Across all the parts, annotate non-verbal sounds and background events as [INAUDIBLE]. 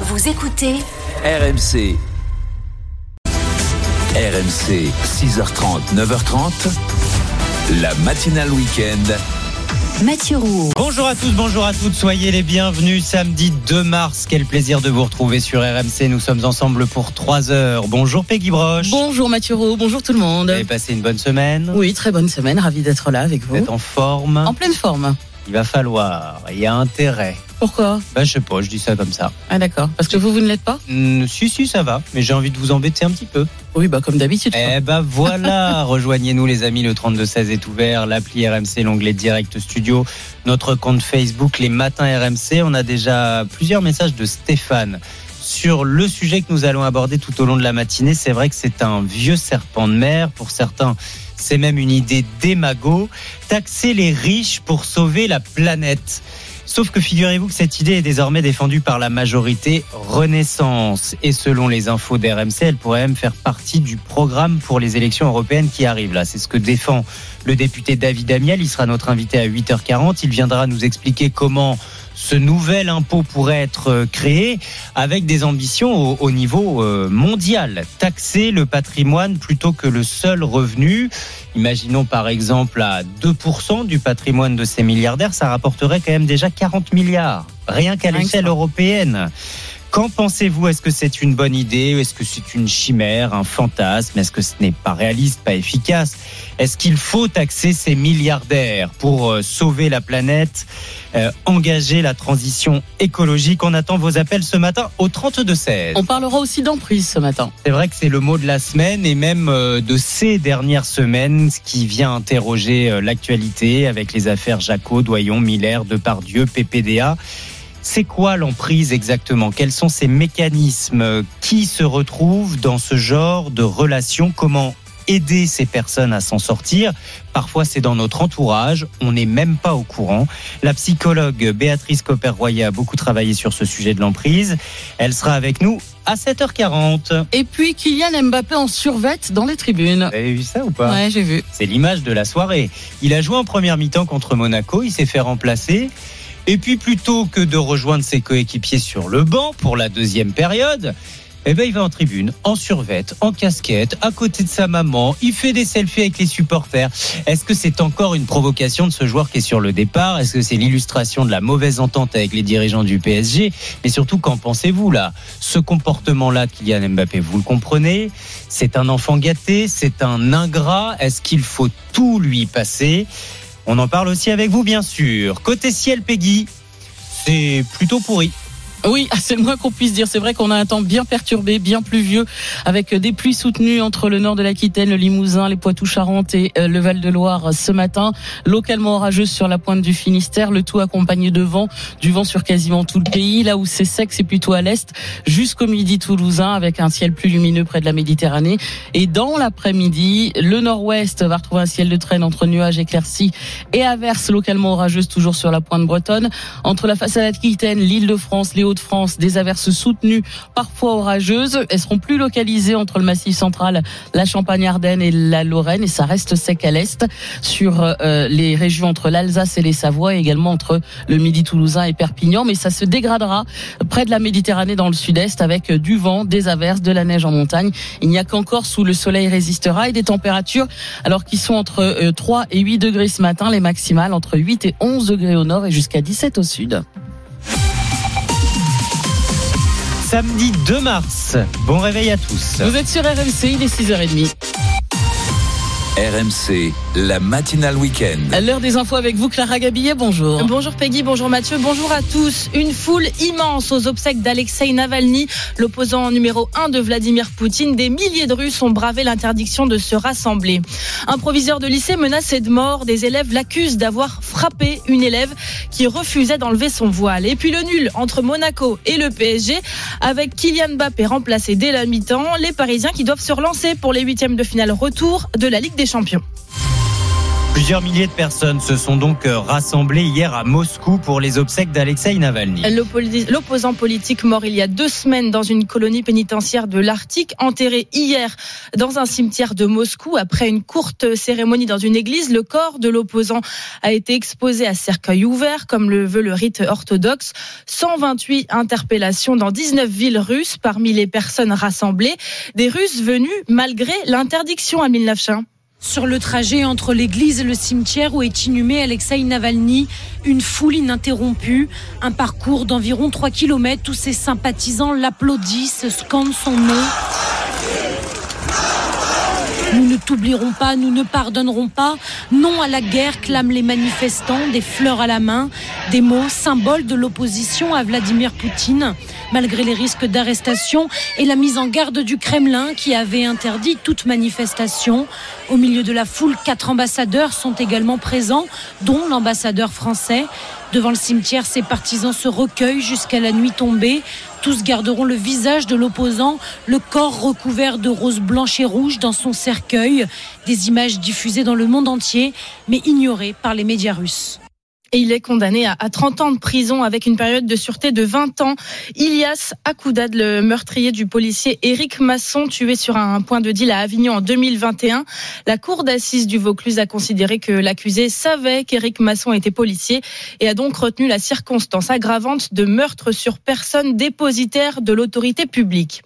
Vous écoutez RMC. RMC, 6h30, 9h30. La matinale week-end. Mathieu Roux. Bonjour à tous, bonjour à toutes, soyez les bienvenus. Samedi 2 mars, quel plaisir de vous retrouver sur RMC. Nous sommes ensemble pour 3 heures. Bonjour Peggy Broche. Bonjour Mathieu Roux, bonjour tout le monde. Vous avez passé une bonne semaine? Oui, très bonne semaine, ravi d'être là avec Vous vous. êtes en forme? En pleine forme. Il va falloir, il y a intérêt. Pourquoi Ben, je sais pas, je dis ça comme ça. Ah d'accord, parce que vous, vous ne l'êtes pas si, si, ça va, mais j'ai envie de vous embêter un petit peu. Oui, bah comme d'habitude. quoi. Eh ben voilà, [LAUGHS] rejoignez-nous les amis, le 3216 est ouvert, l'appli RMC, l'onglet Direct Studio, notre compte Facebook, les matins RMC. On a déjà plusieurs messages de Stéphane sur le sujet que nous allons aborder tout au long de la matinée. C'est vrai que c'est un vieux serpent de mer, pour certains c'est même une idée démago, taxer les riches pour sauver la planète. Sauf que figurez-vous que cette idée est désormais défendue par la majorité Renaissance. Et selon les infos d'RMC, elle pourrait même faire partie du programme pour les élections européennes qui arrivent. Là, c'est ce que défend le député David Amiel. Il sera notre invité à 8h40. Il viendra nous expliquer comment ce nouvel impôt pourrait être euh, créé avec des ambitions au, au niveau euh, mondial. Taxer le patrimoine plutôt que le seul revenu. Imaginons par exemple à 2% du patrimoine de ces milliardaires, ça rapporterait quand même déjà 40 milliards, rien qu'à l'échelle européenne. Qu'en pensez-vous? Est-ce que c'est une bonne idée Est-ce que c'est une chimère, un fantasme? Est-ce que ce n'est pas réaliste, pas efficace? Est-ce qu'il faut taxer ces milliardaires pour euh, sauver la planète, euh, engager la transition écologique? On attend vos appels ce matin au 32-16. On parlera aussi d'emprise ce matin. C'est vrai que c'est le mot de la semaine et même euh, de ces dernières semaines, ce qui vient interroger l'actualité avec les affaires Jaco, Doyon, Miller, Depardieu, PPDA. C'est quoi l'emprise exactement? Quels sont ces mécanismes? Qui se retrouvent dans ce genre de relation? Comment aider ces personnes à s'en sortir? Parfois, c'est dans notre entourage, on n'est même pas au courant. La psychologue Béatrice Copper-Royer a beaucoup travaillé sur ce sujet de l'emprise. Elle sera avec nous à 7h40. Et puis Kylian Mbappé en survette dans les tribunes. Vous avez vu ça ou pas? Ouais, j'ai vu. C'est l'image de la soirée. Il a joué en première mi-temps contre Monaco, il s'est fait remplacer. Et puis plutôt que de rejoindre ses coéquipiers sur le banc pour la deuxième période, eh ben il va en tribune, en survette, en casquette, à côté de sa maman. Il fait des selfies avec les supporters. Est-ce que c'est encore une provocation de ce joueur qui est sur le départ? Est-ce que c'est l'illustration de la mauvaise entente avec les dirigeants du PSG Mais surtout, qu'en pensez-vous là? Ce comportement-là de Kylian Mbappé, vous le comprenez? C'est un enfant gâté, c'est un ingrat. Est-ce qu'il faut tout lui passer? On en parle aussi avec vous, bien sûr. Côté ciel, Peggy, c'est plutôt pourri. Oui, [LAUGHS] c'est le moins qu'on puisse dire. C'est vrai qu'on a un temps bien perturbé, bien pluvieux, avec des pluies soutenues entre le nord de l'Aquitaine, le Limousin, les Poitou-Charentes et euh, le Val-de-Loire ce matin. Localement orageuse sur la pointe du Finistère, le tout accompagné de vent, du vent sur quasiment tout le pays. Là où c'est sec, c'est plutôt à l'est, jusqu'au midi toulousain, avec un ciel plus lumineux près de la Méditerranée. Et dans l'après-midi, le nord-ouest va retrouver un ciel de traîne entre nuages éclaircis et averses localement orageuses toujours sur la pointe bretonne. Entre la façade aquitaine, l'île de France, les Hauts-de-France, des averses soutenues, parfois orageuses. Elles seront plus localisées entre le massif central, la Champagne-Ardenne et la Lorraine. Et ça reste sec à l'est sur euh, les régions entre l'Alsace et les Savoies, et également entre le Midi toulousain et Perpignan. Mais ça se dégradera près de la Méditerranée dans le sud-est avec du vent, des averses, de la neige en montagne. Il n'y a qu'encore sous le soleil résistera et des températures alors qui sont entre euh, 3 et 8 degrés ce matin, les maximales entre 8 et 11 degrés au nord et jusqu'à 17 au sud. Samedi 2 mars. Bon réveil à tous. Vous êtes sur RMC, il est 6h30. RMC, la matinale week-end. À l'heure des infos avec vous, Clara Gabillet, bonjour. Bonjour Peggy, bonjour Mathieu, bonjour à tous. Une foule immense aux obsèques d'Alexei Navalny, l'opposant numéro 1 de Vladimir Poutine. Des milliers de Russes ont bravé l'interdiction de se rassembler. Un proviseur de lycée menacé de mort, des élèves l'accusent d'avoir frappé une élève qui refusait d'enlever son voile. Et puis le nul entre Monaco et le PSG, avec Kylian Mbappé remplacé dès la mi-temps, les Parisiens qui doivent se relancer pour les huitièmes de finale retour de la Ligue des Champions. Plusieurs milliers de personnes se sont donc euh, rassemblées hier à Moscou pour les obsèques d'Alexei Navalny. L'opposant politique mort il y a deux semaines dans une colonie pénitentiaire de l'Arctique, enterré hier dans un cimetière de Moscou. Après une courte cérémonie dans une église, le corps de l'opposant a été exposé à cercueil ouvert, comme le veut le rite orthodoxe. 128 interpellations dans 19 villes russes parmi les personnes rassemblées. Des Russes venus malgré l'interdiction à Milnavchin. Sur le trajet entre l'église et le cimetière où est inhumé Alexei Navalny, une foule ininterrompue, un parcours d'environ 3 km où ses sympathisants l'applaudissent, scandent son nom. Nous ne t'oublierons pas, nous ne pardonnerons pas. Non à la guerre, clament les manifestants, des fleurs à la main, des mots symboles de l'opposition à Vladimir Poutine, malgré les risques d'arrestation et la mise en garde du Kremlin qui avait interdit toute manifestation. Au milieu de la foule, quatre ambassadeurs sont également présents, dont l'ambassadeur français. Devant le cimetière, ses partisans se recueillent jusqu'à la nuit tombée. Tous garderont le visage de l'opposant, le corps recouvert de roses blanches et rouges dans son cercueil. Des images diffusées dans le monde entier, mais ignorées par les médias russes. Il est condamné à 30 ans de prison avec une période de sûreté de 20 ans. Ilias Akoudad, le meurtrier du policier Éric Masson, tué sur un point de deal à Avignon en 2021. La cour d'assises du Vaucluse a considéré que l'accusé savait qu'Éric Masson était policier et a donc retenu la circonstance aggravante de meurtre sur personne dépositaire de l'autorité publique.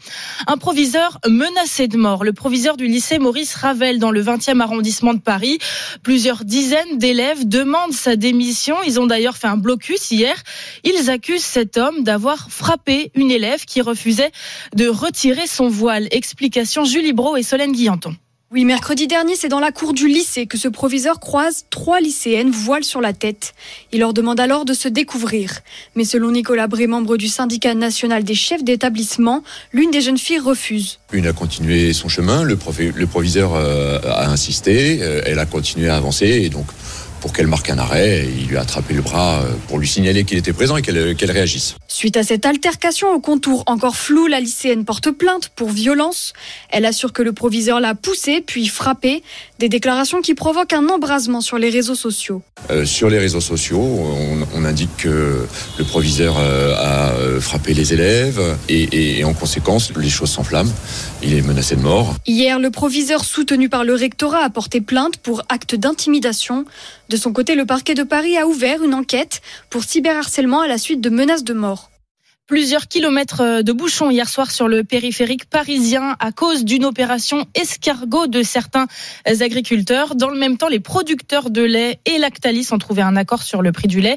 Un proviseur menacé de mort, le proviseur du lycée Maurice Ravel dans le 20e arrondissement de Paris. Plusieurs dizaines d'élèves demandent sa démission ils ont d'ailleurs fait un blocus hier. Ils accusent cet homme d'avoir frappé une élève qui refusait de retirer son voile. Explication Julie Bro et Solène Guillanton. Oui, mercredi dernier, c'est dans la cour du lycée que ce proviseur croise trois lycéennes voile sur la tête. Il leur demande alors de se découvrir. Mais selon Nicolas Bré, membre du syndicat national des chefs d'établissement, l'une des jeunes filles refuse. Une a continué son chemin, le, proviseur euh, a insisté, euh, elle a continué à avancer et donc pour qu'elle marque un arrêt. il lui a attrapé le bras euh, pour lui signaler qu'il était présent et qu'elle réagisse. Suite à cette altercation au contour encore flou, la lycéenne porte plainte pour violence. Elle assure que le proviseur l'a poussée puis frappée. Des déclarations qui provoquent un embrasement sur les réseaux sociaux. Euh, sur les réseaux sociaux, on, indique que le proviseur euh, a frappé les élèves et, et en conséquence, les choses s'enflamment. Il est menacé de mort. Hier, le proviseur soutenu par le rectorat a porté plainte pour acte d'intimidation. De son côté, le parquet de Paris a ouvert une enquête pour cyberharcèlement à la suite de menaces de mort plusieurs kilomètres euh, de bouchons hier soir sur le périphérique parisien à cause d'une opération escargot de certains agriculteurs. Dans le même temps, les producteurs de lait et Lactalis ont trouvé un accord sur le prix du lait.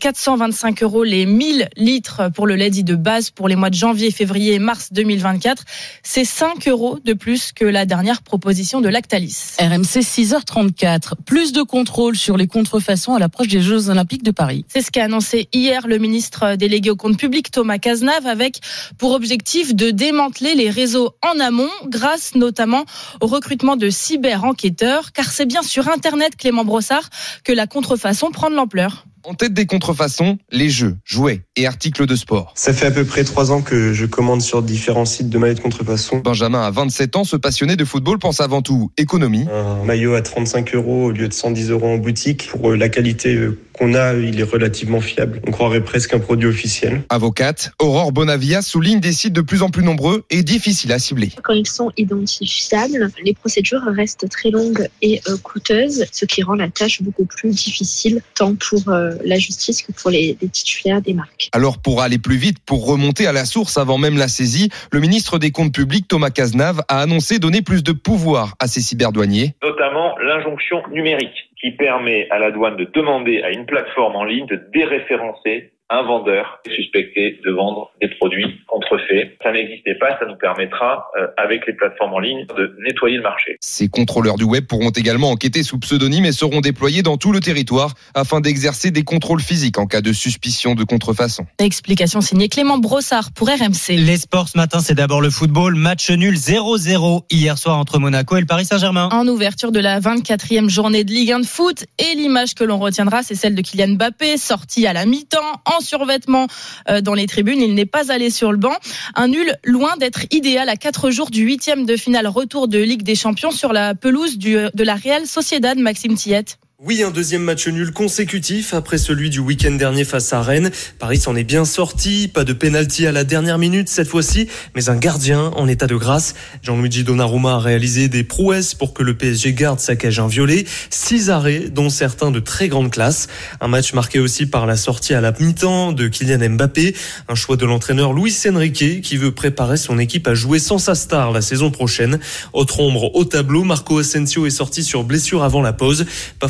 425 euros les 1000 litres pour le lait dit de base pour les mois de janvier, février et mars 2024. C'est 5 euros de plus que la dernière proposition de Lactalis. RMC 6h34. Plus de contrôle sur les contrefaçons à l'approche des Jeux Olympiques de Paris. C'est ce qu'a annoncé hier le ministre délégué au compte public Thomas Cazenave avec pour objectif de démanteler les réseaux en amont grâce notamment au recrutement de cyber-enquêteurs car c'est bien sur Internet, Clément Brossard, que la contrefaçon prend de l'ampleur. En tête des contrefaçons, les jeux, jouets et articles de sport. Ça fait à peu près trois ans que je commande sur différents sites de maillots de contrefaçon. Benjamin, à 27 ans, ce passionné de football pense avant tout économie. Un maillot à 35 euros au lieu de 110 euros en boutique. Pour euh, la qualité euh, qu'on a, il est relativement fiable. On croirait presque un produit officiel. Avocate, Aurore Bonavia souligne des sites de plus en plus nombreux et difficiles à cibler. Quand ils sont identifiables, les procédures restent très longues et euh, coûteuses, ce qui rend la tâche beaucoup plus difficile, tant pour la justice que pour les, titulaires des marques. Alors pour aller plus vite, pour remonter à la source avant même la saisie, le ministre des Comptes publics Thomas Cazenave a annoncé donner plus de pouvoir à ces cyberdouaniers. Notamment l'injonction numérique qui permet à la douane de demander à une plateforme en ligne de déréférencer un vendeur suspecté de vendre des produits contrefaits. Ça n'existait pas, ça nous permettra, euh, avec les plateformes en ligne, de nettoyer le marché. Ces contrôleurs du web pourront également enquêter sous pseudonyme et seront déployés dans tout le territoire afin d'exercer des contrôles physiques en cas de suspicion de contrefaçon. Explication signée Clément Brossard pour RMC. Les sports ce matin, c'est d'abord le football. Match nul 0-0 hier soir entre Monaco et le Paris Saint-Germain. En ouverture de la 24e journée de Ligue 1 de foot et l'image que l'on retiendra, c'est celle de Kylian Mbappé, sorti à la mi-temps en survêtement euh, dans les tribunes. Il n'est pas allé sur le banc. Un nul loin d'être idéal à quatre jours du huitième de finale retour de Ligue des Champions sur la pelouse du, de la Real Sociedad, Maxime Tillette. Oui, un deuxième match nul consécutif après celui du week-end dernier face à Rennes. Paris s'en est bien sorti, pas de pénalty à la dernière minute cette fois-ci, mais un gardien en état de grâce. Gianluigi Donnarumma a réalisé des prouesses pour que le PSG garde sa cage inviolée. Six arrêts, dont certains de très grande classe. Un match marqué aussi par la sortie à la mi-temps de Kylian Mbappé. Un choix de l'entraîneur Luis Enrique qui veut préparer son équipe à jouer sans sa star la saison prochaine. Autre ombre au tableau, Marco Asensio est sorti sur blessure avant la pause. Pas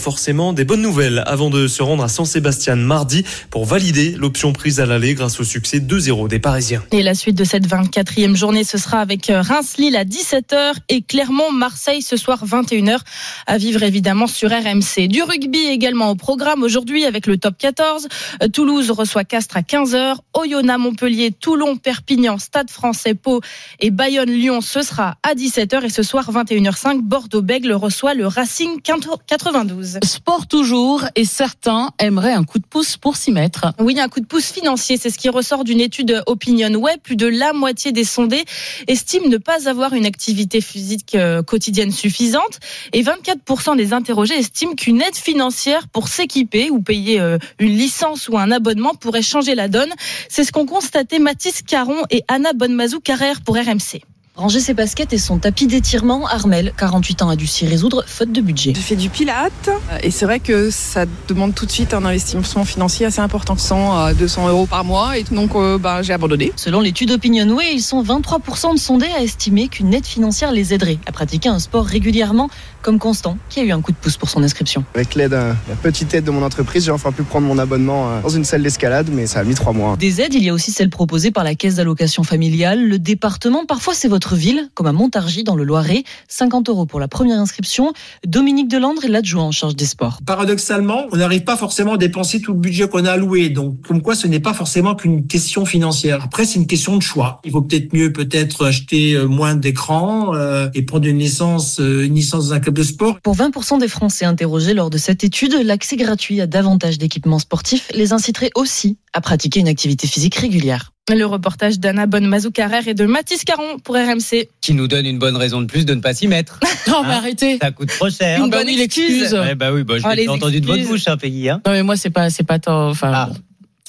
des bonnes nouvelles avant de se rendre à San Sébastien mardi pour valider l'option prise à l'aller grâce au succès 2-0 des Parisiens. Et la suite de cette 24e journée, ce sera avec euh, Reims-Lille à 17h et Clermont-Marseille ce soir 21h à vivre évidemment sur RMC. Du rugby également au programme aujourd'hui avec le top 14. Euh, Toulouse reçoit Castres à 15h. Oyonnax, Montpellier, Toulon, Perpignan, Stade français, Pau et Bayonne-Lyon ce sera à 17h et ce soir 21h05 Bordeaux-Bègle reçoit le Racing 92 sport toujours et certains aimeraient un coup de pouce pour s'y mettre. Oui, un coup de pouce financier, c'est ce qui ressort d'une étude Opinion Web. Plus de la moitié des sondés estiment ne pas avoir une activité physique euh, quotidienne suffisante et 24% des interrogés estiment qu'une aide financière pour s'équiper ou payer euh, une licence ou un abonnement pourrait changer la donne. C'est ce qu'ont constaté Mathis Caron et Anna Bonnemazou Carrère pour RMC. Ranger ses baskets et son tapis d'étirement, Armel, 48 ans, a dû s'y résoudre faute de budget. Je fais du pilate et c'est vrai que ça demande tout de suite un investissement financier assez important, 100 à 200 euros par mois et donc euh, bah, j'ai abandonné. Selon l'étude Opinionway, ils sont 23% de sondés à estimer qu'une aide financière les aiderait à pratiquer un sport régulièrement, comme Constant, qui a eu un coup de pouce pour son inscription. Avec l'aide, la petite aide de mon entreprise, j'ai enfin pu prendre mon abonnement euh, dans une salle d'escalade, mais ça a mis trois mois. Des aides, il y a aussi celles proposées par la caisse d'allocation familiale, le département, parfois c'est votre ville, comme à Montargis dans le Loiret. 50 euros pour la première inscription. Dominique Delandre est l'adjoint en charge des sports. Paradoxalement, on n'arrive pas forcément à dépenser tout le budget qu'on a alloué. Donc, comme quoi, ce n'est pas forcément qu'une question financière. Après, c'est une question de choix. Il vaut peut-être mieux peut-être acheter euh, moins d'écrans euh, et prendre une licence, euh, une licence dans un club de sport. Pour 20% des Français interrogés lors de cette étude, l'accès gratuit à davantage d'équipements sportifs les inciterait aussi à pratiquer une activité physique régulière. Le reportage d'Anna Bonnemazou Carrère et de Mathis Caron pour RMC. Qui nous donne une bonne raison de plus de ne pas s'y mettre. [LAUGHS] non, mais arrêtez. Ça coûte trop cher. Une bonne excuse. Ouais, bah oui, bah, je Oh, l'ai entendu de votre bouche, hein, Peggy. Hein. Non, mais moi, c'est pas, c'est pas tant. Enfin, Ah. bon.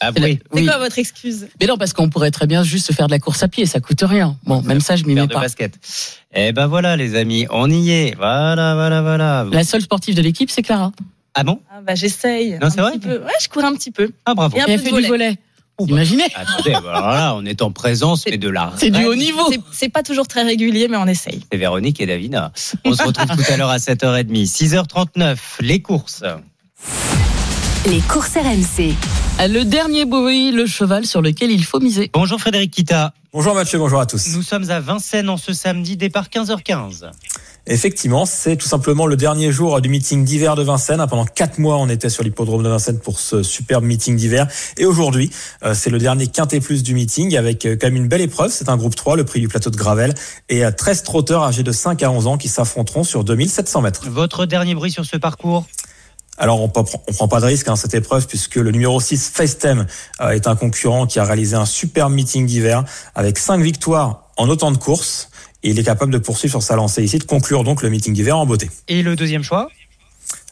Ah C'est la- oui. C'est oui. quoi votre excuse Mais non, parce qu'on pourrait très bien juste faire de la course à pied, ça coûte rien. Bon, même ça, je m'y mets de pas. basket. Eh ben voilà, les amis, on y est. Voilà, voilà, voilà. La seule sportive de l'équipe, c'est Clara. Ah bon? Ah, bah, J'essaye. Non, c'est un vrai petit peu. Ouais, je cours un petit peu. Ah bravo. Et un Et elle peu fait de du volet. volet. Imaginez. Attendez, bah, alors là, on est en présence, mais de la. C'est du haut niveau. C'est- C'est pas toujours très régulier, mais on essaye. C'est Véronique et Davina. On se retrouve tout à l'heure à 7h30. 6h39, les courses. Les courses RMC. Le dernier bruit, le cheval sur lequel il faut miser. Bonjour Frédéric Kita. Bonjour Mathieu, bonjour à tous. Nous sommes à Vincennes en ce samedi, départ 15h15. Effectivement, c'est tout simplement le dernier jour du meeting d'hiver de Vincennes. Pendant quatre mois, on était sur l'hippodrome de Vincennes pour ce superbe meeting d'hiver. Et aujourd'hui, euh, c'est le dernier quintet plus du meeting avec euh, quand même une belle épreuve. C'est un groupe 3, le prix du plateau de Gravel. Et euh, 13 trotteurs âgés de 5 à 11 ans qui s'affronteront sur 2700 mètres. Votre dernier bruit sur ce parcours? Alors on ne prend pas de risque hein, cette épreuve puisque le numéro 6 FaceTime euh, est un concurrent qui a réalisé un super meeting d'hiver avec 5 victoires en autant de courses et il est capable de poursuivre sur sa lancée ici, de conclure donc le meeting d'hiver en beauté. Et le deuxième choix?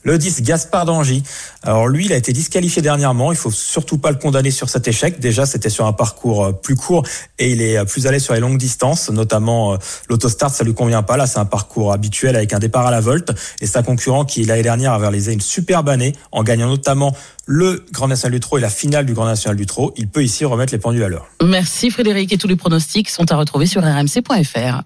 Le 10, Gaspard d'Angy. Alors lui, il a été disqualifié dernièrement. Il faut surtout pas le condamner sur cet échec. Déjà, c'était sur un parcours euh, plus court et il est euh, plus allé sur les longues distances, notamment euh, l'autostart, ça lui convient pas. Là, c'est un parcours habituel avec un départ à la volte. Et sa concurrent qui l'année dernière avait réalisé une superbe année en gagnant notamment le Grand National du Trot et la finale du Grand National du Trot. Il peut ici remettre les pendules à l'heure. Merci Frédéric et tous les pronostics sont à retrouver sur rmc.fr.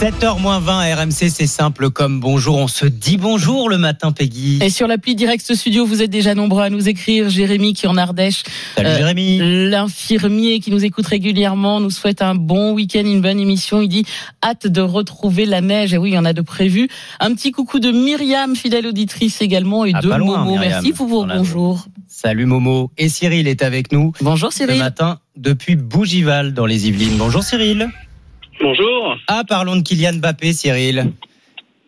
7h20 RMC, c'est simple comme bonjour. On se dit bonjour le matin, Peggy. Et sur l'appli Direct Studio, vous êtes déjà nombreux à nous écrire. Jérémy qui est en Ardèche. Salut Euh, Jérémy. L'infirmier qui nous écoute régulièrement nous souhaite un bon week-end, une bonne émission. Il dit hâte de retrouver la neige. Et oui, il y en a de prévu. Un petit coucou de Myriam, fidèle auditrice également, et Ah, de loin, Momo. Myriam, Merci pour vos bonjours. Salut Momo. Et Cyril est avec nous Bonjour ce Cyril. matin depuis Bougival dans les Yvelines. Bonjour Cyril. Bonjour. Ah, parlons de Kylian Mbappé, Cyril.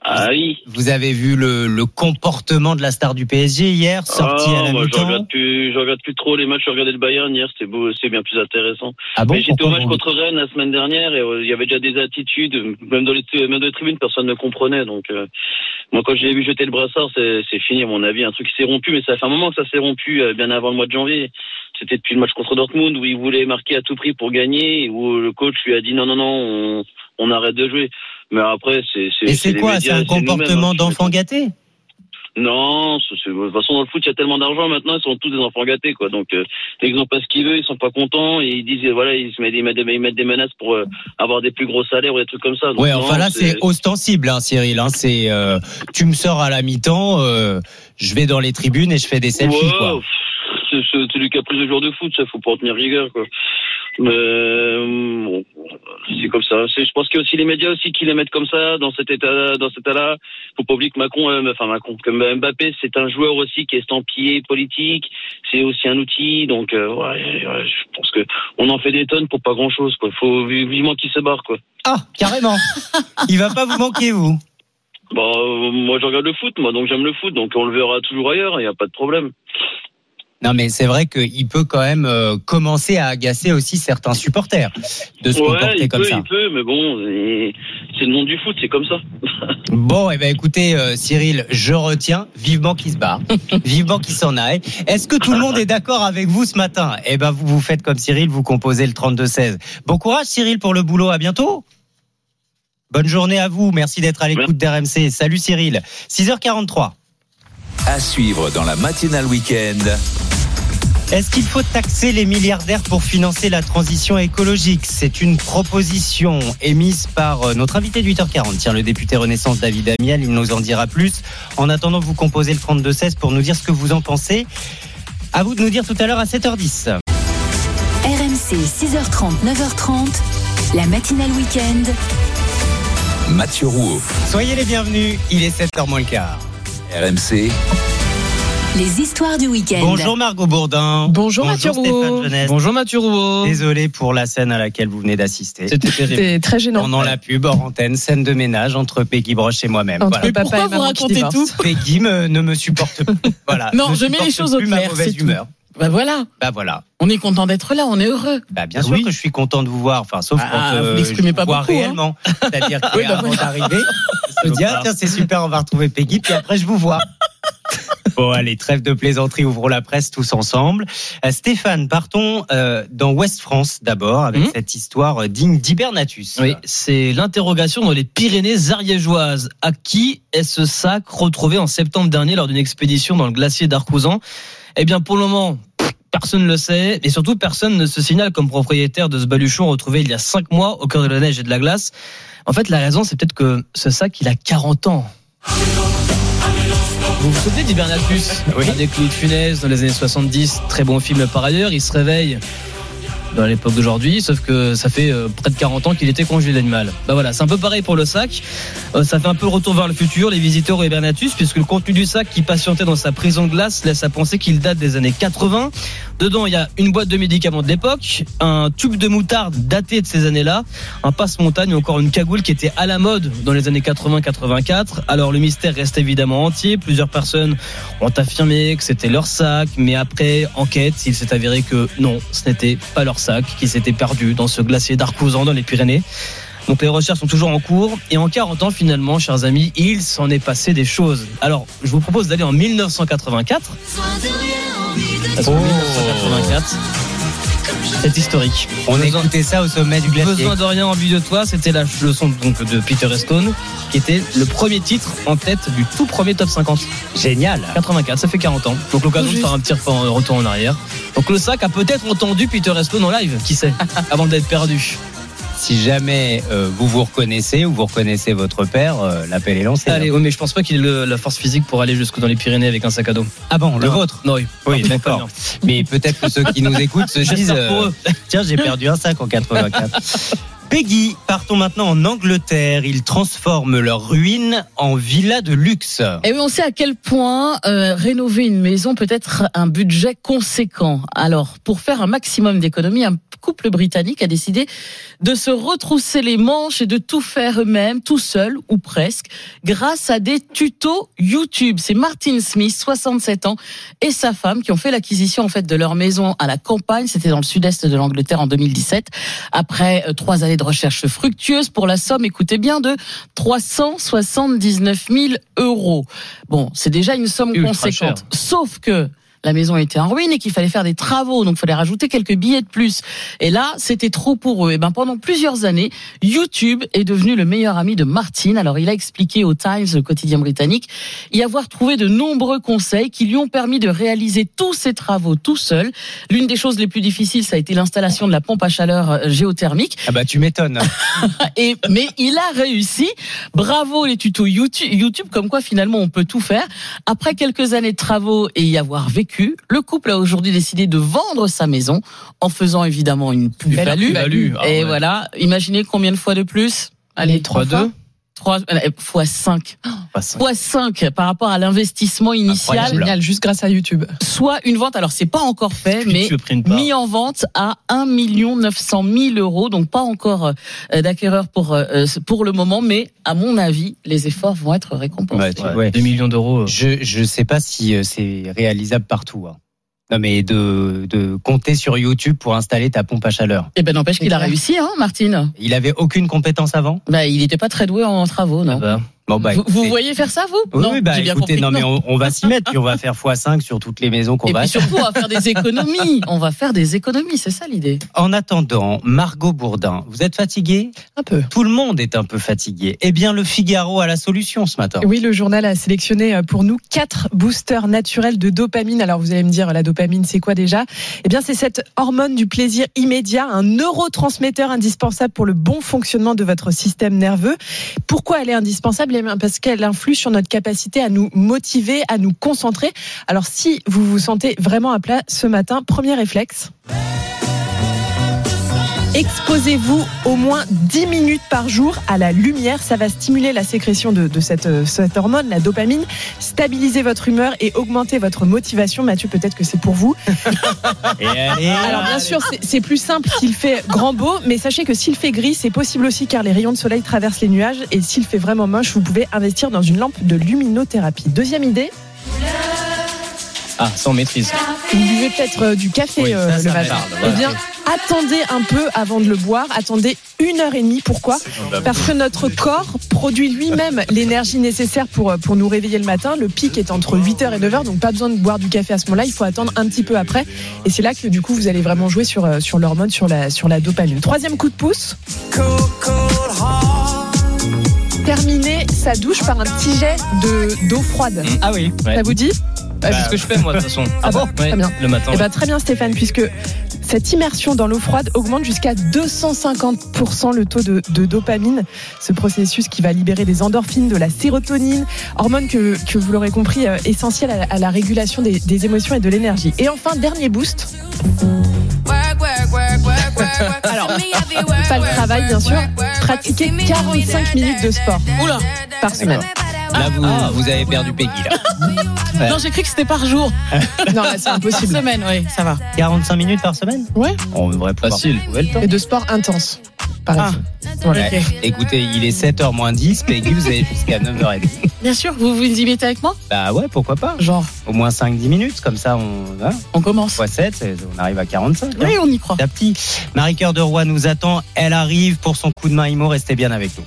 Ah oui. Vous avez vu le, le comportement de la star du PSG hier, sorti Ah, à la moi, je regarde plus, je regarde plus trop les matchs. Je regardais le Bayern hier, c'était beau, c'est bien plus intéressant. Ah bon Mais j'étais au match contre Rennes la semaine dernière et euh, il y avait déjà des attitudes, même dans les, même dans les tribunes, personne ne comprenait. Donc, euh, moi, quand j'ai vu jeter le brassard, c'est fini à mon avis. Un truc qui s'est rompu, mais ça fait un moment que ça s'est rompu, euh, bien avant le mois de janvier. C'était depuis le match contre Dortmund où il voulait marquer à tout prix pour gagner, où le coach lui a dit non, non, non, on, on arrête de jouer. Mais après, c'est. Et c'est quoi C'est un comportement hein, d'enfant gâté non, de toute façon dans le foot il y a tellement d'argent maintenant, ils sont tous des enfants gâtés quoi. Donc euh, dès qu'ils n'ont pas ce qu'ils veulent, ils sont pas contents et ils disent euh, voilà ils se mettent, ils mettent, des, ils mettent des menaces pour euh, avoir des plus gros salaires ou des trucs comme ça. Donc, Ouais, non, enfin là c'est ostensible, hein, Cyril. Hein, c'est euh, tu me sors à la mi-temps, euh, je vais dans les tribunes et je fais des selfies. Ouais, quoi. c'est du caprice de joueur de foot, ça faut pas en tenir rigueur quoi. Euh, c'est comme ça. Je pense qu'il y a aussi les médias aussi qui les mettent comme ça dans cet état, dans cet état-là. Faut pas oublier que Macron, euh, enfin Macron, que Mbappé, c'est un joueur aussi qui est estampillé politique. C'est aussi un outil. Donc euh, ouais, ouais, je pense que on en fait des tonnes pour pas grand-chose. Quoi. Faut vi- vivement qu'il se barre quoi. Ah, carrément. Il va pas vous manquer vous. Bon, euh, moi je regarde le foot, moi donc j'aime le foot, donc on le verra toujours ailleurs. Il y a pas de problème. Non, mais c'est vrai qu'il peut quand même euh, commencer à agacer aussi certains supporters de se ouais, comporter il comme peut, ça. il peut, mais bon, et- c'est le monde du foot, c'est comme ça. [LAUGHS] Bon, eh ben écoutez, euh, Cyril, je retiens vivement qu'il se barre, [LAUGHS] vivement qu'il s'en aille. Est-ce que tout le monde est d'accord avec vous ce matin? Eh ben, vous vous faites comme Cyril, vous composez le 32-16. Bon courage, Cyril, pour le boulot. À bientôt. Bonne journée à vous. Merci d'être à l'écoute d'RMC. Salut, Cyril. 6h43. À suivre dans la matinale week-end. Est-ce qu'il faut taxer les milliardaires pour financer la transition écologique? C'est une proposition émise par euh, notre invité de 8h40, tiens, le député Renaissance David Amiel, il nous en dira plus. En attendant, vous composez le 32-16 pour nous dire ce que vous en pensez. À vous de nous dire tout à l'heure à 7h10. RMC 6h30, 9h30, la matinale week-end. Mathieu Rouault. Soyez les bienvenus, il est 7h moins le quart. RMC. Les histoires du week-end. Bonjour Margot Bourdin. Bonjour Mathieu Stéphane Rouault. Jeunesse. Bonjour Mathieu Rouault. Désolé pour la scène à laquelle vous venez d'assister. C'était terrible. C'était très gênant. Pendant la pub hors antenne, scène de ménage entre Peggy Broche et moi-même. Entre Voilà. papa Pourquoi et vous racontez tout? Peggy me- ne me supporte plus. Voilà. Non, je mets les choses au plus ma clair, mauvaise c'est tout. Bah voilà. Bah voilà. On est content d'être là, on est heureux. Bah bien sûr que je suis content de vous voir, enfin sauf Ah, quand vous euh, l'exprimez je pas vous beaucoup, hein. réellement. C'est-à-dire [LAUGHS] Oui, bah voilà. d'arriver, [LAUGHS] je me dis ah tiens c'est super, on va retrouver Peggy, puis après je vous vois. [LAUGHS] Bon allez, trêve de plaisanterie, ouvrons la presse tous ensemble. Euh, Stéphane, partons euh, dans Ouest France d'abord avec Mhm. cette histoire euh, digne d'Hibernatus. Oui, c'est l'interrogation dans les Pyrénées ariégeoises. À qui est ce sac retrouvé en septembre dernier lors d'une expédition dans le glacier d'Arcouzan? Eh bien, pour le moment, personne ne le sait, et surtout personne ne se signale comme propriétaire de ce baluchon retrouvé il y a cinq mois au cœur de la neige et de la glace. En fait, la raison, c'est peut-être que ce sac, il a 40 ans. Vous vous souvenez d'Hibernatus Avec Claude Funès dans les années 70, très bon film par ailleurs, il se réveille dans l'époque d'aujourd'hui, sauf que ça fait euh, près de 40 ans qu'il était congelé l'animal. Bah voilà, c'est un peu pareil pour le sac. Euh, ça fait un peu retour vers le futur, les visiteurs au Hibernatus, puisque le contenu du sac qui patientait dans sa prison de glace laisse à penser qu'il date des années 80. Dedans, il y a une boîte de médicaments de l'époque, un tube de moutarde daté de ces années-là, un passe-montagne ou encore une cagoule qui était à la mode dans les années 80-84. Alors le mystère reste évidemment entier. Plusieurs personnes ont affirmé que c'était leur sac, mais après enquête, il s'est avéré que non, ce n'était pas leur sac, qui s'était perdu dans ce glacier d'Arcouzan dans les Pyrénées. Donc les recherches sont toujours en cours et en 40 ans finalement, chers amis, il s'en est passé des choses. Alors, je vous propose d'aller en 1984. Parce qu'en 1984, c'est historique. On écoutait ça au sommet du glacier. Besoin de rien en vue de toi, c'était la leçon donc de Peter Stone, qui était le premier titre en tête du tout premier top 50. Génial. 84, ça fait 40 ans. Donc l'occasion de faire un petit retour en arrière. Donc le sac a peut-être entendu Peter Stone en live, qui sait, [LAUGHS] avant d'être perdu. Si jamais euh, vous vous reconnaissez ou vous reconnaissez votre père, euh, l'appel est lancé. Allez, oui, mais je pense pas qu'il ait le- la force physique pour aller jusque dans les Pyrénées avec un sac à dos. Ah bon, le Non. vôtre? Non, oui. Oui, Non, d'accord. Mais peut-être que ceux qui nous [LAUGHS] écoutent se disent J'espère pour euh, eux. Tiens, j'ai perdu un sac en 84. [LAUGHS] Peggy, partons maintenant en Angleterre. Ils transforment leurs ruines en villa de luxe. Et oui, on sait à quel point euh, rénover une maison peut être un budget conséquent. Alors, pour faire un maximum d'économies, un couple britannique a décidé de se retrousser les manches et de tout faire eux-mêmes, tout seul ou presque, grâce à des tutos YouTube. C'est Martin Smith, 67 ans, et sa femme qui ont fait l'acquisition en fait de leur maison à la campagne. C'était dans le sud-est de l'Angleterre en 2017. Après euh, trois années de recherche fructueuse pour la somme, écoutez bien, de 379 000 euros. Bon, c'est déjà une somme Ultra conséquente. cher. Sauf que la maison était en ruine et qu'il fallait faire des travaux, donc il fallait rajouter quelques billets de plus. Et là, c'était trop pour eux. Et ben pendant plusieurs années, YouTube est devenu le meilleur ami de Martin. Alors il a expliqué au Times, le quotidien britannique, y avoir trouvé de nombreux conseils qui lui ont permis de réaliser tous ses travaux tout seul. L'une des choses les plus difficiles, ça a été l'installation de la pompe à chaleur euh, géothermique. Ah bah tu m'étonnes. [LAUGHS] Et mais il a réussi. Bravo les tutos YouTube, YouTube, comme quoi finalement on peut tout faire. Après quelques années de travaux et y avoir vécu, le couple a aujourd'hui décidé de vendre sa maison en faisant évidemment une plus-value. plus-value. Ah Et ouais. voilà, imaginez combien de fois de plus? Allez, trois 3-2. 3 fois 5. Pas cinq. Fois 5 par rapport à l'investissement initial. Génial, juste grâce à YouTube. Soit une vente, alors c'est pas encore fait, mais mis en vente à 1 900 000 euros, donc pas encore euh, d'acquéreur pour euh, pour le moment, mais à mon avis, les efforts vont être récompensés. Ouais, tu- Ouais, ouais. 2 millions d'euros. euh. Je je sais pas si euh, c'est réalisable partout. hein. Non mais de de compter sur YouTube pour installer ta pompe à chaleur. Eh ben n'empêche qu'il a réussi, hein, Martine. Il avait aucune compétence avant? Bah, il n'était pas très doué en travaux, non? Ah bah, Bon bah vous, voyez faire ça, vous Oui, Non, oui, bah j'ai bien écoutez, compris non que mais on, on va s'y mettre puis on va faire x5 sur toutes les maisons qu'on Et va. puis surtout, on va faire des économies. On va faire des économies, c'est ça l'idée. En attendant, Margot Bourdin, vous êtes fatiguée? Un peu. Tout le monde est un peu fatigué. Eh bien, le Figaro a la solution ce matin. Oui, le journal a sélectionné euh, pour nous quatre boosters naturels de dopamine. Alors vous allez me dire, la dopamine, c'est quoi déjà? Eh bien, c'est cette hormone du plaisir immédiat, un neurotransmetteur indispensable pour le bon fonctionnement de votre système nerveux. Pourquoi elle est indispensable? Parce qu'elle influe sur notre capacité à nous motiver, à nous concentrer. Alors si vous vous sentez vraiment à plat ce matin, premier réflexe. Exposez-vous au moins 10 minutes par jour à la lumière. Ça va stimuler la sécrétion de, de cette, euh, cette hormone, la dopamine, stabiliser votre humeur et augmenter votre motivation. Mathieu, peut-être que c'est pour vous. [LAUGHS] Et allez, Alors bien sûr, c'est plus simple s'il fait grand beau, mais sachez que s'il fait gris, c'est possible aussi car les rayons de soleil traversent les nuages. Et s'il fait vraiment moche, vous pouvez investir dans une lampe de luminothérapie. Deuxième idée, Ah, sans maîtrise. vous buvez peut-être euh, du café Oui, ça, euh, ça le matin. parle, Eh bien, attendez un peu avant de le boire. Attendez une heure et demie. Pourquoi? Parce que notre corps produit lui-même [LAUGHS] l'énergie nécessaire pour, euh, pour nous réveiller le matin. Le pic est entre 8h et 9h, donc pas besoin de boire du café à ce moment-là. Il faut attendre un petit peu après. Et c'est là que du coup, vous allez vraiment jouer sur, sur l'hormone, sur la, sur la dopamine. Troisième coup de pouce. Terminer sa douche par un petit jet de- d'eau froide. Ah oui. Ouais. Ça vous dit? Bah, c'est ce que je fais moi de toute façon. Ah bon Ouais, Très bien. Le matin. Eh ben, très bien Stéphane, puisque cette immersion dans l'eau froide augmente jusqu'à 250% le taux de, de dopamine, ce processus qui va libérer des endorphines, de la sérotonine, hormone que, que vous l'aurez compris, euh, essentielle à, la- à la régulation des, des émotions et de l'énergie. Et enfin, dernier boost. Alors, pas le travail bien sûr, pratiquer 45 minutes de sport Oula par semaine. Là, vous, vous avez perdu Peggy. Là. Ouais. Non, j'ai cru que c'était par jour. [LAUGHS] Non, c'est Par impossible. semaine, oui, ça va. 45 minutes par semaine? Ouais. On devrait pouvoir Facile. trouver le temps. Et de sport intense. Par Ah. Voilà. Ouais. Écoutez, il est 7h moins 10, Peggy, vous avez jusqu'à 9h30. Bien sûr, vous vous y mettez avec moi Bah ouais, pourquoi pas Genre, Au moins 5-10 minutes, comme ça on, hein, on commence. fois 7, on arrive à 45. hein. Oui, on y croit. Petit à petit. Marie-Cœur de Roy nous attend, elle arrive pour son coup de main IMO, restez bien avec nous.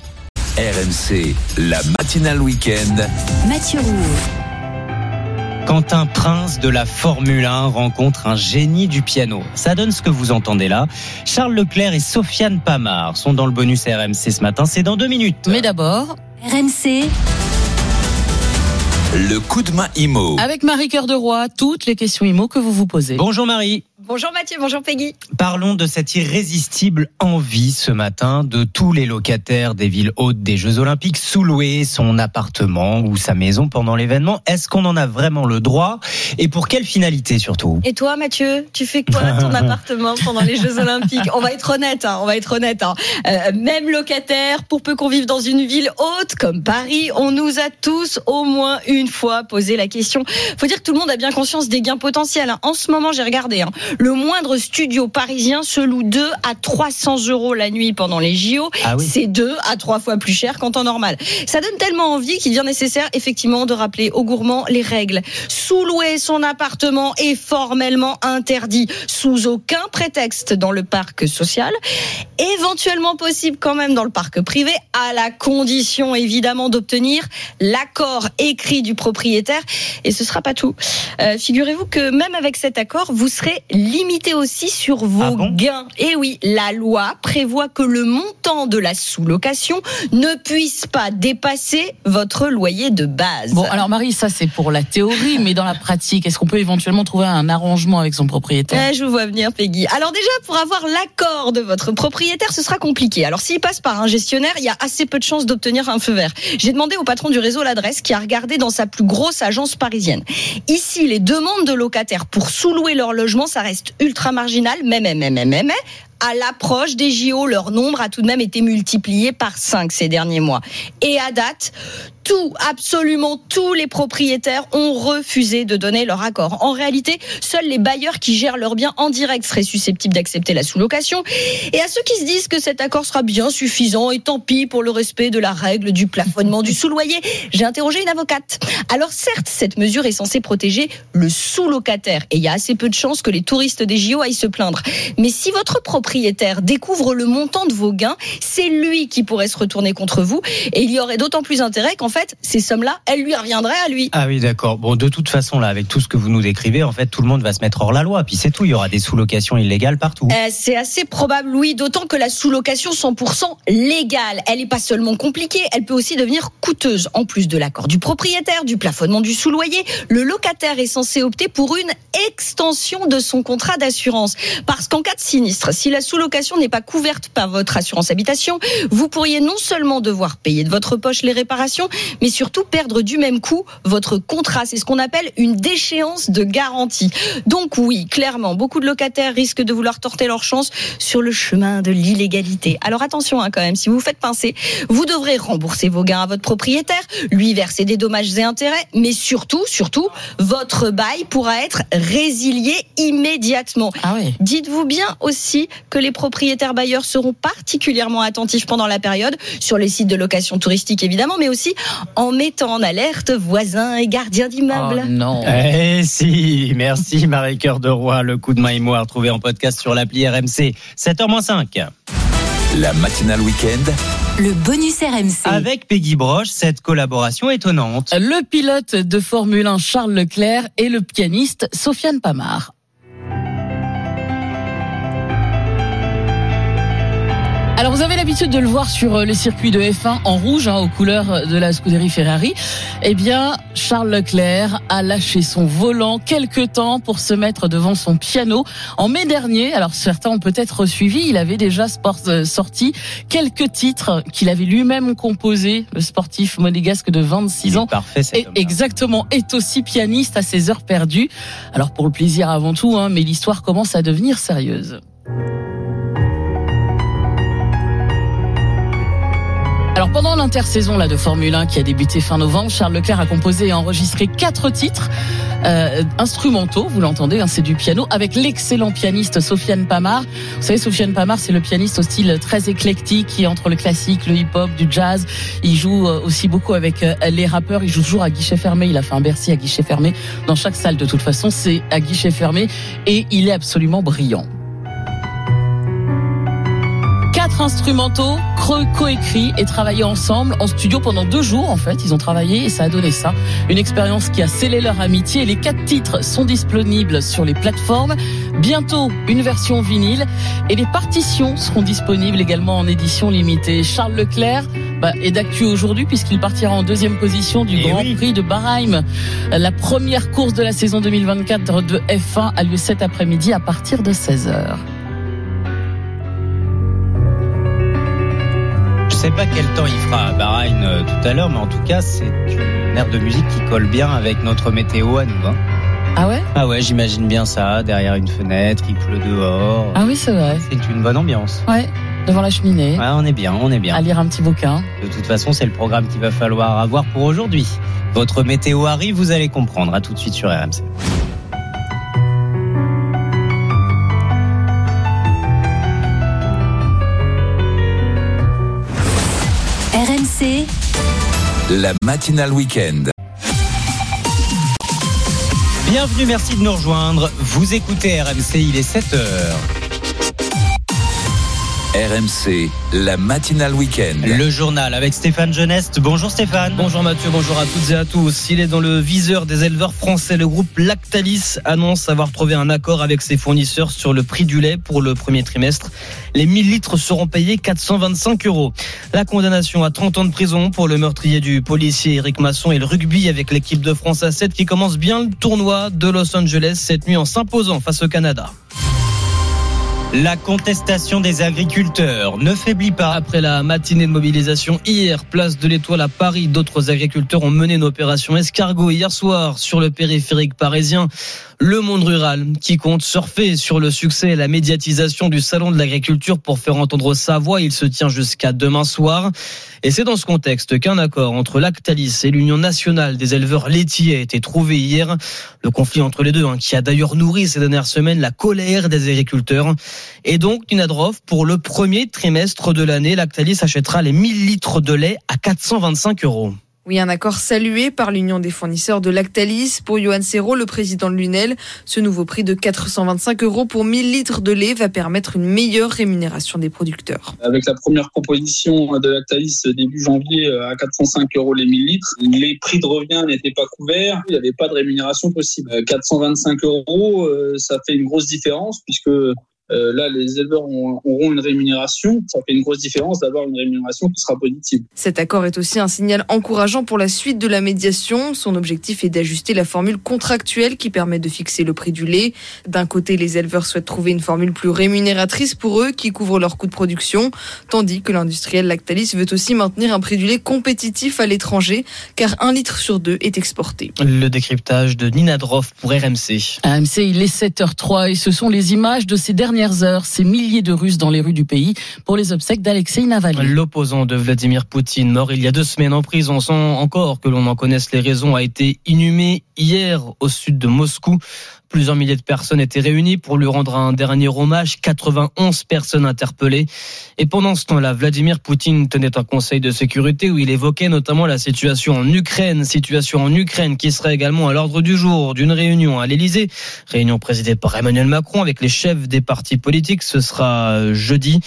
RMC, la matinale week-end. Mathieu Roux. Quand un prince de la Formule 1 rencontre un génie du piano, ça donne ce que vous entendez là. Charles Leclerc et Sofiane Pamar sont dans le bonus RMC ce matin, c'est dans deux minutes. Mais d'abord, RMC, Le coup de main IMO. avec Marie Cœur de Roi, toutes les questions IMO que vous vous posez. Bonjour Marie. Bonjour Mathieu, bonjour Peggy. Parlons de cette irrésistible envie ce matin de tous les locataires des villes hautes des Jeux Olympiques sous-louer son appartement ou sa maison pendant l'événement. Est-ce qu'on en a vraiment le droit? Et pour quelle finalité surtout? Et toi Mathieu, tu fais quoi ton [LAUGHS] appartement pendant les Jeux Olympiques? On va être honnête, hein, on va être honnête. Hein. Euh, même locataire, pour peu qu'on vive dans une ville haute comme Paris, on nous a tous au moins une fois posé la question. Faut dire que tout le monde a bien conscience des gains potentiels. hein. En ce moment, j'ai regardé, le moindre studio parisien se loue 2 à 300 euros la nuit pendant les JO. Ah oui. C'est 2 à 3 fois plus cher qu'en temps normal. Ça donne tellement envie qu'il devient nécessaire effectivement de rappeler aux gourmands les règles. Sous-louer son appartement est formellement interdit sous aucun prétexte dans le parc social, éventuellement possible quand même dans le parc privé, à la condition évidemment d'obtenir l'accord écrit du propriétaire. Et ce sera pas tout. Euh, Figurez-vous que même avec cet accord, vous serez limité aussi sur vos gains. Et oui, la loi prévoit que le montant de la sous-location ne puisse pas dépasser votre loyer de base. Bon, alors Marie, ça c'est pour la théorie, mais dans la pratique, est-ce qu'on peut éventuellement trouver un arrangement avec son propriétaire? Ouais, je vous vois venir, Peggy. Alors déjà, pour avoir l'accord de votre propriétaire, ce sera compliqué. Alors s'il passe par un gestionnaire, il y a assez peu de chances d'obtenir un feu vert. J'ai demandé au patron du réseau l'adresse qui a regardé dans sa plus grosse agence parisienne. Ici, les demandes de locataires pour sous-louer leur logement, ça ultra marginal, mais, mais, mais, mais, mais, mais, à l'approche des JO, leur nombre a tout de même été multiplié par 5 ces derniers mois. Et à date, tout, absolument tous les propriétaires ont refusé de donner leur accord. En réalité, seuls les bailleurs qui gèrent leurs biens en direct seraient susceptibles d'accepter la sous-location. Et à ceux qui se disent que cet accord sera bien suffisant et tant pis pour le respect de la règle du plafonnement du sous-loyer, j'ai interrogé une avocate. Alors certes, cette mesure est censée protéger le sous-locataire et il y a assez peu de chances que les touristes des JO aillent se plaindre. Mais si votre propriétaire découvre le montant de vos gains, c'est lui qui pourrait se retourner contre vous et il y aurait d'autant plus intérêt qu'en fait, ces sommes-là, elles lui reviendraient à lui. Ah oui, d'accord. Bon, de toute façon, là, avec tout ce que vous nous décrivez, en fait, tout le monde va se mettre hors la loi. Puis c'est tout. Il y aura des sous-locations illégales partout. Euh, c'est assez probable, oui, d'autant que la sous-location 100% légale, elle n'est pas seulement compliquée, elle peut aussi devenir coûteuse. En plus de l'accord du propriétaire, du plafonnement du sous-loyer, le locataire est censé opter pour une extension de son contrat d'assurance. Parce qu'en cas de sinistre, si la sous-location n'est pas couverte par votre assurance habitation, vous pourriez non seulement devoir payer de votre poche les réparations, mais surtout perdre du même coup votre contrat. C'est ce qu'on appelle une déchéance de garantie. Donc oui, clairement, beaucoup de locataires risquent de vouloir torter leur chance sur le chemin de l'illégalité. Alors attention hein, quand même, si vous vous faites pincer, vous devrez rembourser vos gains à votre propriétaire, lui verser des dommages et intérêts, mais surtout, surtout, votre bail pourra être résilié immédiatement. Dites-vous bien aussi que les propriétaires bailleurs seront particulièrement attentifs pendant la période sur les sites de location touristique évidemment, mais aussi en mettant en alerte voisins et gardiens d'immeubles. non. Eh si, merci Marie Cœur de Roi. Le coup de main et moi retrouvé en podcast sur l'appli RMC. 7h-5. La matinale week-end. Le bonus RMC. Avec Peggy Broche, cette collaboration étonnante. Le pilote de Formule 1 Charles Leclerc et le pianiste Sofiane Pamar. Alors vous avez l'habitude de le voir sur euh, le circuit de F1 en rouge, hein, aux couleurs de la Scuderie Ferrari. Eh bien, Charles Leclerc a lâché son volant quelques temps pour se mettre devant son piano. En mai dernier, alors certains ont peut-être suivi, il avait déjà sport, euh, sorti quelques titres qu'il avait lui-même composés. Le sportif monégasque de 26 ans, parfait, et exactement, est aussi pianiste à ses heures perdues. Alors pour le plaisir avant tout, hein, mais l'histoire commence à devenir sérieuse. Pendant l'intersaison là de Formule 1 qui a débuté fin novembre, Charles Leclerc a composé et enregistré quatre titres euh, instrumentaux. Vous l'entendez, hein, c'est du piano avec l'excellent pianiste Sofiane Pamar. Vous savez, Sofiane Pamar, c'est le pianiste au style très éclectique qui entre le classique, le hip-hop, du jazz. Il joue euh, aussi beaucoup avec euh, les rappeurs. Il joue toujours à guichet fermé. Il a fait un Bercy à guichet fermé dans chaque salle. De toute façon, c'est à guichet fermé et il est absolument brillant. Quatre instrumentaux, creux coécrits et travaillés ensemble en studio pendant deux jours en fait. Ils ont travaillé et ça a donné ça. Une expérience qui a scellé leur amitié. Les quatre titres sont disponibles sur les plateformes. Bientôt une version vinyle et les partitions seront disponibles également en édition limitée. Charles Leclerc bah, est d'actu aujourd'hui puisqu'il partira en deuxième position du Eh Grand oui. Prix de Bahreïn. La première course de la saison 2024 de F1 a lieu cet après-midi à partir de 16h. Sais pas quel temps il fera à Bahreïn euh, tout à l'heure, mais en tout cas, c'est une aire de musique qui colle bien avec notre météo à nous. hein. Ah ouais? Ah ouais, j'imagine bien ça, derrière une fenêtre, il pleut dehors. Ah oui, c'est vrai. C'est une bonne ambiance. Ouais, devant la cheminée. Ouais, on est bien, on est bien. À lire un petit bouquin. De toute façon, c'est le programme qu'il va falloir avoir pour aujourd'hui. Votre météo arrive, vous allez comprendre. À tout de suite sur RMC. RMC, La matinale week-end. Bienvenue, merci de nous rejoindre. Vous écoutez RMC, il est 7h. RMC, la matinale week-end. Le journal avec Stéphane Geneste. Bonjour Stéphane. Bonjour Mathieu, bonjour à toutes et à tous. Il est dans le viseur des éleveurs français. Le groupe Lactalis annonce avoir trouvé un accord avec ses fournisseurs sur le prix du lait pour le premier trimestre. Les 1000 litres seront payés 425 euros. La condamnation à 30 ans de prison pour le meurtrier du policier Eric Masson et le rugby avec l'équipe de France à 7 qui commence bien le tournoi de Los Angeles cette nuit en s'imposant face au Canada. La contestation des agriculteurs ne faiblit pas. Après la matinée de mobilisation hier, place de l'Étoile à Paris, d'autres agriculteurs ont mené une opération escargot hier soir sur le périphérique parisien. Le monde rural qui compte surfer sur le succès et la médiatisation du salon de l'agriculture pour faire entendre sa voix. Il se tient jusqu'à demain soir. Et c'est dans ce contexte qu'un accord entre Lactalis et l'Union nationale des éleveurs laitiers a été trouvé hier. Le conflit entre les deux, hein, qui a d'ailleurs nourri ces dernières semaines la colère des agriculteurs. Et donc, Nina Droff, pour le premier trimestre de l'année, Lactalis achètera les 1000 litres de lait à 425 euros. Oui, un accord salué par l'Union des fournisseurs de Lactalis. Pour Johan Serrault, le président de l'UNEL, ce nouveau prix de 425 euros pour 1000 litres de lait va permettre une meilleure rémunération des producteurs. Avec la première proposition de Lactalis début janvier euh, à 405 euros les 1000 litres, les prix de revient n'étaient pas couverts, il n'y avait pas de rémunération possible. Euh, 425 euros, euh, ça fait une grosse différence puisque euh, là, les éleveurs ont- auront une rémunération. Ça fait une grosse différence d'avoir une rémunération qui sera positive. Cet accord est aussi un signal encourageant pour la suite de la médiation. Son objectif est d'ajuster la formule contractuelle qui permet de fixer le prix du lait. D'un côté, les éleveurs souhaitent trouver une formule plus rémunératrice pour eux qui couvre leurs coûts de production, tandis que l'industriel Lactalis veut aussi maintenir un prix du lait compétitif à l'étranger, car un litre sur deux est exporté. Le décryptage de Nina Droff pour RMC. AMC, il est 7h03 et ce sont les images de ces dernières heures, ces milliers de Russes dans les rues du pays pour les obsèques d'Alexei Navalny. L'opposant de Vladimir Poutine, mort il y a deux semaines en prison, sans encore que l'on en connaisse les raisons, a été inhumé hier au sud de Moscou. Plusieurs milliers de personnes étaient réunies pour lui rendre un dernier hommage, 91 personnes interpellées. Et pendant ce temps-là, Vladimir Poutine tenait un conseil de sécurité où il évoquait notamment la situation en Ukraine, situation en Ukraine qui serait également à l'ordre du jour d'une réunion à l'Élysée, réunion présidée par Emmanuel Macron avec les chefs des partis politiques. Ce sera jeudi.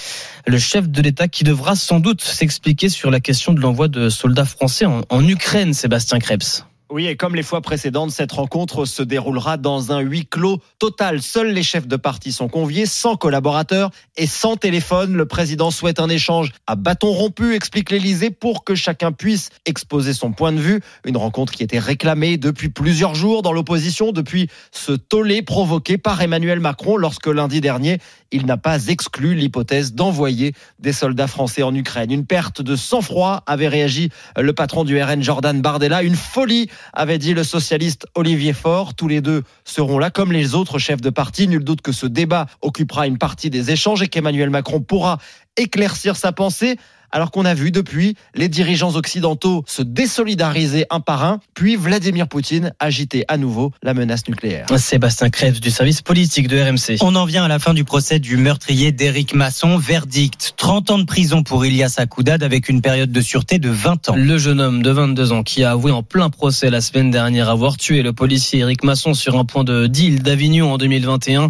Le chef de l'État qui devra sans doute s'expliquer sur la question de l'envoi de soldats français en Ukraine, Sébastien Krebs. Oui, et comme les fois précédentes, cette rencontre se déroulera dans un huis clos total. Seuls les chefs de parti sont conviés, sans collaborateurs et sans téléphone. Le président souhaite un échange à bâton rompu, explique l'Élysée, pour que chacun puisse exposer son point de vue. Une rencontre qui était réclamée depuis plusieurs jours dans l'opposition, depuis ce tollé provoqué par Emmanuel Macron lorsque lundi dernier, il n'a pas exclu l'hypothèse d'envoyer des soldats français en Ukraine. Une perte de sang-froid avait réagi le patron du RN Jordan Bardella. Une folie avait dit le socialiste Olivier Faure. Tous les deux seront là comme les autres chefs de parti. Nul doute que ce débat occupera une partie des échanges et qu'Emmanuel Macron pourra éclaircir sa pensée alors qu'on a vu depuis les dirigeants occidentaux se désolidariser un par un, puis Vladimir Poutine agiter à nouveau la menace nucléaire. Sébastien Krebs du service politique de RMC. On en vient à la fin du procès du meurtrier d'Éric Masson. Verdict 30 ans de prison pour Ilias Akoudad avec une période de sûreté de 20 ans. Le jeune homme de 22 ans qui a avoué en plein procès la semaine dernière avoir tué le policier Éric Masson sur un point de deal d'Avignon en 2021.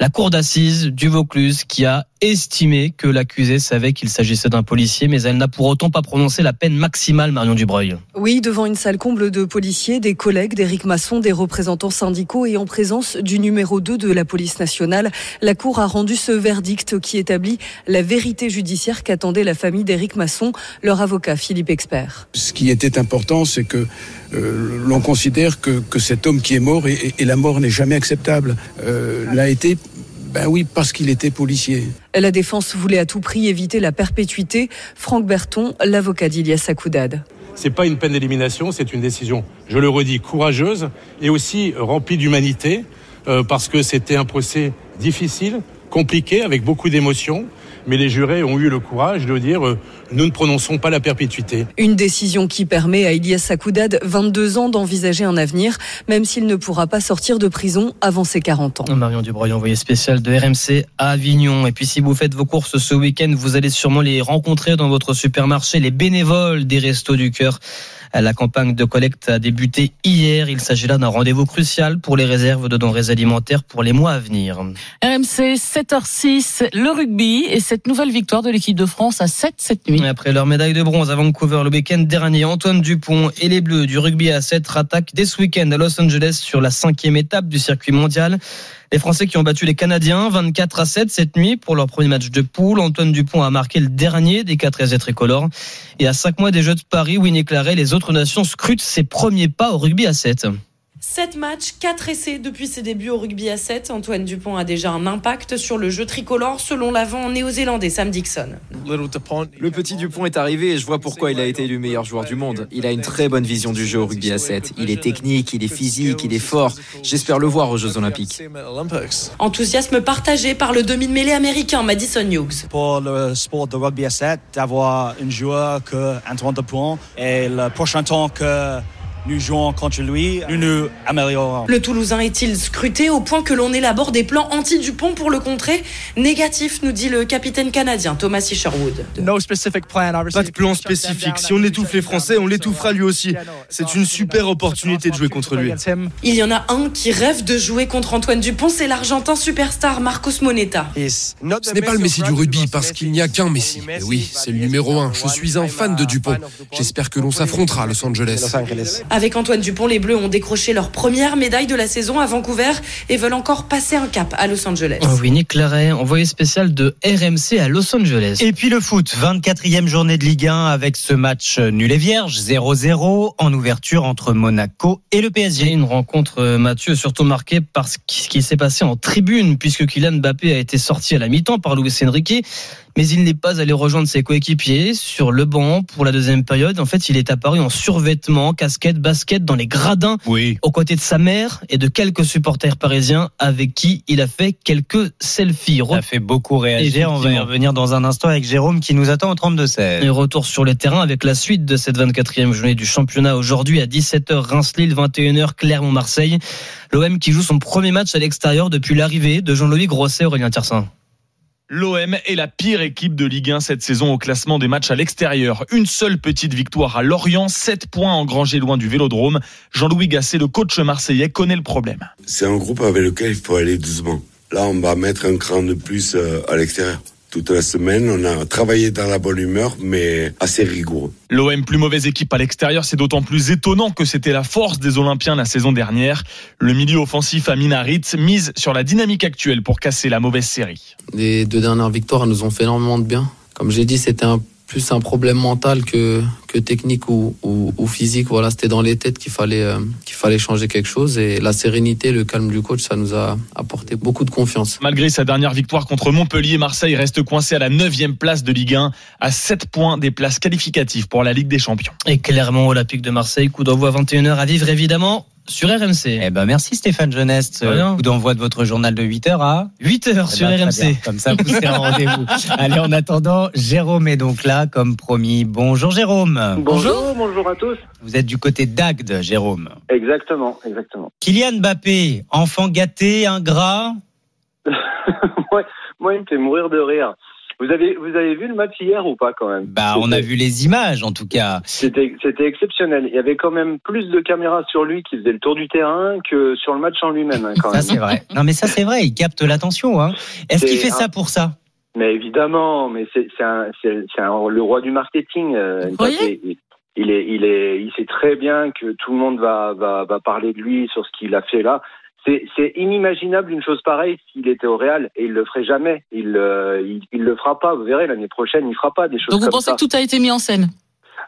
La cour d'assises du Vaucluse qui a estimé que l'accusé savait qu'il s'agissait d'un policier, mais elle n'a pour autant pas prononcé la peine maximale, Marion Dubreuil. Oui, devant une salle comble de policiers, des collègues d'Éric Masson, des représentants syndicaux et en présence du numéro 2 de la police nationale, la Cour a rendu ce verdict qui établit la vérité judiciaire qu'attendait la famille d'Éric Masson, leur avocat Philippe Expert. Ce qui était important, c'est que euh, l'on considère que, que, cet homme qui est mort, et, et la mort n'est jamais acceptable, euh, l'a été ben oui, parce qu'il était policier. La défense voulait à tout prix éviter la perpétuité. Franck Berton, l'avocat d'Ilias Akoudad. C'est pas une peine d'élimination, c'est une décision, je le redis, courageuse et aussi remplie d'humanité, euh, parce que c'était un procès difficile, compliqué, avec beaucoup d'émotions mais les jurés ont eu le courage de dire euh, nous ne prononçons pas la perpétuité. Une décision qui permet à Ilias Akoudad, 22 ans, d'envisager un avenir, même s'il ne pourra pas sortir de prison avant ses 40 ans. Marion Dubreuil, envoyé spécial de RMC à Avignon. Et puis si vous faites vos courses ce week-end, vous allez sûrement les rencontrer dans votre supermarché, les bénévoles des Restos du Cœur. La campagne de collecte a débuté hier. Il s'agit là d'un rendez-vous crucial pour les réserves de denrées alimentaires pour les mois à venir. RMC 7h06, le rugby et cette nouvelle victoire de l'équipe de France à 7 cette nuit. Après leur médaille de bronze à Vancouver le week-end dernier, Antoine Dupont et les Bleus du rugby à 7 rattaquent dès ce week-end à Los Angeles sur la cinquième étape du circuit mondial. Les Français qui ont battu les Canadiens 24 à 7 cette nuit pour leur premier match de poule. Antoine Dupont a marqué le dernier des quatre essais tricolores. Et à cinq mois des Jeux de Paris, Winnie Claret, les autres nations scrutent ses premiers pas au rugby à 7. 7 matchs, 4 essais depuis ses débuts au rugby à 7. Antoine Dupont a déjà un impact sur le jeu tricolore selon l'avant néo-zélandais Sam Dixon. Le petit Dupont est arrivé et je vois pourquoi il a été élu meilleur joueur du monde. Il a une très bonne vision du jeu au rugby à 7. Il est technique, il est physique, il est fort. J'espère le voir aux Jeux Olympiques. Enthousiasme partagé par le demi-mêlée américain Madison Hughes. Pour le sport de rugby à 7, d'avoir un joueur que Antoine Dupont et le prochain temps que nous jouons contre lui, nous nous améliorons. Le Toulousain est-il scruté au point que l'on élabore des plans anti-Dupont pour le contrer Négatif, nous dit le capitaine canadien Thomas Isherwood. Pas de plan spécifique. Si on étouffe les Français, on l'étouffera lui aussi. C'est une super opportunité de jouer contre lui. Il y en a un qui rêve de jouer contre Antoine Dupont, c'est l'Argentin superstar Marcos Moneta. Ce n'est pas le Messi du rugby parce qu'il n'y a qu'un Messi. Mais oui, c'est le numéro un. Je suis un fan de Dupont. J'espère que l'on s'affrontera à Los Angeles. Avec Antoine Dupont, les Bleus ont décroché leur première médaille de la saison à Vancouver et veulent encore passer un cap à Los Angeles. Oh oui, Nick Claret, envoyé spécial de RMC à Los Angeles. Et puis le foot, 24e journée de Ligue 1 avec ce match nul et vierge, 0-0 en ouverture entre Monaco et le PSG. Une rencontre, euh, Mathieu, surtout marquée par ce qui s'est passé en tribune, puisque Kylian Mbappé a été sorti à la mi-temps par Luis Enrique mais il n'est pas allé rejoindre ses coéquipiers sur le banc pour la deuxième période. En fait, il est apparu en survêtement, casquette, basket dans les gradins, oui. aux côtés de sa mère et de quelques supporters parisiens avec qui il a fait quelques selfies. Ça fait beaucoup réagir. On va y revenir dans un instant avec Jérôme qui nous attend au 32-16. Et retour sur les terrains avec la suite de cette 24e journée du championnat aujourd'hui à 17h Reims-Lille, 21h Clermont-Marseille. L'OM qui joue son premier match à l'extérieur depuis l'arrivée de Jean-Louis Grosset, Aurélien Tiersin. L'OM est la pire équipe de Ligue 1 cette saison au classement des matchs à l'extérieur. Une seule petite victoire à Lorient, 7 points engrangés loin du Vélodrome. Jean-Louis Gasset, le coach marseillais, connaît le problème. C'est un groupe avec lequel il faut aller doucement. Là, on va mettre un cran de plus euh, à l'extérieur. Toute la semaine, on a travaillé dans la bonne humeur, mais assez rigoureux. L'OM plus mauvaise équipe à l'extérieur, c'est d'autant plus étonnant que c'était la force des Olympiens la saison dernière. Le milieu offensif Amin Harit mise sur la dynamique actuelle pour casser la mauvaise série. Les deux dernières victoires nous ont fait énormément de bien. Comme j'ai dit, c'était un plus un problème mental que, que technique ou, ou, ou physique. Voilà, c'était dans les têtes qu'il fallait, euh, qu'il fallait changer quelque chose. Et la sérénité, le calme du coach, ça nous a apporté beaucoup de confiance. Malgré sa dernière victoire contre Montpellier, Marseille reste coincé à la 9 place de Ligue 1, à 7 points des places qualificatives pour la Ligue des Champions. Et clairement, Olympique de Marseille, coup d'envoi 21h à vivre évidemment sur RMC. Eh ben merci Stéphane Jeunesse. Coup d'envoi de votre journal de 8h à 8h Eh sur ben, RMC. bien. Comme ça, vous serez en rendez-vous. [LAUGHS] Allez, en attendant, Jérôme est donc là, comme promis. Bonjour Jérôme. Bonjour, bonjour à tous. Vous êtes du côté d'Agde, Jérôme. Exactement, exactement. Kylian Mbappé, enfant gâté, ingrat. [LAUGHS] moi, moi, il me fait mourir de rire. Vous avez, vous avez vu le match hier ou pas quand même? Bah, on a vu les images en tout cas. C'était, c'était exceptionnel. Il y avait quand même plus de caméras sur lui qui faisait le tour du terrain que sur le match en lui-même. hein, quand Ça c'est vrai. Non mais ça c'est vrai, il capte l'attention. Hein. Est-ce qu'il fait un- ça pour ça? Mais évidemment, mais c'est c'est un, c'est c'est un- le roi du marketing. euh, il est, il est, il sait très bien que tout le monde va, va, va parler de lui sur ce qu'il a fait là. C'est, inimaginable une chose pareille s'il était au Real et il le ferait jamais. Il, euh, il, il le fera pas. Vous verrez l'année prochaine, il fera pas des choses Donc vous comme pensez ça. que tout a été mis en scène?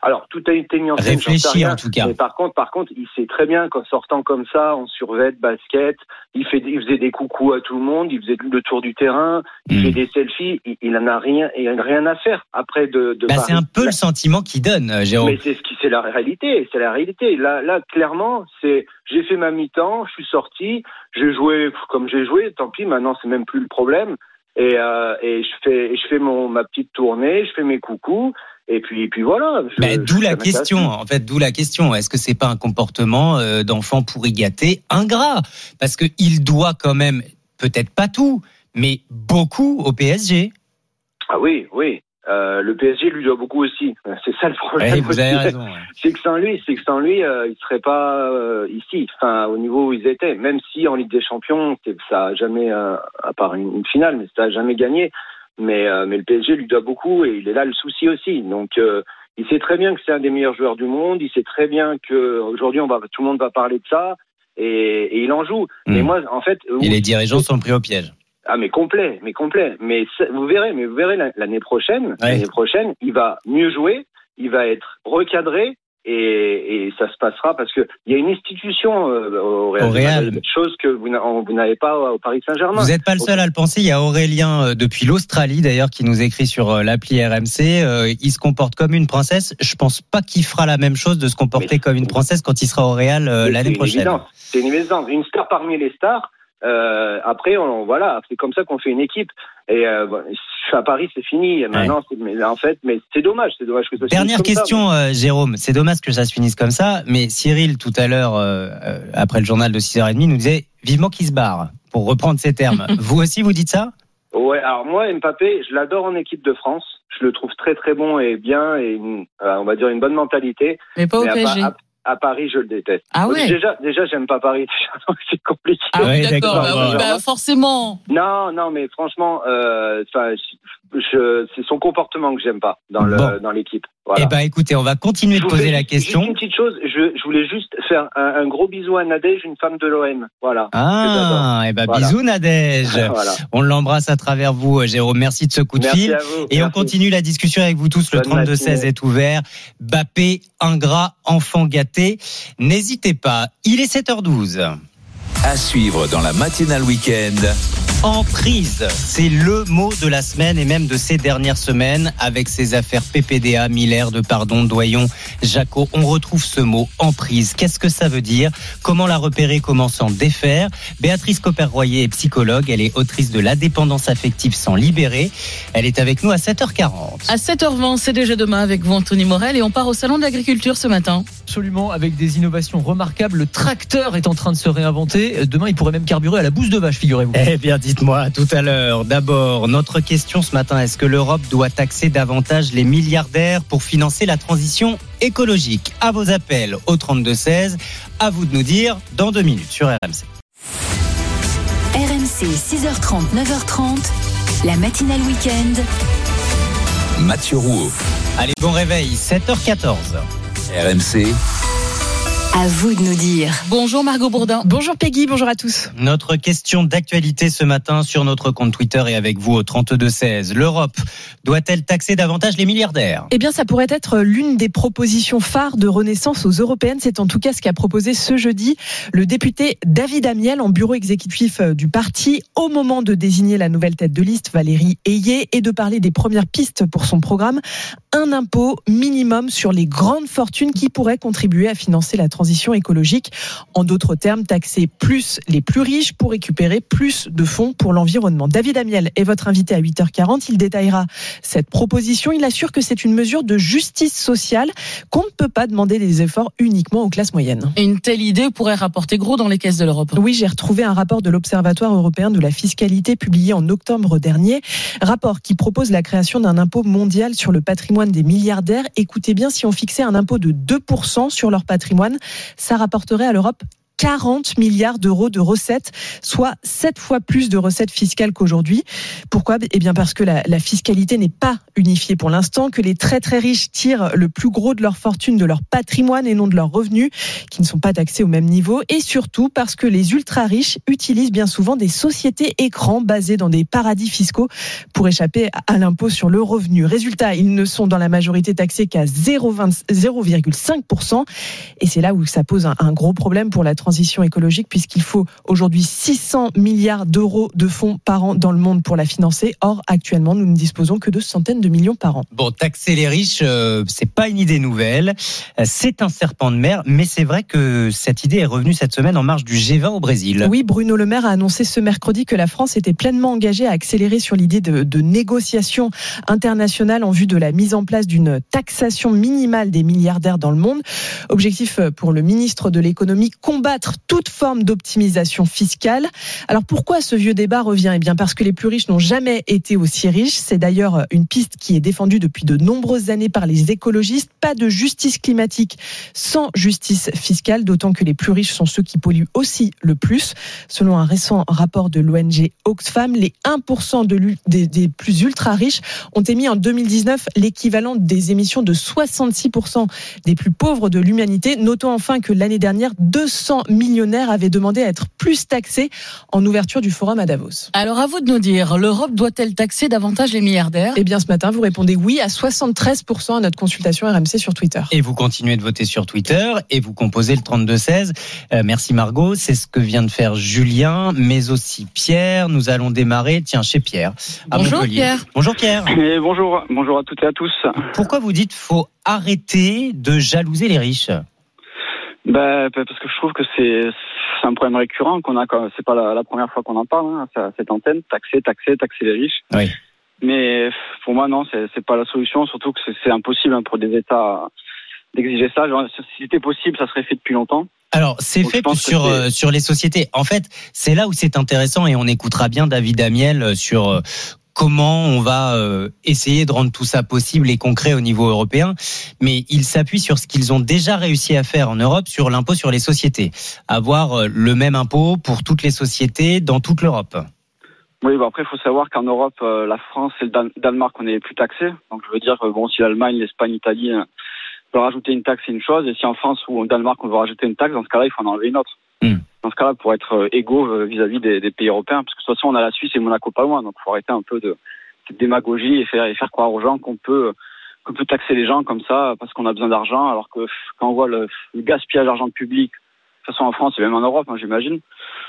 Alors, tout a été mis en scène. Réfléchi, en tout cas. Mais par contre, par contre, il sait très bien qu'en sortant comme ça, en survêt, basket, il fait, il faisait des coucous à tout le monde, il faisait le tour du terrain, Hmm. il fait des selfies, il, il en a rien, il a rien à faire après de. de Bah, c'est un peu le sentiment qu'il donne, euh, Jérôme. Mais c'est ce qui, c'est la réalité, c'est la réalité. Là, là, clairement, c'est, j'ai fait ma mi-temps, je suis sorti, j'ai joué comme j'ai joué, tant pis, maintenant c'est même plus le problème. Et, euh, et je fais, je fais mon, ma petite tournée, je fais mes coucous, et puis, et puis voilà. Bah, d'où la question, en fait, d'où la question. Est-ce que c'est pas un comportement euh, d'enfant pourri gâté, ingrat? Parce que il doit quand même, peut-être pas tout, mais beaucoup au PSG. Ah oui, oui. Euh, le PSG lui doit beaucoup aussi. [LAUGHS] C'est ça le problème. Ouais, vous avez raison. ouais. [LAUGHS] C'est que sans lui, c'est que sans lui, euh, il serait pas euh, ici, enfin au niveau où ils étaient. Même si en Ligue des Champions, ça a jamais, à part une, une finale, mais ça a jamais gagné. Mais euh, mais le PSG lui doit beaucoup et il est là le souci aussi. Donc euh, il sait très bien que c'est un des meilleurs joueurs du monde. Il sait très bien que aujourd'hui on va tout le monde va parler de ça et, et il en joue. Mais moi en fait, Et les dirigeants sont pris au piège. ah mais complet, mais complet. Mais vous verrez, mais vous verrez la- l'année prochaine, l'année prochaine, il va mieux jouer, il va être recadré et, et ça se passera parce que il y a une institution euh, au Real, Au Real. chose que vous n'a- vous n'avez pas au Paris Saint-Germain. Vous n'êtes pas le seul à le penser. Il y a Aurélien euh, depuis l'Australie d'ailleurs qui nous écrit sur euh, l'appli RMC. Euh, il se comporte comme une princesse. Je pense pas qu'il fera la même chose de se comporter comme une princesse quand il sera au Real l'année prochaine. C'est une évidence. Une star parmi les stars. Euh, après, on, voilà, c'est comme ça qu'on fait une équipe. Et euh, à Paris, c'est fini. Maintenant, c'est- mais en fait, mais c'est dommage. C'est dommage que ça se finisse Dernière comme ça, question, euh, Jérôme. C'est dommage que ça se finisse comme ça, mais Cyril, tout à l'heure, euh, euh, après le journal de 6h30, nous disait vivement qu'il se barre, pour reprendre ses termes. [LAUGHS] vous aussi, vous dites ça? Ouais, alors moi, Mbappé, je l'adore en équipe de France. Je le trouve très très bon et bien et une- euh, on va dire une bonne mentalité. Mais pas au PSG. À- à Paris, je le déteste. Ah ouais Déjà, déjà, j'aime pas Paris. [LAUGHS] C'est compliqué. Ah oui, d'accord. bah oui, bah, forcément. Non, non, mais franchement, euh, c'est son comportement que j'aime pas dans le Bon. dans l'équipe. Voilà. Eh ben, écoutez, on va continuer Je de poser fais la question. juste une petite chose, je, je voulais juste faire un, un gros bisou à Nadège, une femme de l'OM. Voilà. Ah, eh ben, Voilà. bisous Nadège. [LAUGHS] Voilà. On l'embrasse à travers vous, euh, Jérôme. Merci de ce coup de Merci fil. à vous. Et on continue la discussion avec vous tous. Le Bonne 32-16 matinée. est ouvert. Bappé, ingrat, enfant gâté. N'hésitez pas. Il est 7h12. À suivre dans la matinale week-end. Emprise, c'est le mot de la semaine et même de ces dernières semaines avec ces affaires PPDA, Miller, de Pardon, Doyon, Jaco. On retrouve ce mot emprise. Qu'est-ce que ça veut dire? Comment la repérer? Comment s'en défaire? Béatrice Copper-Royer est psychologue. Elle est autrice de La dépendance affective sans libérer. Elle est avec nous à 7h40. À 7h20, c'est déjà demain avec vous, Anthony Morel, et on part au Salon de l'Agriculture ce matin. Absolument, avec des innovations remarquables. Le tracteur est en train de se réinventer. Demain, il pourrait même carburer à la bouse de vache, figurez-vous. Eh bien, dites-moi tout à l'heure. D'abord, notre question ce matin est-ce que l'Europe doit taxer davantage les milliardaires pour financer la transition écologique? À vos appels au 32-16. À vous de nous dire dans deux minutes sur RMC. RMC 6h30, 9h30. La matinale week-end. Mathieu Rouault. Allez, bon réveil, 7h14. RMC. À vous de nous dire. Bonjour Margot Bourdin. Bonjour Peggy, bonjour à tous. Notre question d'actualité ce matin sur notre compte Twitter et avec vous au 32-16. L'Europe doit-elle taxer davantage les milliardaires? Eh bien, ça pourrait être l'une des propositions phares de Renaissance aux européennes. C'est en tout cas ce qu'a proposé ce jeudi le député David Amiel en bureau exécutif euh, du parti au moment de désigner la nouvelle tête de liste, Valérie Ayé, et de parler des premières pistes pour son programme. Un impôt minimum sur les grandes fortunes qui pourrait contribuer à financer la transition écologique. En d'autres termes, taxer plus les plus riches pour récupérer plus de fonds pour l'environnement. David Amiel est votre invité à 8h40. Il détaillera cette proposition. Il assure que c'est une mesure de justice sociale qu'on ne peut pas demander des efforts uniquement aux classes moyennes. Et une telle idée pourrait rapporter gros dans les caisses de l'Europe. Oui, j'ai retrouvé un rapport de l'Observatoire européen de la fiscalité publié en octobre dernier. Rapport qui propose la création d'un impôt mondial sur le patrimoine des milliardaires. Écoutez bien, si on fixait un impôt de 2% sur leur patrimoine, ça rapporterait à l'Europe 40 milliards d'euros de recettes, soit 7 fois plus de recettes fiscales qu'aujourd'hui. Pourquoi? Eh bien parce que la, fiscalité n'est pas unifiée pour l'instant, que les très très riches tirent le plus gros de leur fortune de leur patrimoine et non de leurs revenus, qui ne sont pas taxés au même niveau, et surtout parce que les ultra riches utilisent bien souvent des sociétés écrans basées dans des paradis fiscaux pour échapper à l'impôt sur le revenu. Résultat, ils ne sont dans la majorité taxés qu'à 0,20 0,5%. Et c'est là où ça pose un, gros problème pour la écologique, puisqu'il faut aujourd'hui 600 milliards d'euros de fonds par an dans le monde pour la financer. Or, actuellement, nous ne disposons que de centaines de millions par an. Bon, taxer les riches, euh, c'est pas une idée nouvelle. Euh, C'est un serpent de mer, mais c'est vrai que cette idée est revenue cette semaine en marge du G20 au Brésil. Oui, Bruno Le Maire a annoncé ce mercredi que la France était pleinement engagée à accélérer sur l'idée de, de négociations internationales en vue de la mise en place d'une taxation minimale des milliardaires dans le monde. Objectif euh, pour le ministre de l'économie, combattre toute forme d'optimisation fiscale. Alors pourquoi ce vieux débat revient? Eh bien parce que les plus riches n'ont jamais été aussi riches. C'est d'ailleurs une piste qui est défendue depuis de nombreuses années par les écologistes. Pas de justice climatique sans justice fiscale, d'autant que les plus riches sont ceux qui polluent aussi le plus. Selon un récent rapport de l'ONG Oxfam, les 1% de l'u- des, des plus ultra riches ont émis en 2019 l'équivalent des émissions de 66% des plus pauvres de l'humanité. Notons enfin que l'année dernière, 200 millionnaires avaient demandé à être plus taxés en ouverture du forum à Davos. Alors à vous de nous dire, l'Europe doit-elle taxer davantage les milliardaires? Eh bien ce matin, vous répondez oui à 73% à notre consultation RMC sur Twitter. Et vous continuez de voter sur Twitter et vous composez le 32-16. Euh, merci Margot. C'est ce que vient de faire Julien, mais aussi Pierre. Nous allons démarrer, tiens, chez Pierre. à Bonjour, Montpellier. Pierre. Bonjour Pierre. Et bonjour, bonjour à toutes et à tous. Pourquoi vous dites faut arrêter de jalouser les riches? Ben, parce que je trouve que c'est c'est un problème récurrent qu'on a. quand- C'est pas la, la première fois qu'on en parle. Hein, à cette antenne, taxer, taxer, taxer les riches. Oui. Mais pour moi, non, c'est c'est pas la solution. Surtout que c'est- impossible hein, pour des États d'exiger ça. Genre, si c'était possible, ça serait fait depuis longtemps. Alors, c'est fait sur, euh, sur les sociétés. En fait, c'est là où c'est intéressant et on écoutera bien David Amiel euh, sur euh, comment on va euh, essayer de rendre tout ça possible et concret au niveau européen. Mais il s'appuie sur ce qu'ils ont déjà réussi à faire en Europe sur l'impôt sur les sociétés. Avoir euh, le même impôt pour toutes les sociétés dans toute l'Europe. Oui, bon après, il faut savoir qu'en Europe, euh, la France et le Dan- Danemark, on est plus taxés. Donc, je veux dire, que, bon, si l'Allemagne, l'Espagne, l'Italie veulent rajouter une taxe, c'est une chose. Et si en France ou au Danemark, on veut rajouter une taxe, dans ce cas-là, il faut en enlever une autre. Dans ce cas-là, pour être euh, égaux euh, vis-à-vis des, pays européens, parce que de toute façon, on a la Suisse et Monaco pas loin. Donc, il faut arrêter un peu de, démagogie et faire, croire aux gens qu'on peut, qu'on peut taxer les gens comme ça parce qu'on a besoin d'argent, alors que quand on voit le, gaspillage d'argent public, de toute façon en France et même en Europe, hein, j'imagine,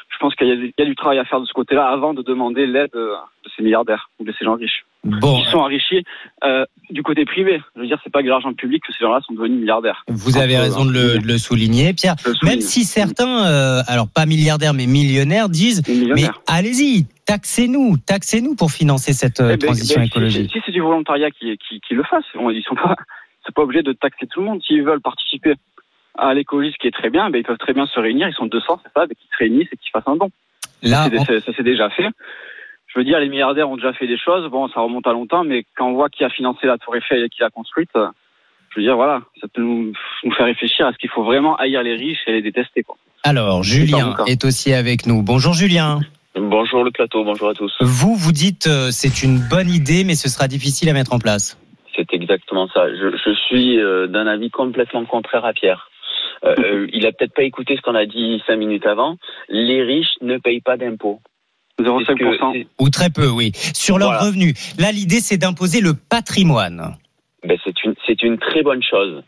je pense qu'il y, a du- il y a du travail à faire de ce côté-là avant de demander l'aide euh, de ces milliardaires ou de ces gens riches. Bon, Ils sont enrichis euh, du côté privé. Je veux dire, c'est pas que de l'argent public que ces gens-là sont devenus milliardaires. Vous avez Entre- raison de le, de le souligner, Pierre. Même si certains, euh, alors pas milliardaires mais millionnaires, disent mais allez-y, taxez-nous, taxez-nous pour financer cette euh, Eh ben, transition ben, si- écologique. Si, c'est du volontariat qui, qui, qui le fasse, ils sont pas, c'est pas obligé de taxer tout le monde. S'ils veulent participer à l'écologie, ce qui est très bien, ben, ils peuvent très bien se réunir. Ils sont 200, c'est ça, ben, qu'ils se réunissent et qu'ils fassent un don. Là, C'est- c'est- ça s'est déjà fait. Je veux dire, les milliardaires ont déjà fait des choses. Bon, ça remonte à longtemps, mais quand on voit qui a financé la Tour Eiffel et qui l'a construite, euh, je veux dire, voilà, ça peut nous, nous faire réfléchir à ce qu'il faut vraiment haïr les riches et les détester, quoi. Alors, Julien est aussi avec nous. Bonjour Julien. Bonjour le plateau, bonjour à tous. Vous, vous dites euh, c'est une bonne idée, mais ce sera difficile à mettre en place. C'est exactement ça. Je, je suis euh, d'un avis complètement contraire à Pierre. Euh, [LAUGHS] il a peut-être pas écouté ce qu'on a dit cinq minutes avant. Les riches ne payent pas d'impôts. 0,5%. Ou très peu, oui. Sur leurs Voilà. revenus. Là, l'idée, c'est d'imposer le patrimoine. Ben, c'est une une très bonne chose.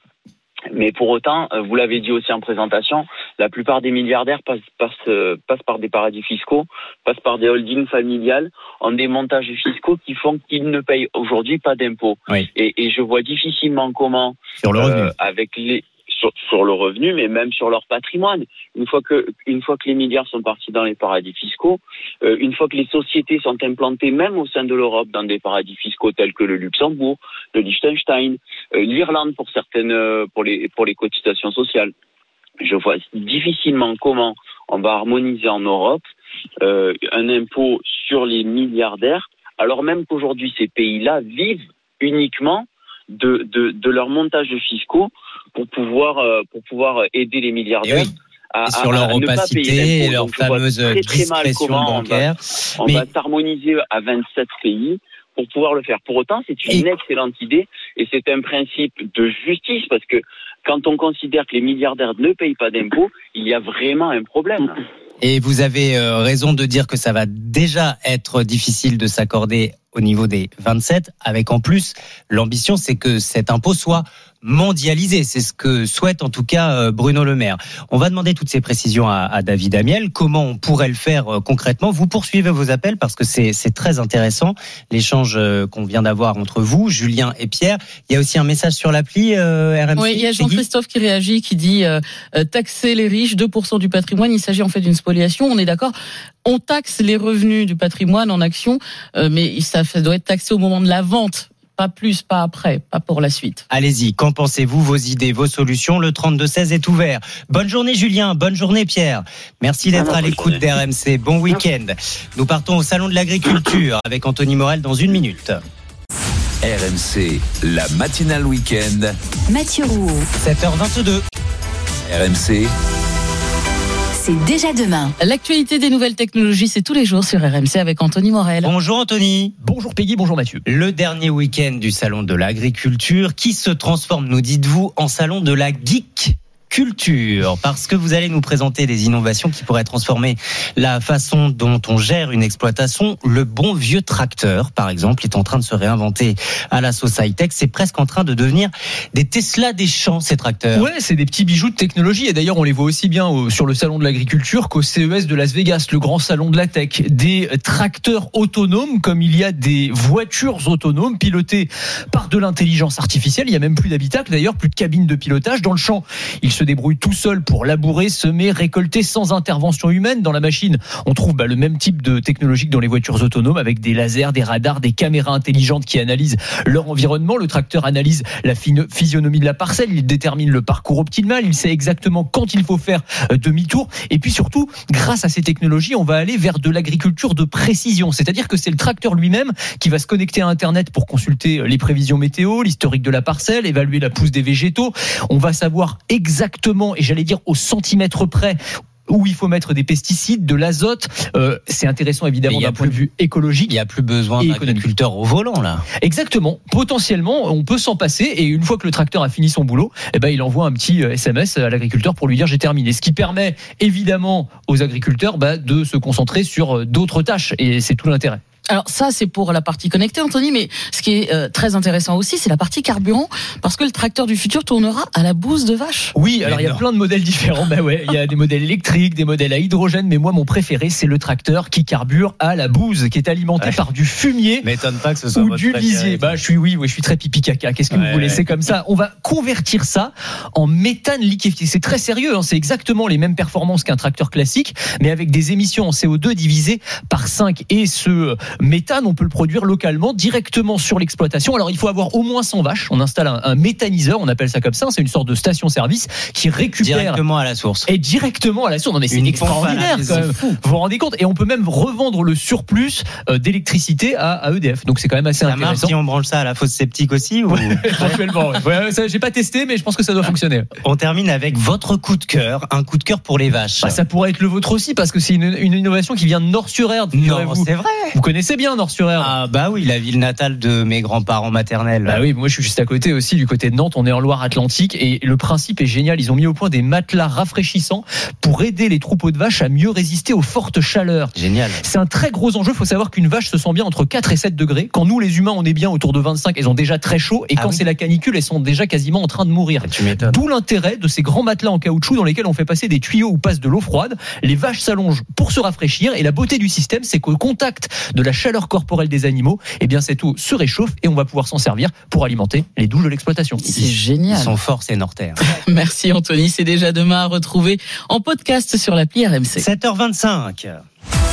Mais pour autant, euh, vous l'avez dit aussi en présentation, la plupart des milliardaires passent, passent, euh, passent par des paradis fiscaux, passent par des holdings familiales, ont des montages fiscaux qui font qu'ils ne payent aujourd'hui pas d'impôts. Oui. Et, et je vois difficilement comment, Sur le euh, avec les sur, sur le revenu, mais même sur leur patrimoine. Une fois que une fois que les milliards sont partis dans les paradis fiscaux, euh, une fois que les sociétés sont implantées même au sein de l'Europe dans des paradis fiscaux tels que le Luxembourg, le Liechtenstein, euh, l'Irlande pour certaines euh, pour les pour les cotisations sociales. Je vois difficilement comment on va harmoniser en Europe euh, un impôt sur les milliardaires, alors même qu'aujourd'hui ces pays-là vivent uniquement de, de, de leur montage fiscaux pour pouvoir, euh, pour pouvoir aider les milliardaires Eh oui. à, Et sur à- leur à opacité et leur Donc, fameuse très, très mal discrétion comment on va- bancaire. On Mais- va s'harmoniser à 27 pays pour pouvoir le faire. Pour autant, c'est une excellente idée et c'est un principe de justice parce que quand on considère que les milliardaires ne payent pas d'impôts, il y a vraiment un problème. Et vous avez euh, raison de dire que ça va déjà être difficile de s'accorder au niveau des 27, avec en plus l'ambition, c'est que cet impôt soit mondialisé. C'est ce que souhaite en tout cas euh, Bruno Le Maire. On va demander toutes ces précisions à, à David Amiel. Comment on pourrait le faire euh, concrètement? Vous poursuivez vos appels parce que c'est très intéressant l'échange euh, qu'on vient d'avoir entre vous, Julien et Pierre. Il y a aussi un message sur l'appli euh, RMC. Oui, il y a Jean-Christophe qui réagit, qui dit euh, taxer les riches, 2% du patrimoine. Il s'agit en fait d'une spoliation. On est d'accord. On taxe les revenus du patrimoine en action, euh, mais ça, ça doit être taxé au moment de la vente, pas plus, pas après, pas pour la suite. Allez-y, qu'en pensez-vous Vos idées, vos solutions? Le 32-16 est ouvert. Bonne journée Julien, bonne journée Pierre. Merci d'être à l'écoute d'RMC. Bon week-end. Nous partons au Salon de l'Agriculture avec Anthony Morel dans une minute. RMC, la matinale week-end. Mathieu Rouault. 7h22. RMC, C'est déjà demain. L'actualité des nouvelles technologies, c'est tous les jours sur RMC avec Anthony Morel. Bonjour Anthony. Bonjour Peggy, bonjour Mathieu. Le dernier week-end du Salon de l'Agriculture qui se transforme, nous dites-vous, en Salon de la Geek culture parce que vous allez nous présenter des innovations qui pourraient transformer la façon dont on gère une exploitation. Le bon vieux tracteur, par exemple, est en train de se réinventer à la sauce high-tech. C'est presque en train de devenir des Tesla des champs, ces tracteurs. Ouais, c'est des petits bijoux de technologie et d'ailleurs on les voit aussi bien au- sur le salon de l'agriculture qu'au CES de Las Vegas, le grand salon de la tech. Des tracteurs autonomes comme il y a des voitures autonomes pilotées par de l'intelligence artificielle. Il y a même plus d'habitacle d'ailleurs, plus de cabine de pilotage dans le champ. Débrouille tout seul pour labourer, semer, récolter sans intervention humaine. Dans la machine, on trouve bah, le même type de technologie que dans les voitures autonomes avec des lasers, des radars, des caméras intelligentes qui analysent leur environnement. Le tracteur analyse la physionomie de la parcelle, il détermine le parcours optimal, il sait exactement quand il faut faire euh, demi-tour. Et puis surtout, grâce à ces technologies, on va aller vers de l'agriculture de précision. C'est-à-dire que c'est le tracteur lui-même qui va se connecter à Internet pour consulter euh, les prévisions météo, l'historique de la parcelle, évaluer la pousse des végétaux. On va savoir exactement, et j'allais dire au centimètre près, où il faut mettre des pesticides, de l'azote. Euh, c'est intéressant évidemment d'un point de vue écologique. Il n'y a plus besoin d'agriculteurs au volant, là. Exactement. Potentiellement, on peut s'en passer et une fois que le tracteur a fini son boulot, eh ben, il envoie un petit euh, SMS à l'agriculteur pour lui dire j'ai terminé. Ce qui permet évidemment aux agriculteurs bah, de se concentrer sur euh, d'autres tâches et c'est tout l'intérêt. Alors ça, c'est pour la partie connectée, Anthony, mais ce qui est euh, très intéressant aussi, c'est la partie carburant, parce que le tracteur du futur tournera à la bouse de vache. Oui, alors il y a plein de modèles différents. Bah ouais, il y a des modèles électriques, des modèles à hydrogène, mais moi mon préféré c'est le tracteur qui carbure à la bouse, qui est alimenté par du fumier M'étonne pas que ce soit ou votre du lisier. Bah je suis oui, oui, je suis très pipi caca. Qu'est-ce que Ouais, vous voulez? ouais. C'est comme ça. On va convertir ça en méthane liquéfié. C'est très sérieux. hein. C'est exactement les mêmes performances qu'un tracteur classique, mais avec des émissions en CO2 divisées par 5. Et ce méthane, on peut le produire localement, directement sur l'exploitation. Alors il faut avoir au moins 100 vaches. On installe un, un méthaniseur, on appelle ça comme ça. C'est une sorte de station-service qui récupère Directement à la source. et directement à la source. Non mais c'est extraordinaire quand même. Vous vous rendez compte? Et on peut même revendre le surplus euh, d'électricité à, à EDF. Donc c'est quand même assez intéressant. si on branche ça à la fosse septique aussi ou... [LAUGHS] Éventuellement, ouais. Ouais, ça, j'ai pas testé, mais je pense que ça doit fonctionner. On termine avec votre coup de cœur, un coup de cœur pour les vaches. Bah, ça pourrait être le vôtre aussi, parce que c'est une, une innovation qui vient de Nord-sur-Erdre. non, c'est vrai. Vous connaissez bien Nord-sur-Erdre Ah bah oui, la ville natale de mes grands-parents maternels. Bah oui, moi je suis juste à côté aussi, du côté de Nantes, on est en Loire-Atlantique et le principe est génial. Ils ont mis au point des matelas rafraîchissants pour aider les troupeaux de vaches à mieux résister aux fortes chaleurs. Génial. C'est un très gros enjeu. Il faut savoir qu'une vache se sent bien entre 4 et 7 degrés. Quand nous, les humains, on est bien autour de 25, elles ont déjà très chaud. Et Ah quand oui. c'est la canicule, elles sont déjà quasiment en train de mourir. D'où l'intérêt de ces grands matelas en caoutchouc dans lesquels on fait passer des tuyaux où passe de l'eau froide. Les vaches s'allongent pour se rafraîchir. Et la beauté du système, c'est qu'au contact de la chaleur corporelle des animaux, eh bien, cette eau se réchauffe et on va pouvoir s'en servir pour alimenter les douches de l'exploitation. C'est Ils génial. sont forts, ces Nortaires. [LAUGHS] Merci Anthony, c'est déjà demain à retrouver en podcast sur l'appli RMC. 7h25.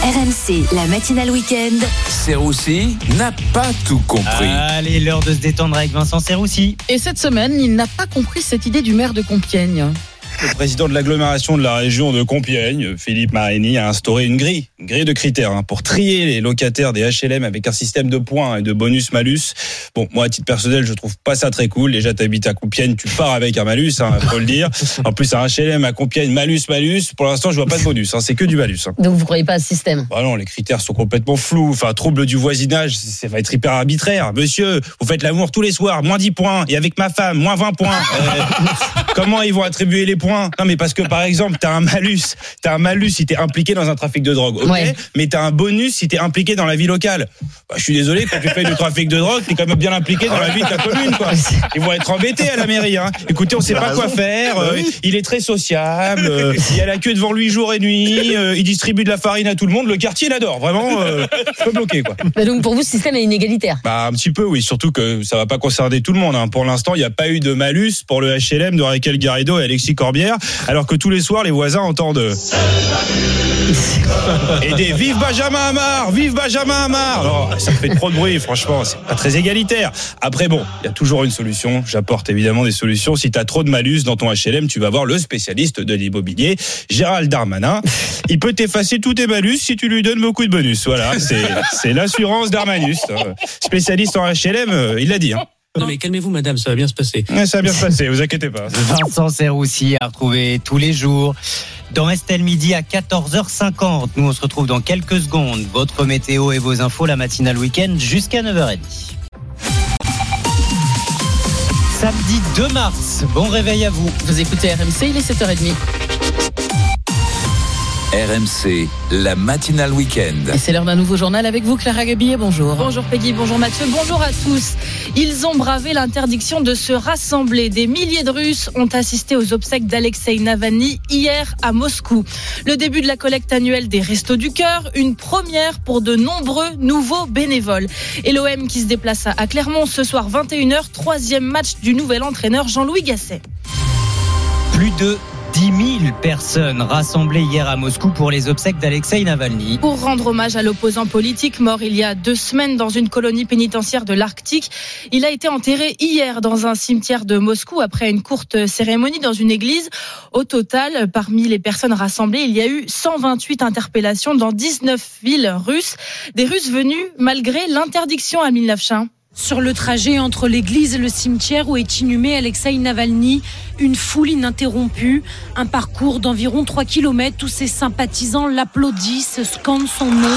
RMC, la matinale week-end. Serroussi n'a pas tout compris. Allez, l'heure de se détendre avec Vincent Serroussi. Et cette semaine, il n'a pas compris cette idée du maire de Compiègne. Le président de l'agglomération de la région de Compiègne, Philippe Marini, a instauré une grille, une grille de critères hein, pour trier les locataires des HLM avec un système de points et de bonus-malus. Bon, moi, à titre personnel, je trouve pas ça très cool. Déjà, t'habites à Compiègne, tu pars avec un malus, hein, faut le dire. En plus, un HLM à Compiègne, malus, malus. Pour l'instant, je vois pas de bonus, hein, c'est que du malus. Hein. Donc vous croyez pas à ce système? Bah non, les critères sont complètement flous. Enfin, trouble du voisinage, ça va être hyper arbitraire. Monsieur, vous faites l'amour tous les soirs, moins 10 points. Et avec ma femme, moins 20 points. Euh, [LAUGHS] comment ils vont attribuer les points? Non, mais parce que par exemple, t'as un malus. T'as un malus si t'es impliqué dans un trafic de drogue. Ok. Ouais. Mais t'as un bonus si t'es impliqué dans la vie locale. Bah, je suis désolé, quand tu fais du trafic de drogue, t'es quand même bien impliqué dans la vie de ta commune, quoi. Ils vont être embêtés à la mairie, hein. Écoutez, on sait pas quoi faire. euh, il est très sociable. euh, il y a la queue devant lui jour et nuit. euh, il distribue de la farine à tout le monde. Le quartier l'adore. Vraiment, euh, pas bloqué, quoi. Bah Donc pour vous, ce système est inégalitaire. Bah un petit peu oui, surtout que ça va pas concerner tout le monde. hein. Pour l'instant, il n'y a pas eu de malus pour le HLM de Raquel Garrido et Alexis Alors que tous les soirs les voisins entendent. Et des vive Benjamin Hamar, vive Benjamin Hamar. Alors, ça fait trop de bruit, franchement, c'est pas très égalitaire. Après bon, il y a toujours une solution. J'apporte évidemment des solutions. Si tu as trop de malus dans ton HLM, tu vas voir le spécialiste de l'immobilier, Gérald Darmanin. Il peut t'effacer tous tes malus si tu lui donnes beaucoup de bonus. Voilà, c'est c'est l'assurance Darmanus. hein. Spécialiste en HLM, euh, il l'a dit. Hein. Non mais calmez-vous madame, ça va bien se passer. Ouais, ça va bien se passer, vous inquiétez pas. [LAUGHS] Vincent Serroussi à retrouver tous les jours dans Estelle Midi à 14h50. Nous, on se retrouve dans quelques secondes. Votre météo et vos infos, la matinale week-end jusqu'à 9h30. Samedi 2 mars, bon réveil à vous. Vous écoutez RMC, il est 7h30. RMC, la matinale week-end. Et c'est l'heure d'un nouveau journal avec vous, Clara Gabillet. Bonjour. Bonjour Peggy, bonjour Mathieu, bonjour à tous. Ils ont bravé l'interdiction de se rassembler. Des milliers de Russes ont assisté aux obsèques d'Alexei Navalny hier à Moscou. Le début de la collecte annuelle des Restos du Cœur, une première pour de nombreux nouveaux bénévoles. Et l'OM qui se déplace à Clermont ce soir 21h, troisième match du nouvel entraîneur Jean-Louis Gasset. Plus de 10 000 personnes rassemblées hier à Moscou pour les obsèques d'Alexei Navalny. Pour rendre hommage à l'opposant politique mort il y a deux semaines dans une colonie pénitentiaire de l'Arctique, il a été enterré hier dans un cimetière de Moscou après une courte cérémonie dans une église. Au total, parmi les personnes rassemblées, il y a eu 128 interpellations dans 19 villes russes. Des Russes venus malgré l'interdiction à Milnavchin. Sur le trajet entre l'église et le cimetière où est inhumé Alexei Navalny, une foule ininterrompue, un parcours d'environ 3 km où ses sympathisants l'applaudissent, scandent son nom.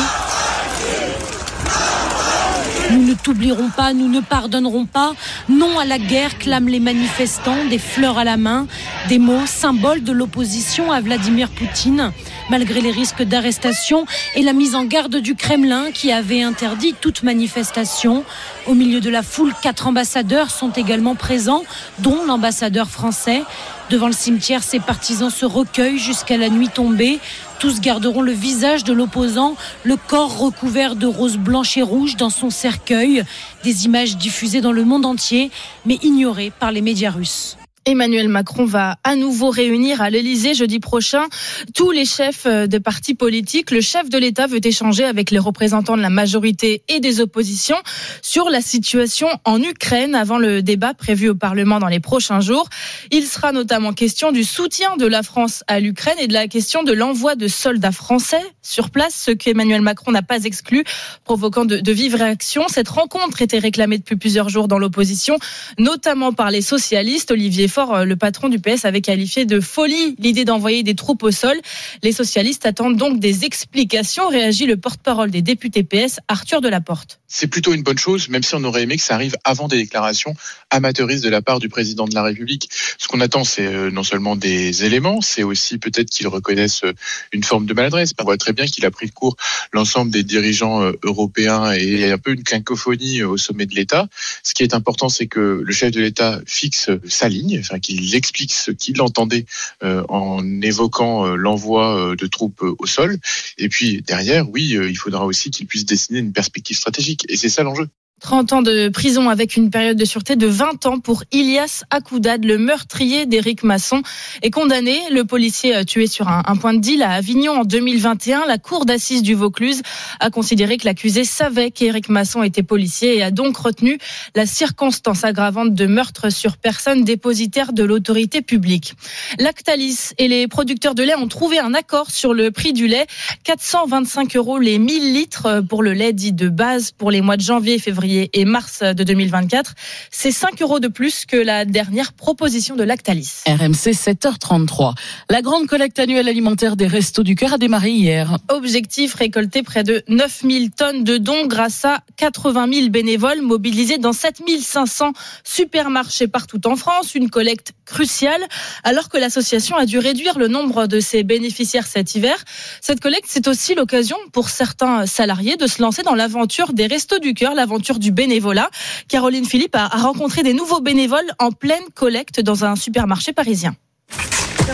Nous ne t'oublierons pas, nous ne pardonnerons pas. Non à la guerre, clament les manifestants, des fleurs à la main, des mots symboles de l'opposition à Vladimir Poutine, malgré les risques d'arrestation et la mise en garde du Kremlin qui avait interdit toute manifestation. Au milieu de la foule, quatre ambassadeurs sont également présents, dont l'ambassadeur français. Devant le cimetière, ses partisans se recueillent jusqu'à la nuit tombée. Tous garderont le visage de l'opposant, le corps recouvert de roses blanches et rouges dans son cercueil. Des images diffusées dans le monde entier, mais ignorées par les médias russes. Emmanuel Macron va à nouveau réunir à l'Elysée jeudi prochain tous les chefs euh, de partis politiques. Le chef de l'État veut échanger avec les représentants de la majorité et des oppositions sur la situation en Ukraine avant le débat prévu au Parlement dans les prochains jours. Il sera notamment question du soutien de la France à l'Ukraine et de la question de l'envoi de soldats français sur place, ce qu'Emmanuel Macron n'a pas exclu, provoquant de, de vives réactions. Cette rencontre était réclamée depuis plusieurs jours dans l'opposition, notamment par les socialistes. Olivier Euh, le patron du PS, avait qualifié de folie l'idée d'envoyer des troupes au sol. Les socialistes attendent donc des explications, réagit le porte-parole des députés PS, Arthur Delaporte. C'est plutôt une bonne chose, même si on aurait aimé que ça arrive avant des déclarations amateuristes de la part du président de la République. Ce qu'on attend, c'est euh, non seulement des éléments, c'est aussi peut-être qu'ils reconnaissent euh, une forme de maladresse. On voit très bien qu'il a pris de court l'ensemble des dirigeants euh, européens et il y a un peu une cacophonie au sommet de l'État. Ce qui est important, c'est que le chef de l'État fixe sa ligne, enfin qu'il explique ce qu'il entendait en évoquant l'envoi de troupes au sol. Et puis derrière, oui, il faudra aussi qu'il puisse dessiner une perspective stratégique. Et c'est ça l'enjeu. 30 ans de prison avec une période de sûreté de 20 ans pour Ilias Akoudad, le meurtrier d'Éric Masson, est condamné. Le policier euh, tué sur un, point de deal à Avignon en 2021. La cour d'assises du Vaucluse a considéré que l'accusé savait qu'Éric Masson était policier et a donc retenu la circonstance aggravante de meurtre sur personne dépositaire de l'autorité publique. Lactalis et les producteurs de lait ont trouvé un accord sur le prix du lait. 425 euros les 1000 litres pour le lait dit de base pour les mois de janvier et février et mars de 2024. C'est 5 euros de plus que la dernière proposition de Lactalis. RMC 7h33. La grande collecte annuelle alimentaire des Restos du Cœur a démarré hier. Objectif récolter près de 9000 tonnes de dons grâce à 80 000 bénévoles mobilisés dans 7500 supermarchés partout en France. Une collecte cruciale alors que l'association a dû réduire le nombre de ses bénéficiaires cet hiver. Cette collecte, c'est aussi l'occasion pour certains salariés de se lancer dans l'aventure des Restos du Cœur, l'aventure du bénévolat. Caroline Philippe a rencontré des nouveaux bénévoles en pleine collecte dans un supermarché parisien.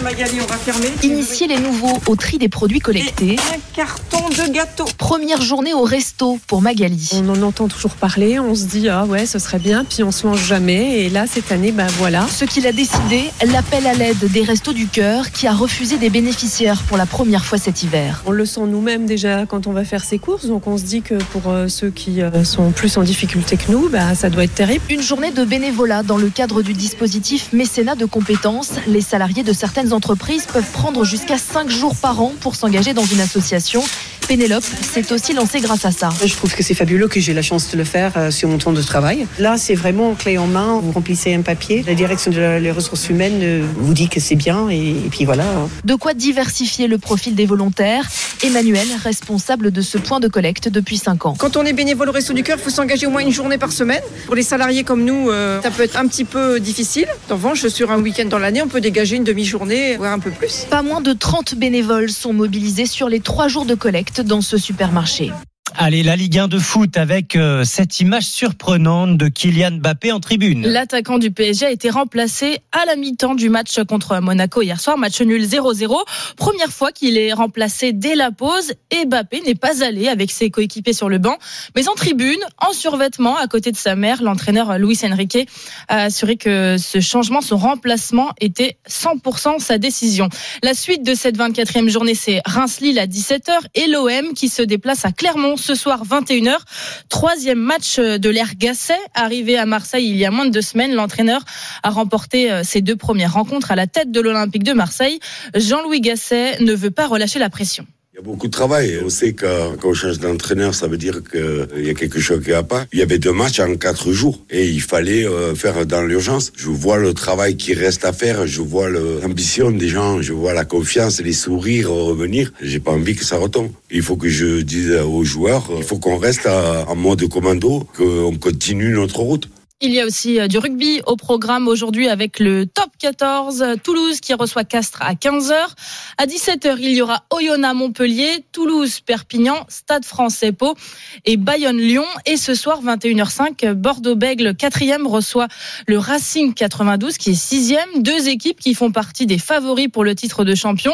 Magali, on va fermer. Initier les nouveaux au tri des produits collectés. Et un carton de gâteau. Première journée au resto pour Magali. On en entend toujours parler, on se dit ah ouais, ce serait bien, puis on se lance jamais. Et là, cette année, ben voilà. Ce qu'il a décidé, l'appel à l'aide des Restos du Cœur qui a refusé des bénéficiaires pour la première fois cet hiver. On le sent nous-mêmes déjà quand on va faire ses courses, donc on se dit que pour euh, ceux qui euh, sont plus en difficulté que nous, bah, ça doit être terrible. Une journée de bénévolat dans le cadre du dispositif mécénat de compétences. Les salariés de certaines entreprises peuvent prendre jusqu'à 5 jours par an pour s'engager dans une association. Pénélope s'est aussi lancée grâce à ça. Je trouve que c'est fabuleux que j'ai la chance de le faire euh, sur mon temps de travail. Là, c'est vraiment clé en main. Vous remplissez un papier. La direction des ressources humaines euh, vous dit que c'est bien et, et, puis voilà. De quoi diversifier le profil des volontaires. Emmanuel, responsable de ce point de collecte depuis 5 ans. Quand on est bénévole au Resto du Cœur, il faut s'engager au moins une journée par semaine. Pour les salariés comme nous, euh, ça peut être un petit peu difficile. En revanche, sur un week-end dans l'année, on peut dégager une demi-journée, Pas moins de 30 bénévoles sont mobilisés sur les 3 jours de collecte dans ce supermarché. Allez, la Ligue 1 de foot avec euh, cette image surprenante de Kylian Mbappé en tribune. L'attaquant du PSG a été remplacé à la mi-temps du match contre Monaco hier soir, match nul 0-0. Première fois qu'il est remplacé dès la pause et Mbappé n'est pas allé avec ses coéquipiers sur le banc, mais en tribune, en survêtement, à côté de sa mère, l'entraîneur Luis Enrique a assuré que ce changement, son remplacement était 100% sa décision. La suite de cette 24e journée, c'est Reims-Lille à 17h et l'OM qui se déplace à Clermont ce soir 21h. Troisième match de l'ère Gasset. Arrivé à Marseille il y a moins de deux semaines, l'entraîneur a remporté ses deux premières rencontres à la tête de l'Olympique de Marseille. Jean-Louis Gasset ne veut pas relâcher la pression. Il y a beaucoup de travail. On sait que quand on change d'entraîneur, ça veut dire qu'il y a quelque chose qui va pas. Il y avait deux matchs en quatre jours et il fallait faire dans l'urgence. Je vois le travail qui reste à faire, je vois l'ambition des gens, je vois la confiance, les sourires revenir. J'ai pas envie que ça retombe. Il faut que je dise aux joueurs, il faut qu'on reste en mode commando, qu'on continue notre route. Il y a aussi du rugby au programme aujourd'hui avec le top 14. Toulouse qui reçoit Castres à 15h. À 17h, il y aura Oyonnax Montpellier, Toulouse Perpignan, Stade français Pau et Bayonne Lyon. Et ce soir, 21h05, Bordeaux-Bègle 4e reçoit le Racing 92 qui est 6e. Deux équipes qui font partie des favoris pour le titre de champion,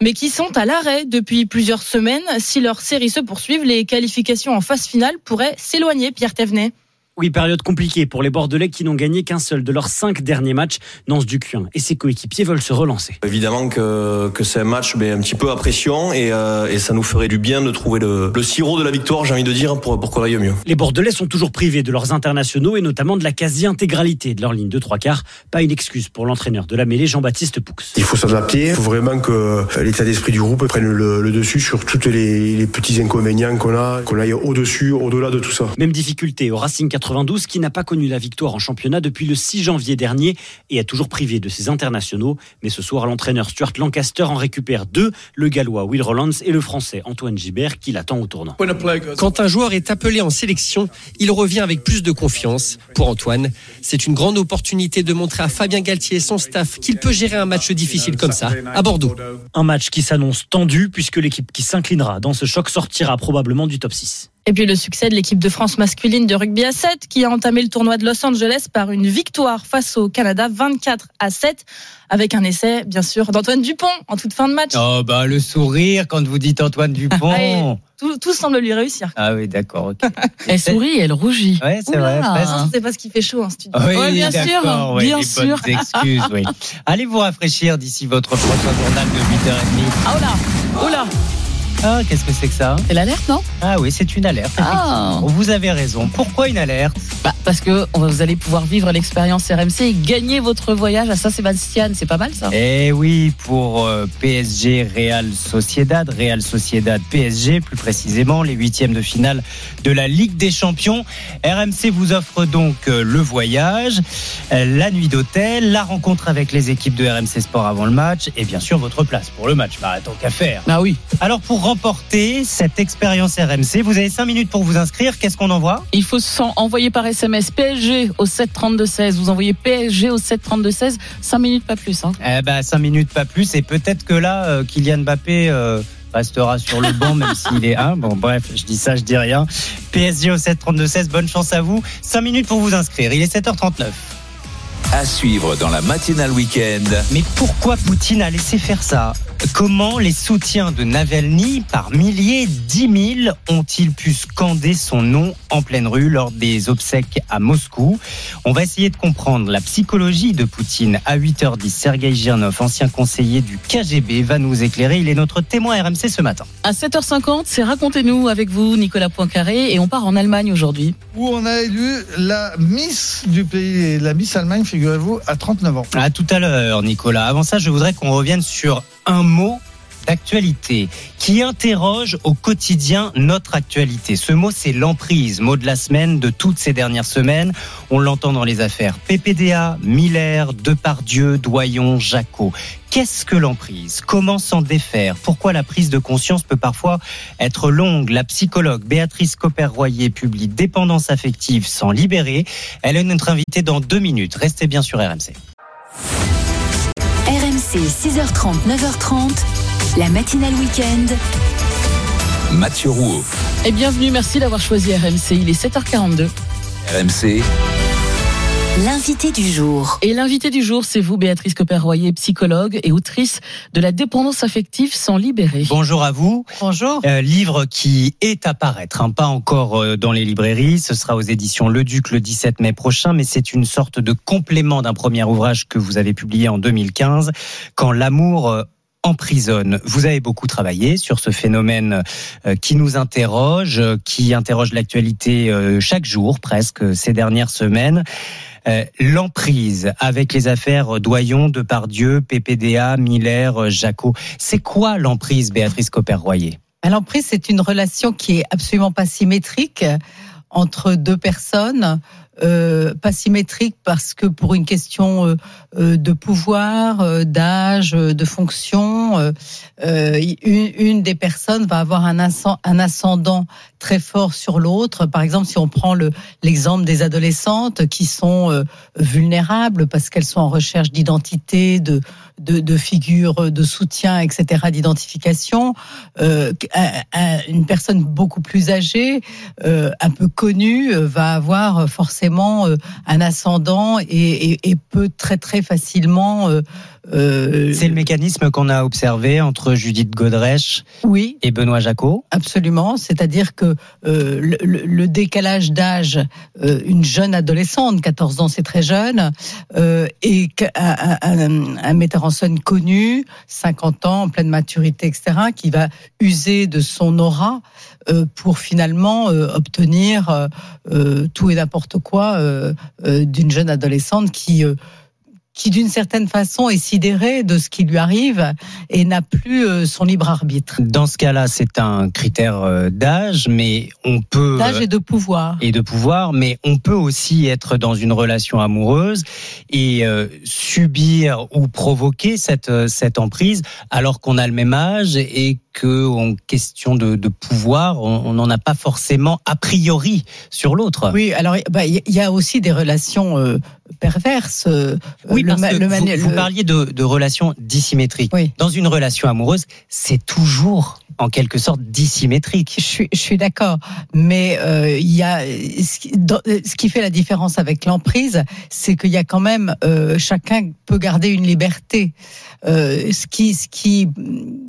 mais qui sont à l'arrêt depuis plusieurs semaines. Si leurs séries se poursuivent, les qualifications en phase finale pourraient s'éloigner, Pierre Thévenet. Oui, période compliquée pour les Bordelais qui n'ont gagné qu'un seul de leurs cinq derniers matchs. Nance Ducuin et ses coéquipiers veulent se relancer. Évidemment que, que c'est un match mais un petit peu à pression et, euh, et ça nous ferait du bien de trouver le, le sirop de la victoire, j'ai envie de dire, pour, pour qu'on aille mieux. Les Bordelais sont toujours privés de leurs internationaux et notamment de la quasi-intégralité de leur ligne de trois quarts. Pas une excuse pour l'entraîneur de la mêlée, Jean-Baptiste Poux. Il faut s'adapter, il faut vraiment que l'état d'esprit du groupe prenne le, le dessus sur tous les, les, petits inconvénients qu'on a, qu'on aille au-dessus, au-delà de tout ça. Même difficulté au Racing 92 qui n'a pas connu la victoire en championnat depuis le 6 janvier dernier et est toujours privé de ses internationaux. Mais ce soir, l'entraîneur Stuart Lancaster en récupère deux, le gallois Will Rollins et le français Antoine Gibert qui l'attend au tournant. Quand un joueur est appelé en sélection, il revient avec plus de confiance. Pour Antoine, c'est une grande opportunité de montrer à Fabien Galtier et son staff qu'il peut gérer un match difficile comme ça, à Bordeaux. Un match qui s'annonce tendu puisque l'équipe qui s'inclinera dans ce choc sortira probablement du top 6. Et puis le succès de l'équipe de France masculine de rugby à 7 qui a entamé le tournoi de Los Angeles par une victoire face au Canada 24 à 7 avec un essai bien sûr d'Antoine Dupont en toute fin de match. Oh bah le sourire quand vous dites Antoine Dupont. [LAUGHS] Allez, tout, tout semble lui réussir. Ah oui, d'accord. ok. [LAUGHS] Elle sourit, elle rougit. Ouais, c'est vrai. c'est parce qu'il fait chaud en studio. Oui, Ouais, bien sûr, ouais, bien sûr. excuses, oui. [LAUGHS] Allez vous rafraîchir d'ici votre prochain journal de 8h30. Ah oh là, oh là. Ah, qu'est-ce que c'est que ça C'est l'alerte, non Ah oui, c'est une alerte. Ah. Vous avez raison. Pourquoi une alerte Bah, parce que vous allez pouvoir vivre l'expérience RMC et gagner votre voyage à Saint-Sébastien. C'est pas mal ça Eh oui, pour euh, PSG Real Sociedad, Real Sociedad PSG, plus précisément les huitièmes de finale de la Ligue des Champions. RMC vous offre donc euh, le voyage, euh, la nuit d'hôtel, la rencontre avec les équipes de RMC Sport avant le match et bien sûr votre place pour le match. Bah, tant qu'à faire. Ah oui. Alors pour remporter cette expérience RMC, vous avez cinq minutes pour vous inscrire. Qu'est-ce qu'on envoie Il faut envoyer par SMS PSG au 732-16. Vous envoyez PSG au 732-16. 5 minutes, pas plus. Hein. Eh ben, 5 minutes, pas plus. Et peut-être que là, euh, Kylian Mbappé euh, restera sur le banc, même [LAUGHS] s'il est 1. Bon, bref, je dis ça, je dis rien. PSG au 7-32-16, bonne chance à vous. 5 minutes pour vous inscrire. Il est 7h39. À suivre dans la matinale week-end. Mais pourquoi Poutine a laissé faire ça? Comment les soutiens de Navalny, par milliers, 10 000, ont-ils pu scander son nom en pleine rue lors des obsèques à Moscou? On va essayer de comprendre la psychologie de Poutine. À 8h10, Sergei Girnov, ancien conseiller du KGB, va nous éclairer. Il est notre témoin RMC ce matin. À 7h50, c'est Racontez-nous avec vous, Nicolas Poincaré. Et on part en Allemagne aujourd'hui. où on a élu la Miss du pays, la Miss Allemagne, figurez-vous, à 39 ans. À tout à l'heure, Nicolas. Avant ça, je voudrais qu'on revienne sur un mot d'actualité qui interroge au quotidien notre actualité. Ce mot, c'est l'emprise, mot de la semaine, de toutes ces dernières semaines. On l'entend dans les affaires PPDA, Miller, Depardieu, Doyon, Jacot. Qu'est-ce que l'emprise? Comment s'en défaire Pourquoi la prise de conscience peut parfois être longue? La psychologue Béatrice Copper-Royer publie Dépendance affective sans libérer. Elle est notre invitée dans deux minutes. Restez bien sur RMC. RMC 6h30, 9h30, la matinale week-end. Mathieu Rouault. Et bienvenue, merci d'avoir choisi RMC. Il est 7h42. RMC, L'invité du jour. Et l'invité du jour, c'est vous, Béatrice Copper-Royer, psychologue et autrice de La dépendance affective sans libérer. Bonjour à vous. Bonjour. Euh, livre qui est à paraître, hein, pas encore euh, dans les librairies. Ce sera aux éditions Le Duc le 17 mai prochain, mais c'est une sorte de complément d'un premier ouvrage que vous avez publié en 2015, Quand l'amour euh, emprisonne. Vous avez beaucoup travaillé sur ce phénomène qui nous interroge, qui interroge l'actualité chaque jour presque ces dernières semaines. Euh, L'emprise avec les affaires Doyon, Depardieu, PPDA, Miller, Jacot. C'est quoi l'emprise, Béatrice Copper-Royer L'emprise, c'est une relation qui est absolument pas symétrique entre deux personnes. Euh, pas symétrique parce que pour une question euh, euh, de pouvoir, d'âge, de fonction, une, des personnes va avoir un, ascend- un ascendant très fort sur l'autre. Par exemple, si on prend le l'exemple des adolescentes qui sont vulnérables parce qu'elles sont en recherche d'identité, de, de, de figures de soutien, etc., d'identification, un- un- une personne beaucoup plus âgée, un peu connue, va avoir forcément euh, un ascendant et, et, et peut très très facilement. euh, euh, C'est le mécanisme qu'on a observé entre Judith Godrèche oui. et Benoît Jacot. Absolument, c'est-à-dire que euh, le, décalage d'âge, euh, une jeune adolescente, 14 ans c'est très jeune, et un, un- un metteur en scène connu, 50 ans, en pleine maturité, etc., qui va user de son aura pour finalement euh, obtenir euh, euh, tout et n'importe quoi euh, euh, d'une jeune adolescente qui euh, qui d'une certaine façon est sidérée de ce qui lui arrive et n'a plus euh, son libre arbitre. Dans ce cas-là, c'est un critère euh, d'âge, mais on peut D'âge et de pouvoir. et de pouvoir, mais on peut aussi être dans une relation amoureuse et euh, subir ou provoquer cette cette emprise alors qu'on a le même âge et que en question de, de pouvoir, on on n'en a pas forcément a priori sur l'autre. Oui, alors bah, il y a aussi des relations euh, perverse. euh, Oui, le parce que le vous, vous parliez de, de relations dissymétriques. Oui. Dans une relation amoureuse, c'est toujours en quelque sorte dissymétrique. Je suis, je suis d'accord, mais euh, il y a ce qui, dans- ce qui fait la différence avec l'emprise, c'est qu'il y a quand même euh, chacun peut garder une liberté. Euh, ce qui, ce qui,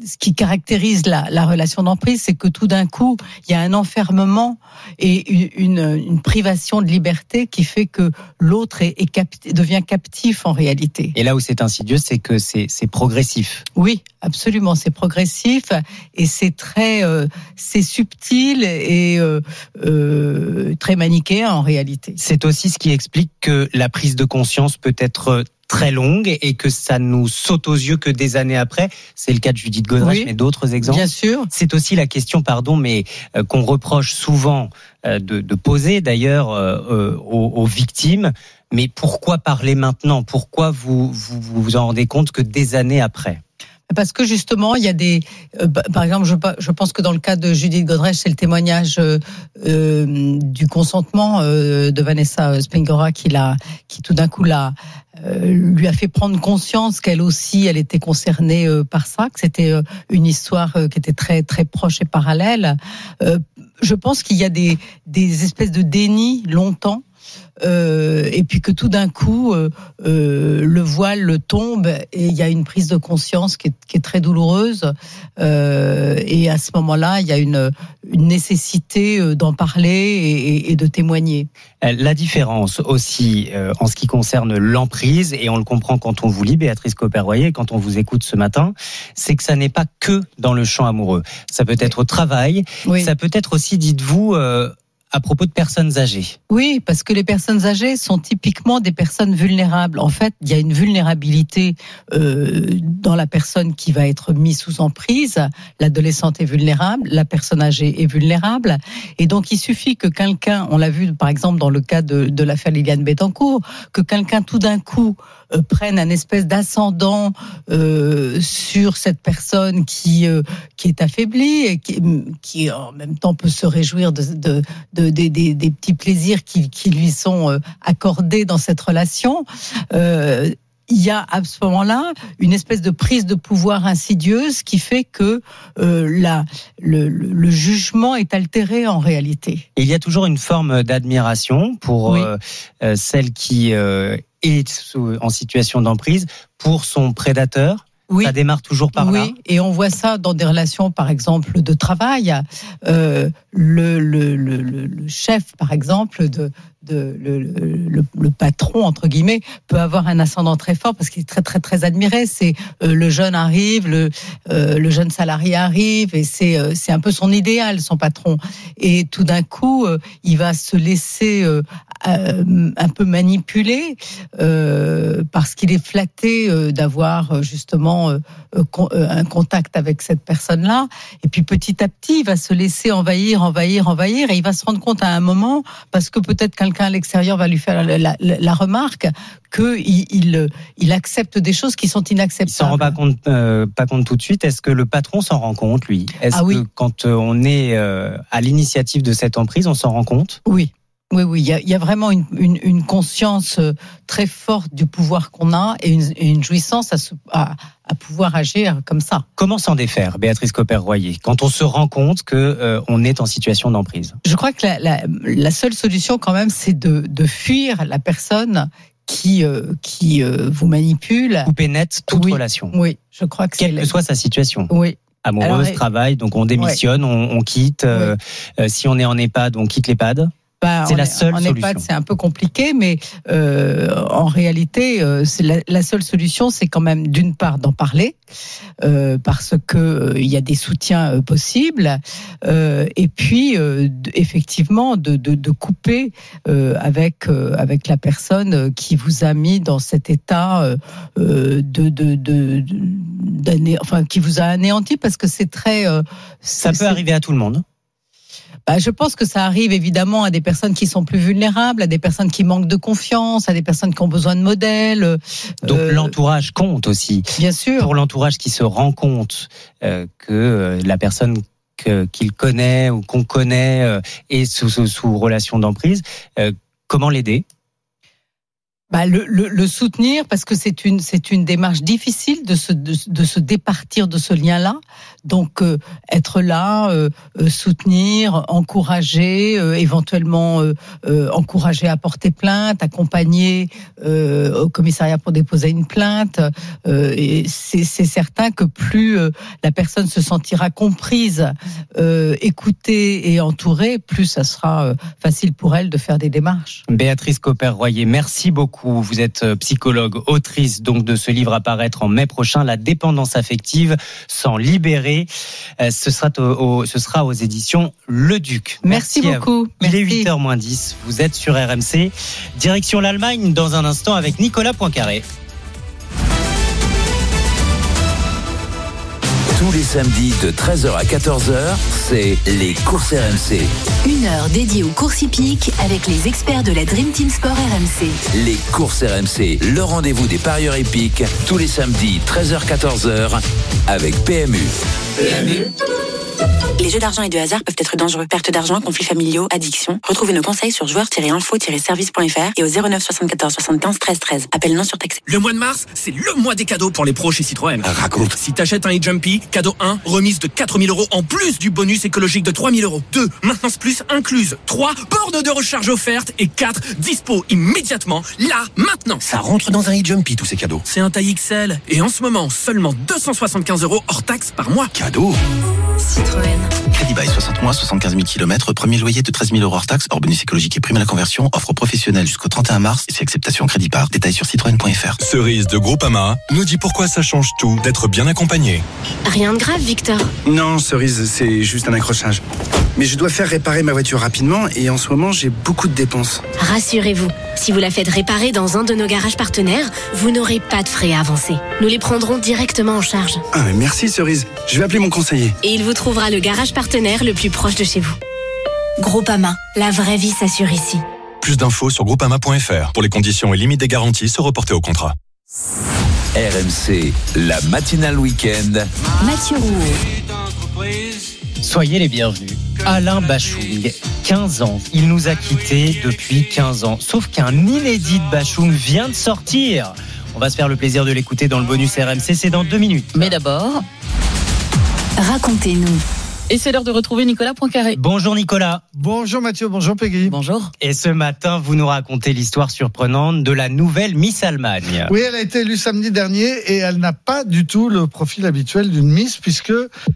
ce qui caractérise la, la relation d'emprise, c'est que tout d'un coup, il y a un enfermement et une, privation de liberté qui fait que l'autre est, est capti- devient captif en réalité. Et là où c'est insidieux, c'est que c'est c'est progressif. Oui, absolument, c'est progressif et c'est très, euh, c'est subtil et euh, euh, très manichéen en réalité. C'est aussi ce qui explique que la prise de conscience peut être très longue et que ça nous saute aux yeux que des années après. C'est le cas de Judith Godrèche, Oui. mais d'autres exemples. Bien sûr. C'est aussi la question, pardon, mais euh, qu'on reproche souvent euh, de, de poser d'ailleurs euh, aux, aux victimes. Mais pourquoi parler maintenant? Pourquoi vous, vous vous vous en rendez compte que des années après? Parce que justement, il y a des, euh, bah, par exemple, je, pense que dans le cas de Judith Godrèche, c'est le témoignage euh, euh, du consentement de Vanessa Spengora qui l'a, qui tout d'un coup l'a, lui a fait prendre conscience qu'elle aussi, elle était concernée par ça, que c'était une histoire qui était très très proche et parallèle. Je pense qu'il y a des des espèces de déni longtemps. Euh, et puis que tout d'un coup euh, euh, le voile tombe et il y a une prise de conscience qui est, qui est très douloureuse et à ce moment-là il y a une, une nécessité d'en parler et, de témoigner. La différence aussi en ce qui concerne l'emprise, et on le comprend quand on vous lit, Béatrice Copper-Royer, quand on vous écoute ce matin, c'est que ça n'est pas que dans le champ amoureux. Ça peut être au travail, Oui. ça peut être aussi, dites-vous, à propos de personnes âgées. Oui, parce que les personnes âgées sont typiquement des personnes vulnérables. En fait, il y a une vulnérabilité euh, dans la personne qui va être mise sous emprise. L'adolescente est vulnérable, la personne âgée est vulnérable. Et donc, il suffit que quelqu'un, on l'a vu par exemple dans le cas de, de l'affaire Liliane Bettencourt, que quelqu'un tout d'un coup euh, prenne un espèce d'ascendant euh, sur cette personne qui euh, qui est affaiblie et qui, qui en même temps peut se réjouir de, de, de- des, des- des petits plaisirs qui, qui lui sont accordés dans cette relation. Il y a à ce moment-là une espèce de prise de pouvoir insidieuse qui fait que euh, la, le, le- jugement est altéré en réalité. Et il y a toujours une forme d'admiration pour Oui. euh, celle qui euh, est sous- en situation d'emprise pour son prédateur. Oui. Ça démarre toujours par oui, là. et on voit ça dans des relations, par exemple, de travail. Euh, le, le, le, le- le chef, par exemple, de, le, patron entre guillemets peut avoir un ascendant très fort parce qu'il est très très très admiré. C'est euh, le jeune arrive, le euh, le jeune salarié arrive et c'est euh, c'est un peu son idéal, son patron. Et tout d'un coup, il va se laisser un peu manipuler parce qu'il est flatté d'avoir justement un contact avec cette personne-là. Et puis petit à petit, il va se laisser envahir, envahir, envahir, et il va se rendre compte à un moment, parce que peut-être quelqu'un à l'extérieur va lui faire la, la- la remarque, qu'il il, il accepte des choses qui sont Il s'en inacceptables. rend pas compte, euh, pas compte tout de suite. Est-ce que le patron s'en rend compte, lui? Est-ce Ah oui. que quand on est euh, à l'initiative de cette emprise, on s'en rend compte? Oui. Oui, oui, il y a, il y a vraiment une, une, une conscience euh, très forte du pouvoir qu'on a et une, jouissance à, se- à, à pouvoir agir comme ça. Comment s'en défaire, Béatrice Copper-Royer, quand on se rend compte que euh, on est en situation d'emprise? Je crois que la, la, la seule solution quand même, c'est de, de fuir la personne qui, euh, qui euh, vous manipule. Couper net toute Oui. relation, Oui, je crois que c'est quelle que soit sa situation. Oui. Amoureuse, Alors, travail, donc on démissionne, on, on quitte. euh, si on est en EHPAD, on quitte l'EHPAD? C'est la seule en. EHPAD, c'est un peu compliqué, mais euh, en réalité, euh, c'est la, la seule solution, c'est quand même d'une part d'en parler, euh, parce que euh, il y a des soutiens euh, possibles, euh, et puis euh, effectivement de, de, de couper euh, avec euh, avec la personne qui vous a mis dans cet état de de, de, enfin qui vous a anéanti, parce que c'est très euh, Ça peut arriver à tout le monde. Bah, je pense que ça arrive évidemment à des personnes qui sont plus vulnérables, à des personnes qui manquent de confiance, à des personnes qui ont besoin de modèles. Donc Euh, l'entourage compte aussi. Bien sûr. Pour l'entourage qui se rend compte euh, que euh, la personne qu'il connaît ou qu'on connaît euh, est sous, sous, sous relation d'emprise, euh, comment l'aider? Bah, le, le, le soutenir parce que c'est une c'est une démarche difficile de se de, de se départir de ce lien-là. Donc euh, être là, euh, euh, soutenir, encourager, éventuellement encourager à porter plainte, accompagner au commissariat pour déposer une plainte. Et c'est certain que plus la personne se sentira comprise, écoutée et entourée, plus ça sera facile pour elle de faire des démarches. Béatrice Copper-Royer, merci beaucoup. Vous êtes psychologue, autrice donc de ce livre à paraître en mai prochain, La dépendance affective sans libérer. Euh, Ce sera, au, au- ce sera aux éditions Le Duc. Merci beaucoup. Il est 8h moins 10. Vous êtes sur RMC. Direction l'Allemagne dans un instant avec Nicolas Poincaré. Tous les samedis de 13h à 14h, c'est les courses RMC. Une heure dédiée aux courses hippiques avec les experts de la Dream Team Sport RMC. Les courses RMC, le rendez-vous des parieurs épiques, tous les samedis 13h-14h avec PMU. Les jeux d'argent et de hasard peuvent être dangereux. Perte d'argent, conflits familiaux, addiction. Retrouvez nos conseils sur joueurs-info-service.fr et au 09 74 75 13 13. Appel non surtaxé. Le mois de mars, c'est le mois des cadeaux pour les pros chez Citroën. Raconte. Si t'achètes un e-Jumpy, cadeau 1, remise de 4000 euros en plus du bonus écologique de 3000 euros. 2, maintenance plus incluse. 3, borne de recharge offerte. Et 4, dispo immédiatement, là, maintenant. Ça rentre dans un e-Jumpy, tous ces cadeaux. C'est un taille XL. Et en ce moment, seulement 275 euros hors taxe par mois. Cadeau. Citroën. Crédit bail 60 mois, 75 000 km, premier loyer de 13 000 euros hors taxe, hors bonus écologique et prime à la conversion, offre professionnelle jusqu'au 31 mars et c'est acceptation crédit par. Détails sur citroën.fr. Cerise de Groupama nous dit pourquoi ça change tout d'être bien accompagné. Rien de grave, Victor. Non, Cerise, c'est juste un accrochage. Mais je dois faire réparer ma voiture rapidement et en ce moment, j'ai beaucoup de dépenses. Rassurez-vous, si vous la faites réparer dans un de nos garages partenaires, vous n'aurez pas de frais à avancer. Nous les prendrons directement en charge. Ah, mais merci, Cerise. Je vais appeler mon conseiller. Et il vous trouvera le garage partenaire le plus proche de chez vous. Groupama, la vraie vie s'assure ici. Plus d'infos sur groupama.fr. Pour les conditions et limites des garanties, se reporter au contrat. RMC, la matinale week-end. Mathieu Rouault. Soyez les bienvenus. Alain Bachung, 15 ans. Il nous a quittés depuis 15 ans. Sauf qu'un inédit de Bachung vient de sortir. On va se faire le plaisir de l'écouter dans le bonus RMC. C'est dans deux minutes. Mais d'abord, Racontez-nous. Et c'est l'heure de retrouver Nicolas Poincaré. Bonjour Nicolas. Bonjour Mathieu, bonjour Peggy. Bonjour. Et ce matin, vous nous racontez l'histoire surprenante de la nouvelle Miss Allemagne. Oui, elle a été élue samedi dernier et elle n'a pas du tout le profil habituel d'une Miss puisque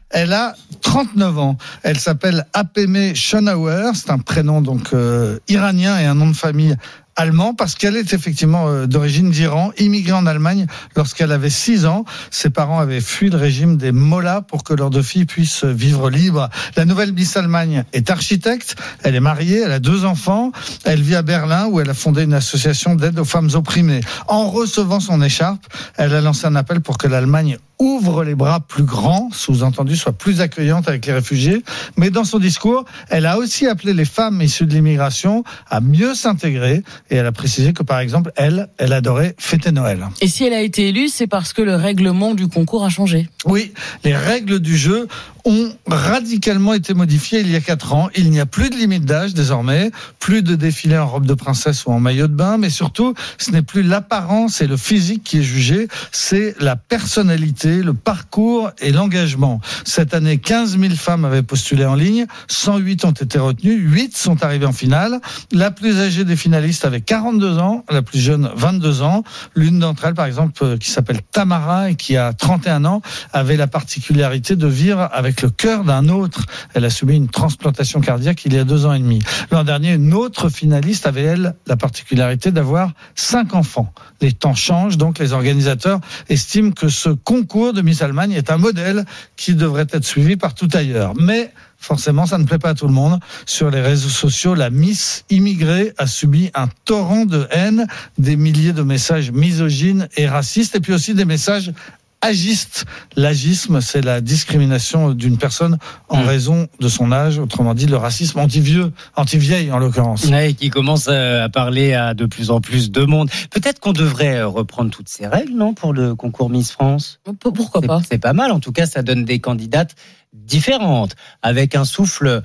elle a 39 ans. Elle s'appelle Apeme Schonauer, c'est un prénom donc euh, iranien et un nom de famille allemand parce qu'elle est effectivement euh, d'origine d'Iran, immigrée en Allemagne lorsqu'elle avait 6 ans. Ses parents avaient fui le régime des Mollahs pour que leurs deux filles puissent vivre libres. La nouvelle Miss Allemagne est architecte, elle est mariée, elle a deux enfants, elle vit à Berlin où elle a fondé une association d'aide aux femmes opprimées. En recevant son écharpe, elle a lancé un appel pour que l'Allemagne ouvre les bras plus grands, sous-entendu soit plus accueillante avec les réfugiés. Mais dans son discours, elle a aussi appelé les femmes issues de l'immigration à mieux s'intégrer et elle a précisé que par exemple, elle, elle adorait fêter Noël. Et si elle a été élue, c'est parce que le règlement du concours a changé. Oui, les règles du jeu ont radicalement été modifiées il y a quatre ans. Il n'y a plus de limite d'âge désormais, plus de défilés en robe de princesse ou en maillot de bain, mais surtout, ce n'est plus l'apparence et le physique qui est jugé, c'est la personnalité, le parcours et l'engagement. Cette année, 15 000 femmes avaient postulé en ligne, 108 ont été retenues, 8 sont arrivées en finale. La plus âgée des finalistes avait 42 ans, la plus jeune 22 ans. L'une d'entre elles, par exemple, euh, qui s'appelle Tamara et qui a 31 ans, avait la particularité de vivre avec le cœur d'un autre. Elle a subi une transplantation cardiaque il y a deux ans et demi. L'an dernier, une autre finaliste avait, elle, la particularité d'avoir cinq enfants. Les temps changent, donc les organisateurs estiment que ce concours de Miss Allemagne est un modèle qui devrait être suivi partout ailleurs. Mais Forcément, ça ne plaît pas à tout le monde. Sur les réseaux sociaux, la Miss immigrée a subi un torrent de haine, des milliers de messages misogynes et racistes, et puis aussi des messages agistes. L'agisme, c'est la discrimination d'une personne en raison de son âge, autrement dit le racisme anti-vieux, anti-vieille en l'occurrence. Ouais, qui commence euh, à parler à de plus en plus de monde. Peut-être qu'on devrait euh, reprendre toutes ces règles, non, pour le concours Miss France? Pourquoi pas? C'est pas mal. En tout cas, ça donne des candidates différentes, avec un souffle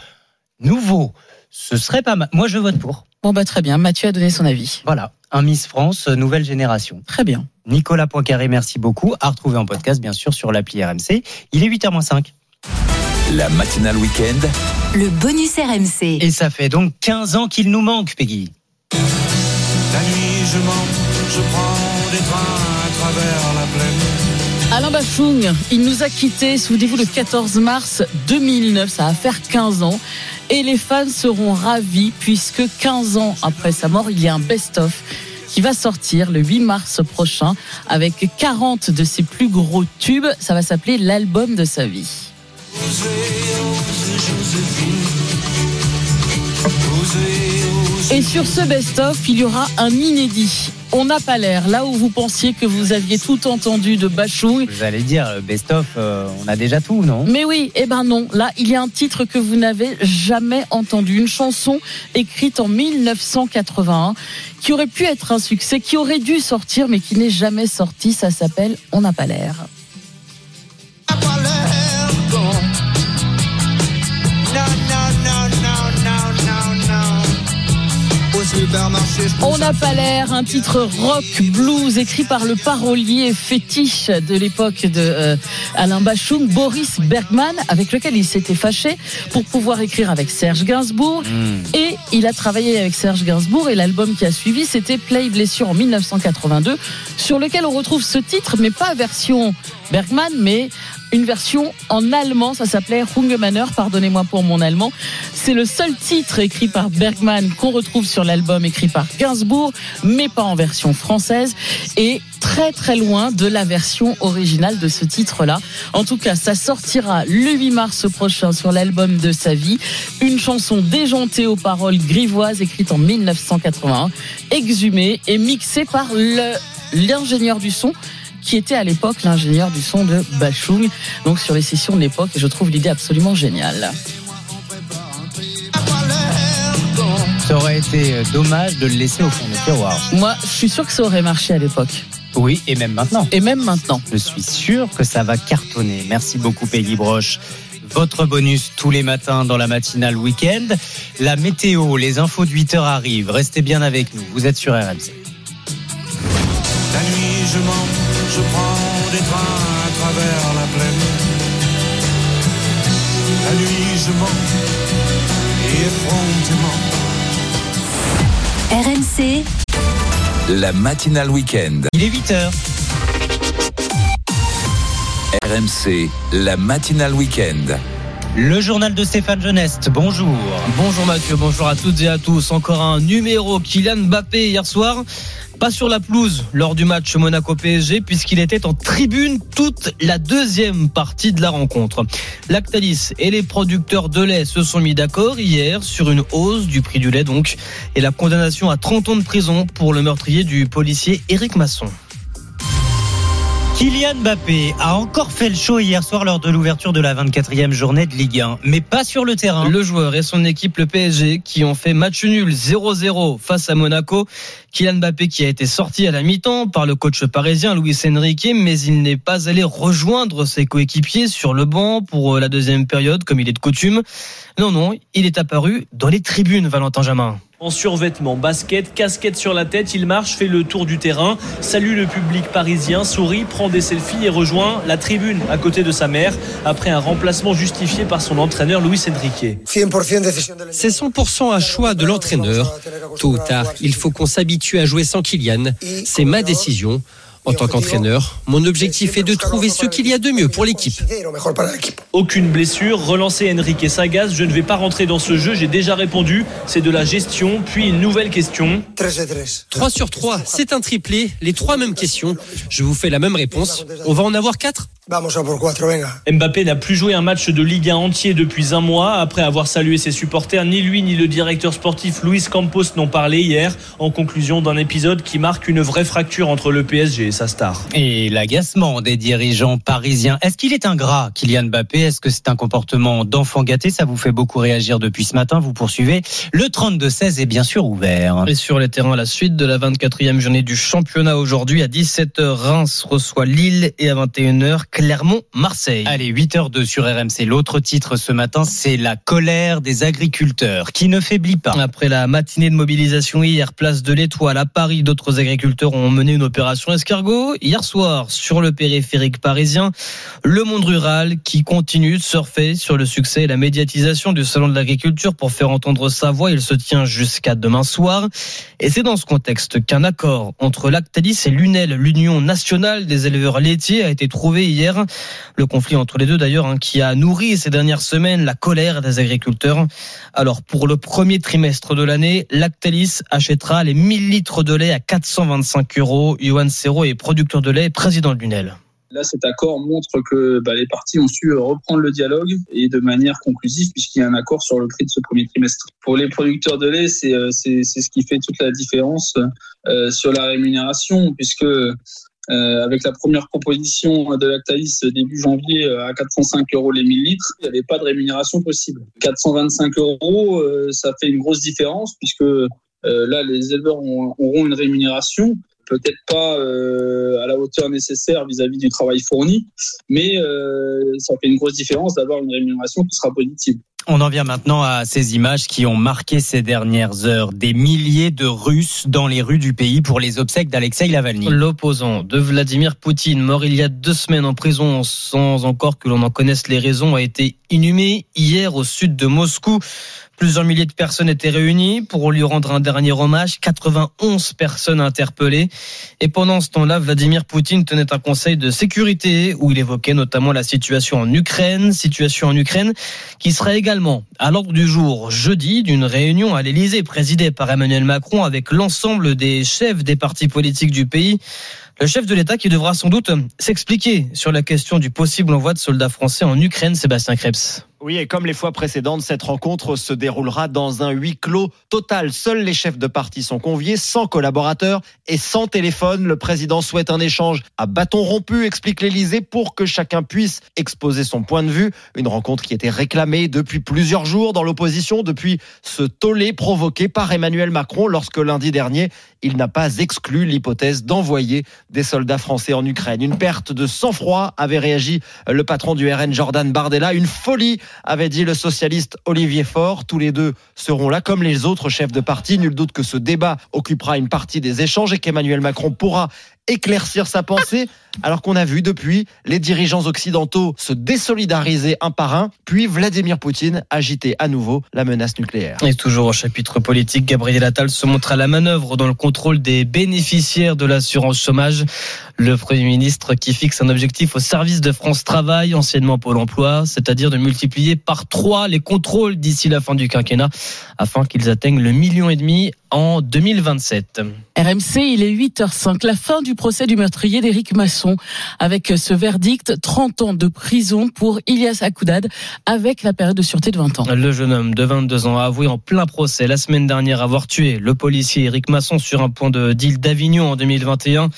nouveau. Ce serait pas mal. Moi, je vote pour. Bon, bah, très bien. Mathieu a donné son avis. Voilà. un Miss France nouvelle génération. Très bien. Nicolas Poincaré, merci beaucoup. À retrouver en podcast, bien sûr, sur l'appli RMC. Il est 8h05. La matinale week-end. Le bonus RMC. Et ça fait donc 15 ans qu'il nous manque, Peggy. La nuit, je monte, je prends des trains Il nous a quittés, souvenez-vous, le 14 mars 2009, ça va faire 15 ans. Et les fans seront ravis puisque 15 ans après sa mort, il y a un best-of qui va sortir le 8 mars prochain avec 40 de ses plus gros tubes. Ça va s'appeler l'album de sa vie. Et sur ce best-of, il y aura un inédit. On n'a pas l'air. Là où vous pensiez que vous aviez tout entendu de Bachung. Vous allez dire, euh, best-of, euh, on a déjà tout, non? Mais oui, eh ben non. Là, il y a un titre que vous n'avez jamais entendu. Une chanson écrite en 1981 qui aurait pu être un succès, qui aurait dû sortir, mais qui n'est jamais sorti. Ça s'appelle On n'a pas l'air. On n'a pas l'air, un titre rock blues écrit par le parolier fétiche de l'époque de euh, Alain Bachung, Boris Bergman, avec lequel il s'était fâché pour pouvoir écrire avec Serge Gainsbourg. Et il a travaillé avec Serge Gainsbourg et l'album qui a suivi, c'était Play Blessure en 1982, sur lequel on retrouve ce titre, mais pas version Bergman, mais une version en allemand, ça s'appelait Hungemanner, pardonnez-moi pour mon allemand. C'est le seul titre écrit par Bergman qu'on retrouve sur l'album écrit par Gainsbourg, mais pas en version française, et très très loin de la version originale de ce titre-là. En tout cas, ça sortira le 8 mars prochain sur l'album de sa vie, une chanson déjantée aux paroles grivoises écrite en 1981, exhumée et mixée par le l'ingénieur du son qui était à l'époque l'ingénieur du son de Bachung, donc sur les sessions de l'époque, et je trouve l'idée absolument géniale. Ça aurait été euh, dommage de le laisser au fond du tiroir. Moi, je suis sûr que ça aurait marché à l'époque. Oui, et même maintenant. Et même maintenant. Je suis sûr que ça va cartonner. Merci beaucoup, Peggy Broche. Votre bonus tous les matins dans la matinale week-end. La météo, les infos de 8 heures arrivent. Restez bien avec nous. Vous êtes sur RMC. Je prends des trains à travers la plaine. La nuit, je monte et effrontément. RMC, La matinale week-end. Il est 8 heures. RMC, la matinale week-end. Le journal de Stéphane Geneste. Bonjour. Bonjour Mathieu, bonjour à toutes et à tous. Encore un numéro Kylian Mbappé hier soir. Pas sur la pelouse lors du match Monaco-PSG puisqu'il était en tribune toute la deuxième partie de la rencontre. Lactalis et les producteurs de lait se sont mis d'accord hier sur une hausse du prix du lait donc et la condamnation à 30 ans de prison pour le meurtrier du policier Éric Masson. Kylian Mbappé a encore fait le show hier soir lors de l'ouverture de la 24e journée de Ligue 1, mais pas sur le terrain. Le joueur et son équipe, le PSG, qui ont fait match nul 0-0 face à Monaco. Kylian Mbappé qui a été sorti à la mi-temps par le coach parisien Luis Enrique, mais il n'est pas allé rejoindre ses coéquipiers sur le banc pour la deuxième période, comme il est de coutume. Non, non, il est apparu dans les tribunes, Valentin Jamin. En survêtement, basket, casquette sur la tête, il marche, fait le tour du terrain, salue le public parisien, sourit, prend des selfies et rejoint la tribune à côté de sa mère après un remplacement justifié par son entraîneur Luis Enrique. C'est 100% un choix de l'entraîneur. Tôt ou tard, il faut qu'on s'habitue à jouer sans Kylian. C'est ma décision. En tant qu'entraîneur, mon objectif est de trouver ce qu'il y a de mieux pour l'équipe. Aucune blessure, relancer Enrique Sagas, je ne vais pas rentrer dans ce jeu, j'ai déjà répondu, c'est de la gestion, puis une nouvelle question. 3 sur 3, c'est un triplé, les trois mêmes questions. Je vous fais la même réponse. On va en avoir 4 Mbappé n'a plus joué un match de Ligue 1 entier depuis un mois. Après avoir salué ses supporters, ni lui ni le directeur sportif Luis Campos n'ont parlé hier en conclusion d'un épisode qui marque une vraie fracture entre le PSG et sa star. Et l'agacement des dirigeants parisiens. Est-ce qu'il est ingrat, Kylian Mbappé? Est-ce que c'est un comportement d'enfant gâté? Ça vous fait beaucoup réagir depuis ce matin. Vous poursuivez. Le 32-16 est bien sûr ouvert. Et sur les terrains, la suite de la 24e journée du championnat aujourd'hui à 17h, Reims reçoit Lille et à 21h, Clermont, Marseille. Allez, 8h02 sur RMC. L'autre titre ce matin, c'est la colère des agriculteurs qui ne faiblit pas. Après la matinée de mobilisation hier, place de l'Étoile à Paris, d'autres agriculteurs ont mené une opération escargot. Hier soir, sur le périphérique parisien, le monde rural qui continue de surfer sur le succès et la médiatisation du salon de l'agriculture pour faire entendre sa voix. Il se tient jusqu'à demain soir. Et c'est dans ce contexte qu'un accord entre Lactalis et l'UNEL, l'Union nationale des éleveurs laitiers, a été trouvé hier. Le conflit entre les deux d'ailleurs hein, qui a nourri ces dernières semaines la colère des agriculteurs. Alors pour le premier trimestre de l'année, Lactalis achètera les 1000 litres de lait à 425 euros. Johan Serrault est producteur de lait, président de l'UNEL. Là, cet accord montre que bah, les parties ont su reprendre le dialogue et de manière conclusive, puisqu'il y a un accord sur le prix de ce premier trimestre. Pour les producteurs de lait, c'est c'est ce qui fait toute la différence euh, sur la rémunération, puisque euh, avec la première proposition de Lactalis début janvier à 405 euros les 1000 litres, il n'y avait pas de rémunération possible. 425 euros, euh, ça fait une grosse différence puisque euh, là, les éleveurs ont- auront une rémunération peut-être pas euh, à la hauteur nécessaire vis-à-vis du travail fourni, mais euh, ça fait une grosse différence d'avoir une rémunération qui sera positive. On en vient maintenant à ces images qui ont marqué ces dernières heures. Des milliers de Russes dans les rues du pays pour les obsèques d'Alexei Navalny. L'opposant de Vladimir Poutine, mort il y a deux semaines en prison sans encore que l'on en connaisse les raisons, a été inhumé hier au sud de Moscou. Plusieurs milliers de personnes étaient réunies pour lui rendre un dernier hommage. 91 personnes interpellées. Et pendant ce temps-là, Vladimir Poutine tenait un conseil de sécurité où il évoquait notamment la situation en Ukraine, situation en Ukraine qui sera également à l'ordre du jour jeudi d'une réunion à l'Élysée présidée par Emmanuel Macron avec l'ensemble des chefs des partis politiques du pays. Le chef de l'État qui devra sans doute s'expliquer sur la question du possible envoi de soldats français en Ukraine, Sébastien Krebs. Oui, et comme les fois précédentes, cette rencontre se déroulera dans un huis clos total. Seuls les chefs de parti sont conviés, sans collaborateurs et sans téléphone. Le président souhaite un échange à bâton rompu, explique l'Élysée, pour que chacun puisse exposer son point de vue. Une rencontre qui était réclamée depuis plusieurs jours dans l'opposition, depuis ce tollé provoqué par Emmanuel Macron lorsque lundi dernier, il n'a pas exclu l'hypothèse d'envoyer des soldats français en Ukraine. Une perte de sang-froid avait réagi le patron du RN Jordan Bardella. Une folie avait dit le socialiste Olivier Faure. Tous les deux seront là comme les autres chefs de parti. Nul doute que ce débat occupera une partie des échanges et qu'Emmanuel Macron pourra éclaircir sa pensée, alors qu'on a vu depuis les dirigeants occidentaux se désolidariser un par un, puis Vladimir Poutine agiter à nouveau la menace nucléaire. Et toujours au chapitre politique, Gabriel Attal se montre à la manœuvre dans le contrôle des bénéficiaires de l'assurance chômage. Le Premier ministre qui fixe un objectif au service de France Travail, anciennement Pôle emploi, c'est-à-dire de multiplier par trois les contrôles d'ici la fin du quinquennat, afin qu'ils atteignent le million et demi en 2027. RMC, il est 8h05, la fin du procès du meurtrier d'Éric Masson, avec ce verdict, 30 ans de prison pour Ilias Akoudad, avec la période de sûreté de 20 ans. Le jeune homme de 22 ans a avoué en plein procès la semaine dernière avoir tué le policier Éric Masson sur un point de deal d'Avignon en 2021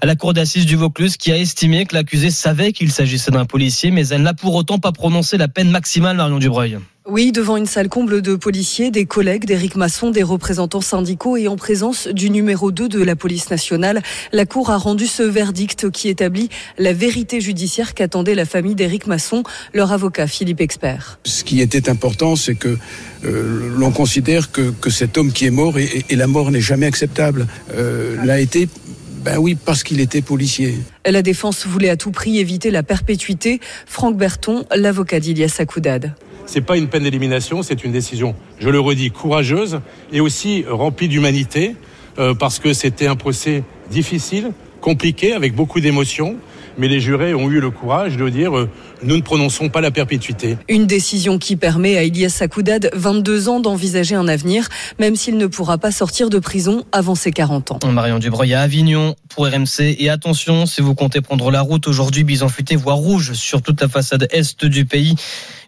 à la cour d'assises du Vaucluse qui a estimé que l'accusé savait qu'il s'agissait d'un policier mais elle n'a pour autant pas prononcé la peine maximale Marion Dubreuil. Oui, devant une salle comble de policiers, des collègues d'Éric Masson, des représentants syndicaux et en présence du numéro 2 de la police nationale, la Cour a rendu ce verdict qui établit la vérité judiciaire qu'attendait la famille d'Éric Masson, leur avocat Philippe Expert. Ce qui était important, c'est que euh, l'on considère que, que cet homme qui est mort, et, et- et la mort n'est jamais acceptable, euh, l'a été, ben oui, parce qu'il était policier. La défense voulait à tout prix éviter la perpétuité. Franck Berton, l'avocat d'Ilias Akoudad. C'est pas une peine d'élimination, c'est une décision, je le redis, courageuse et aussi remplie d'humanité, euh, parce que c'était un procès difficile, compliqué, avec beaucoup d'émotions. mais les jurés ont eu le courage de dire euh, nous ne prononçons pas la perpétuité. Une décision qui permet à Ilias Sakoudad, 22 ans, d'envisager un avenir, même s'il ne pourra pas sortir de prison avant ses 40 ans. Marion Dubreuil à Avignon pour RMC. Et attention, si vous comptez prendre la route aujourd'hui, bison futé, voie rouge sur toute la façade est du pays.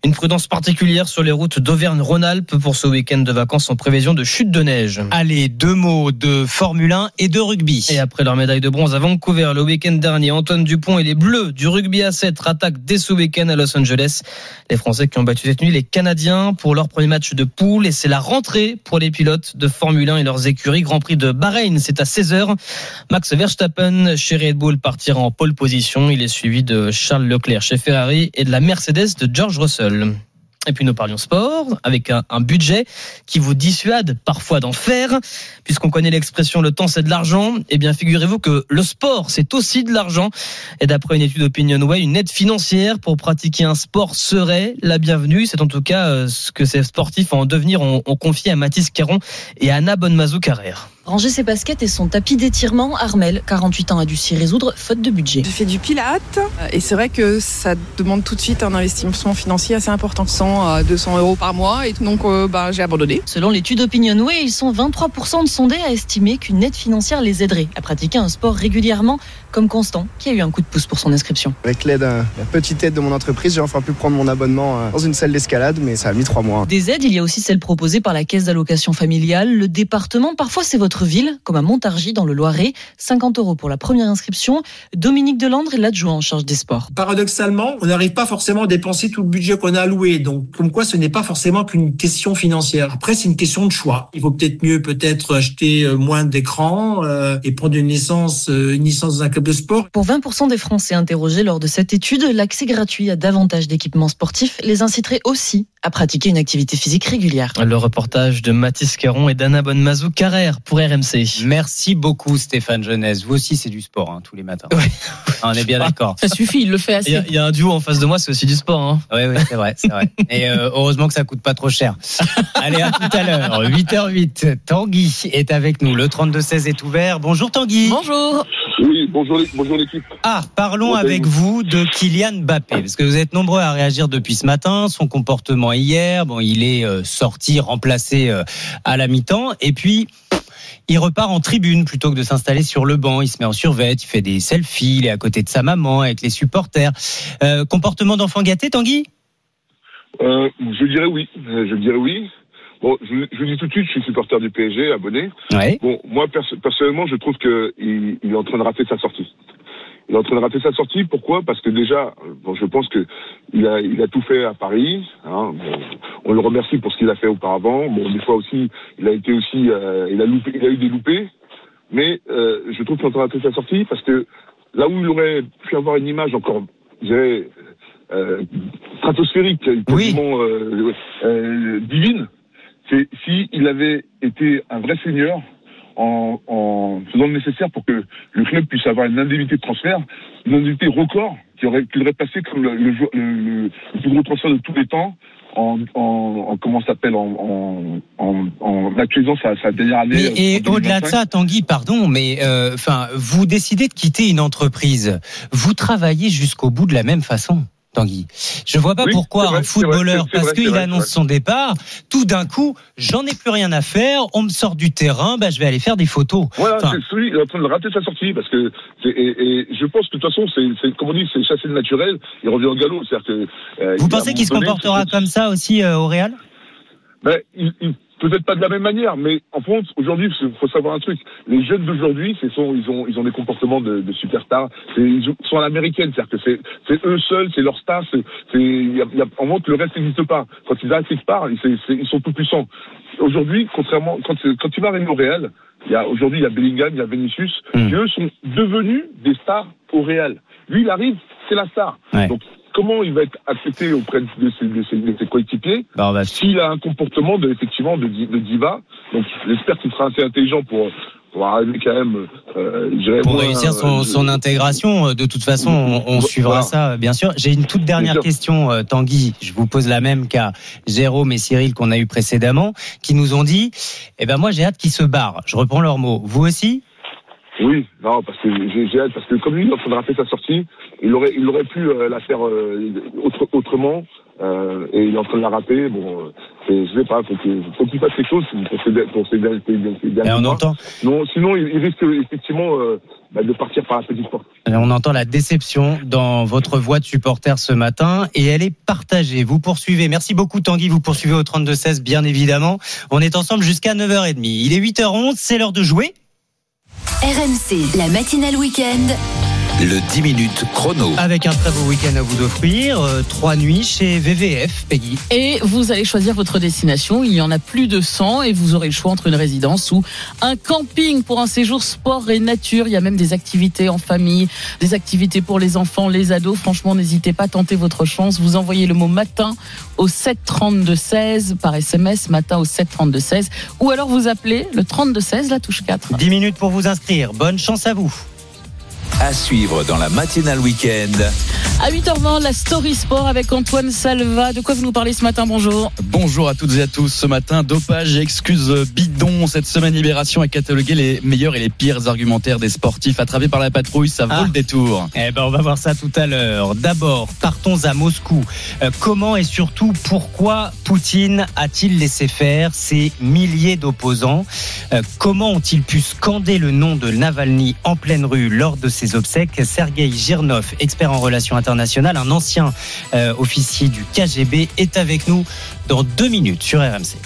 Une prudence particulière sur les routes d'Auvergne-Rhône-Alpes pour ce week-end de vacances en prévision de chute de neige. Allez, deux mots de Formule 1 et de rugby. Et après leur médaille de bronze à Vancouver le week-end dernier, Antoine Dupont et les Bleus du rugby à 7 attaquent dès ce week-end à Los Angeles. Les Français qui ont battu cette nuit les Canadiens pour leur premier match de poule et c'est la rentrée pour les pilotes de Formule 1 et leurs écuries. Grand Prix de Bahreïn, c'est à 16h. Max Verstappen chez Red Bull partira en pole position. Il est suivi de Charles Leclerc chez Ferrari et de la Mercedes de George Russell. Et puis nous parlions sport avec un, budget qui vous dissuade parfois d'en faire, puisqu'on connaît l'expression le temps c'est de l'argent. Eh bien figurez-vous que le sport c'est aussi de l'argent. Et d'après une étude OpinionWay, une aide financière pour pratiquer un sport serait la bienvenue. C'est en tout cas euh, ce que ces sportifs en devenir ont, confié à Mathis Caron et à Anna Bonnemazou Carrère. Ranger ses baskets et son tapis d'étirement, Armel, 48 ans, a dû s'y résoudre faute de budget. J'ai fait du pilate et c'est vrai que ça demande tout de suite un investissement financier assez important, 100 à 200 euros par mois et donc euh, bah, j'ai abandonné. Selon l'étude OpinionWay, ils sont 23% de sondés à estimer qu'une aide financière les aiderait à pratiquer un sport régulièrement, comme Constant, qui a eu un coup de pouce pour son inscription. Avec l'aide, euh, la petite aide de mon entreprise, j'ai enfin pu prendre mon abonnement euh, dans une salle d'escalade, mais ça a mis trois mois. Des aides, il y a aussi celles proposées par la caisse d'allocation familiale, le département, parfois c'est votre ville, comme à Montargis dans le Loiret, 50 euros pour la première inscription. Dominique Delandre est l'adjoint en charge des sports. Paradoxalement, on n'arrive pas forcément à dépenser tout le budget qu'on a alloué, donc comme quoi ce n'est pas forcément qu'une question financière. Après, c'est une question de choix. Il vaut peut-être mieux peut-être acheter euh, moins d'écrans euh, et prendre une licence, euh, une licence dans un club de sport. Pour 20% des Français interrogés lors de cette étude, l'accès gratuit à davantage d'équipements sportifs les inciterait aussi à pratiquer une activité physique régulière. Le reportage de Mathis Caron et d'Anna Bonnemazou Carrère pour RMC. Merci beaucoup Stéphane Jeunesse. Vous aussi c'est du sport hein, tous les matins. On est bien [LAUGHS] d'accord. Ça suffit, il le fait y, assez. a, il y a un duo en face de moi, c'est aussi du sport. Hein. Oui, oui, c'est vrai, c'est vrai. [LAUGHS] Et euh, heureusement que ça coûte pas trop cher. [LAUGHS] Allez, à tout à l'heure. 8h08. Tanguy est avec nous. Le 32-16 est ouvert. Bonjour Tanguy. Bonjour. Oui, bonjour, bonjour l'équipe. Ah, parlons Comment avec allez-vous vous de Kylian Mbappé, parce que vous êtes nombreux à réagir depuis ce matin. Son comportement hier, bon, il est euh, sorti, remplacé euh, à la mi-temps, et puis il repart en tribune plutôt que de s'installer sur le banc. Il se met en survêt, il fait des selfies, il est à côté de sa maman avec les supporters. Euh, comportement d'enfant gâté, Tanguy? Euh, je dirais oui. Euh, Je dirais oui. Bon, je, dis tout de suite, je suis supporter du PSG, abonné. Ouais. Bon, moi perso- personnellement, je trouve que il, il est en train de rater sa sortie. Il est en train de rater sa sortie. Pourquoi? Parce que déjà, euh, bon, je pense que il a, il a tout fait à Paris. Hein. Bon, on le remercie pour ce qu'il a fait auparavant. Bon, des fois aussi, il a été aussi, euh, il a loupé, il a eu des loupés. Mais euh, je trouve qu'il est en train de rater sa sortie parce que là où il aurait pu avoir une image encore, je dirais, euh, stratosphérique, quasiment euh, euh, divine, c'est si il avait été un vrai seigneur en, en faisant le nécessaire pour que le club puisse avoir une indemnité de transfert, une indemnité record qui aurait, qui l'aurait placé comme le, le, le- le- plus gros transfert de tous les temps en, en, en comment s'appelle en, en, actualisant sa, sa dernière année. Mais, et en au-delà de 2025. ça, Tanguy, pardon, mais euh, enfin, vous décidez de quitter une entreprise, vous travaillez jusqu'au bout de la même façon. Tanguy. Je vois pas Oui, pourquoi vrai, un vrai, footballeur, parce qu'il annonce son départ, tout d'un coup, j'en ai plus rien à faire, on me sort du terrain, bah, je vais aller faire des photos. Voilà, Enfin, c'est celui, il est en train de rater sa sortie parce que c'est- et, et je pense que de toute façon, c'est, comme on dit, c'est chasser le naturel. Il revient au galop, que. euh, vous pensez qu'il se comportera comme ça aussi euh, au Real? Ben, il, il- peut-être pas de la même manière, mais en France, aujourd'hui, il faut savoir un truc. Les jeunes d'aujourd'hui, ils ont, ils ont des comportements de, de superstars. Ils sont à l'américaine, c'est-à-dire que c'est, eux seuls, c'est leur star. C'est, c'est, il y a, il y a- en montre le reste n'existe pas. Quand ils arrêtent quelque part, ils sont tout puissants. Aujourd'hui, contrairement, quand, quand tu vas arriver au Real, aujourd'hui, il y a Bellingham, il y a Vinicius, qui eux sont devenus des stars au Real. Lui, il arrive, c'est la star. Ouais. Donc, comment il va être accepté auprès de ses, de ses, de ses coéquipiers Bah, on va- s'il a un comportement de, effectivement de, di- de diva. Donc j'espère qu'il sera assez intelligent pour, pour arriver quand même. Euh, je dirais pour moins, réussir son, euh, son intégration. euh, De toute façon, on, on suivra Voilà. ça, euh, bien sûr. J'ai une toute dernière question, euh, Tanguy. Je vous pose la même qu'à Jérôme et Cyril qu'on a eu précédemment, qui nous ont dit, eh ben moi j'ai hâte qu'ils se barrent. Je reprends leurs mots. Vous aussi Oui, non, parce que j'ai hâte, parce que comme lui, il est en train de rater sa sortie, il aurait, il aurait pu euh, la faire euh, autre- autrement, euh, et il est en train de la rater. Bon, euh, je sais pas, faut que- faut qu'il fasse quelque chose pour ses, pour ses, derniers Et on entend. Non, sinon, il, il risque effectivement euh, bah, de partir par la petite porte. On entend la déception dans votre voix de supporter ce matin et elle est partagée. Vous poursuivez. Merci beaucoup Tanguy, vous poursuivez au 32-16 bien évidemment. On est ensemble jusqu'à 9h30. Il est 8h11, c'est l'heure de jouer. RMC, la matinale week-end. Le 10 minutes chrono. Avec un très beau week-end à vous offrir. euh, trois nuits chez VVF, Peggy. Et vous allez choisir votre destination. Il y en a plus de 100 et vous aurez le choix entre une résidence ou un camping pour un séjour sport et nature. Il y a même des activités en famille, des activités pour les enfants, les ados. Franchement, n'hésitez pas à tenter votre chance. Vous envoyez le mot matin au 7 32 16 par SMS, matin au 7 32 16 ou alors vous appelez le 32 16, la touche 4. 10 minutes pour vous inscrire. Bonne chance à vous. À suivre dans la matinale week-end. À 8h20, la Story Sport avec Antoine Salva. De quoi vous nous parlez ce matin Bonjour. Bonjour à toutes et à tous. Ce matin, dopage et excuses bidons. Cette semaine, Libération a catalogué les meilleurs et les pires argumentaires des sportifs attrapés par la patrouille. Ça vaut Ah. le détour. Eh ben, on va voir ça tout à l'heure. D'abord, partons à Moscou. Euh, comment et surtout pourquoi Poutine a-t-il laissé faire ces milliers d'opposants? Euh, Comment ont-ils pu scander le nom de Navalny en pleine rue lors de ses obsèques? Sergei Girnov, expert en relations internationales, un ancien euh, officier du KGB, est avec nous dans deux minutes sur RMC.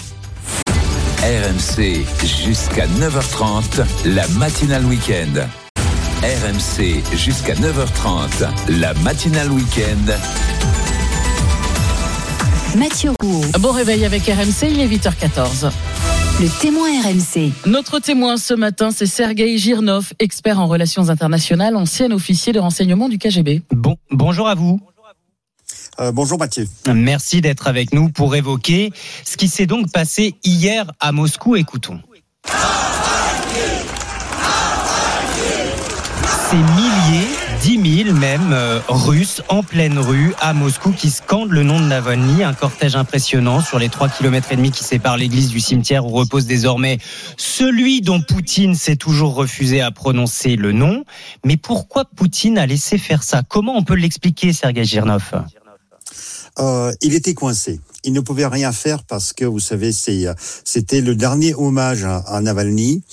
RMC jusqu'à 9h30, la matinale week-end. RMC jusqu'à 9h30, la matinale week-end. Mathieu Roux. Bon réveil avec RMC, il est 8h14. Le témoin RMC. Notre témoin ce matin, c'est Sergei Girnov, expert en relations internationales, ancien officier de renseignement du KGB. Bon, bonjour à vous. Euh, bonjour Mathieu. Merci d'être avec nous pour évoquer ce qui s'est donc passé hier à Moscou. Écoutons. Ces milliers, dix mille même, euh, Russes en pleine rue à Moscou qui scandent le nom de Navalny. Un cortège impressionnant sur les trois kilomètres et demi qui séparent l'église du cimetière où repose désormais celui dont Poutine s'est toujours refusé à prononcer le nom. Mais pourquoi Poutine a laissé faire ça? Comment on peut l'expliquer, Sergei Girnov Euh, il était coincé. Il ne pouvait rien faire parce que, vous savez, euh, c'était le dernier hommage à Navalny.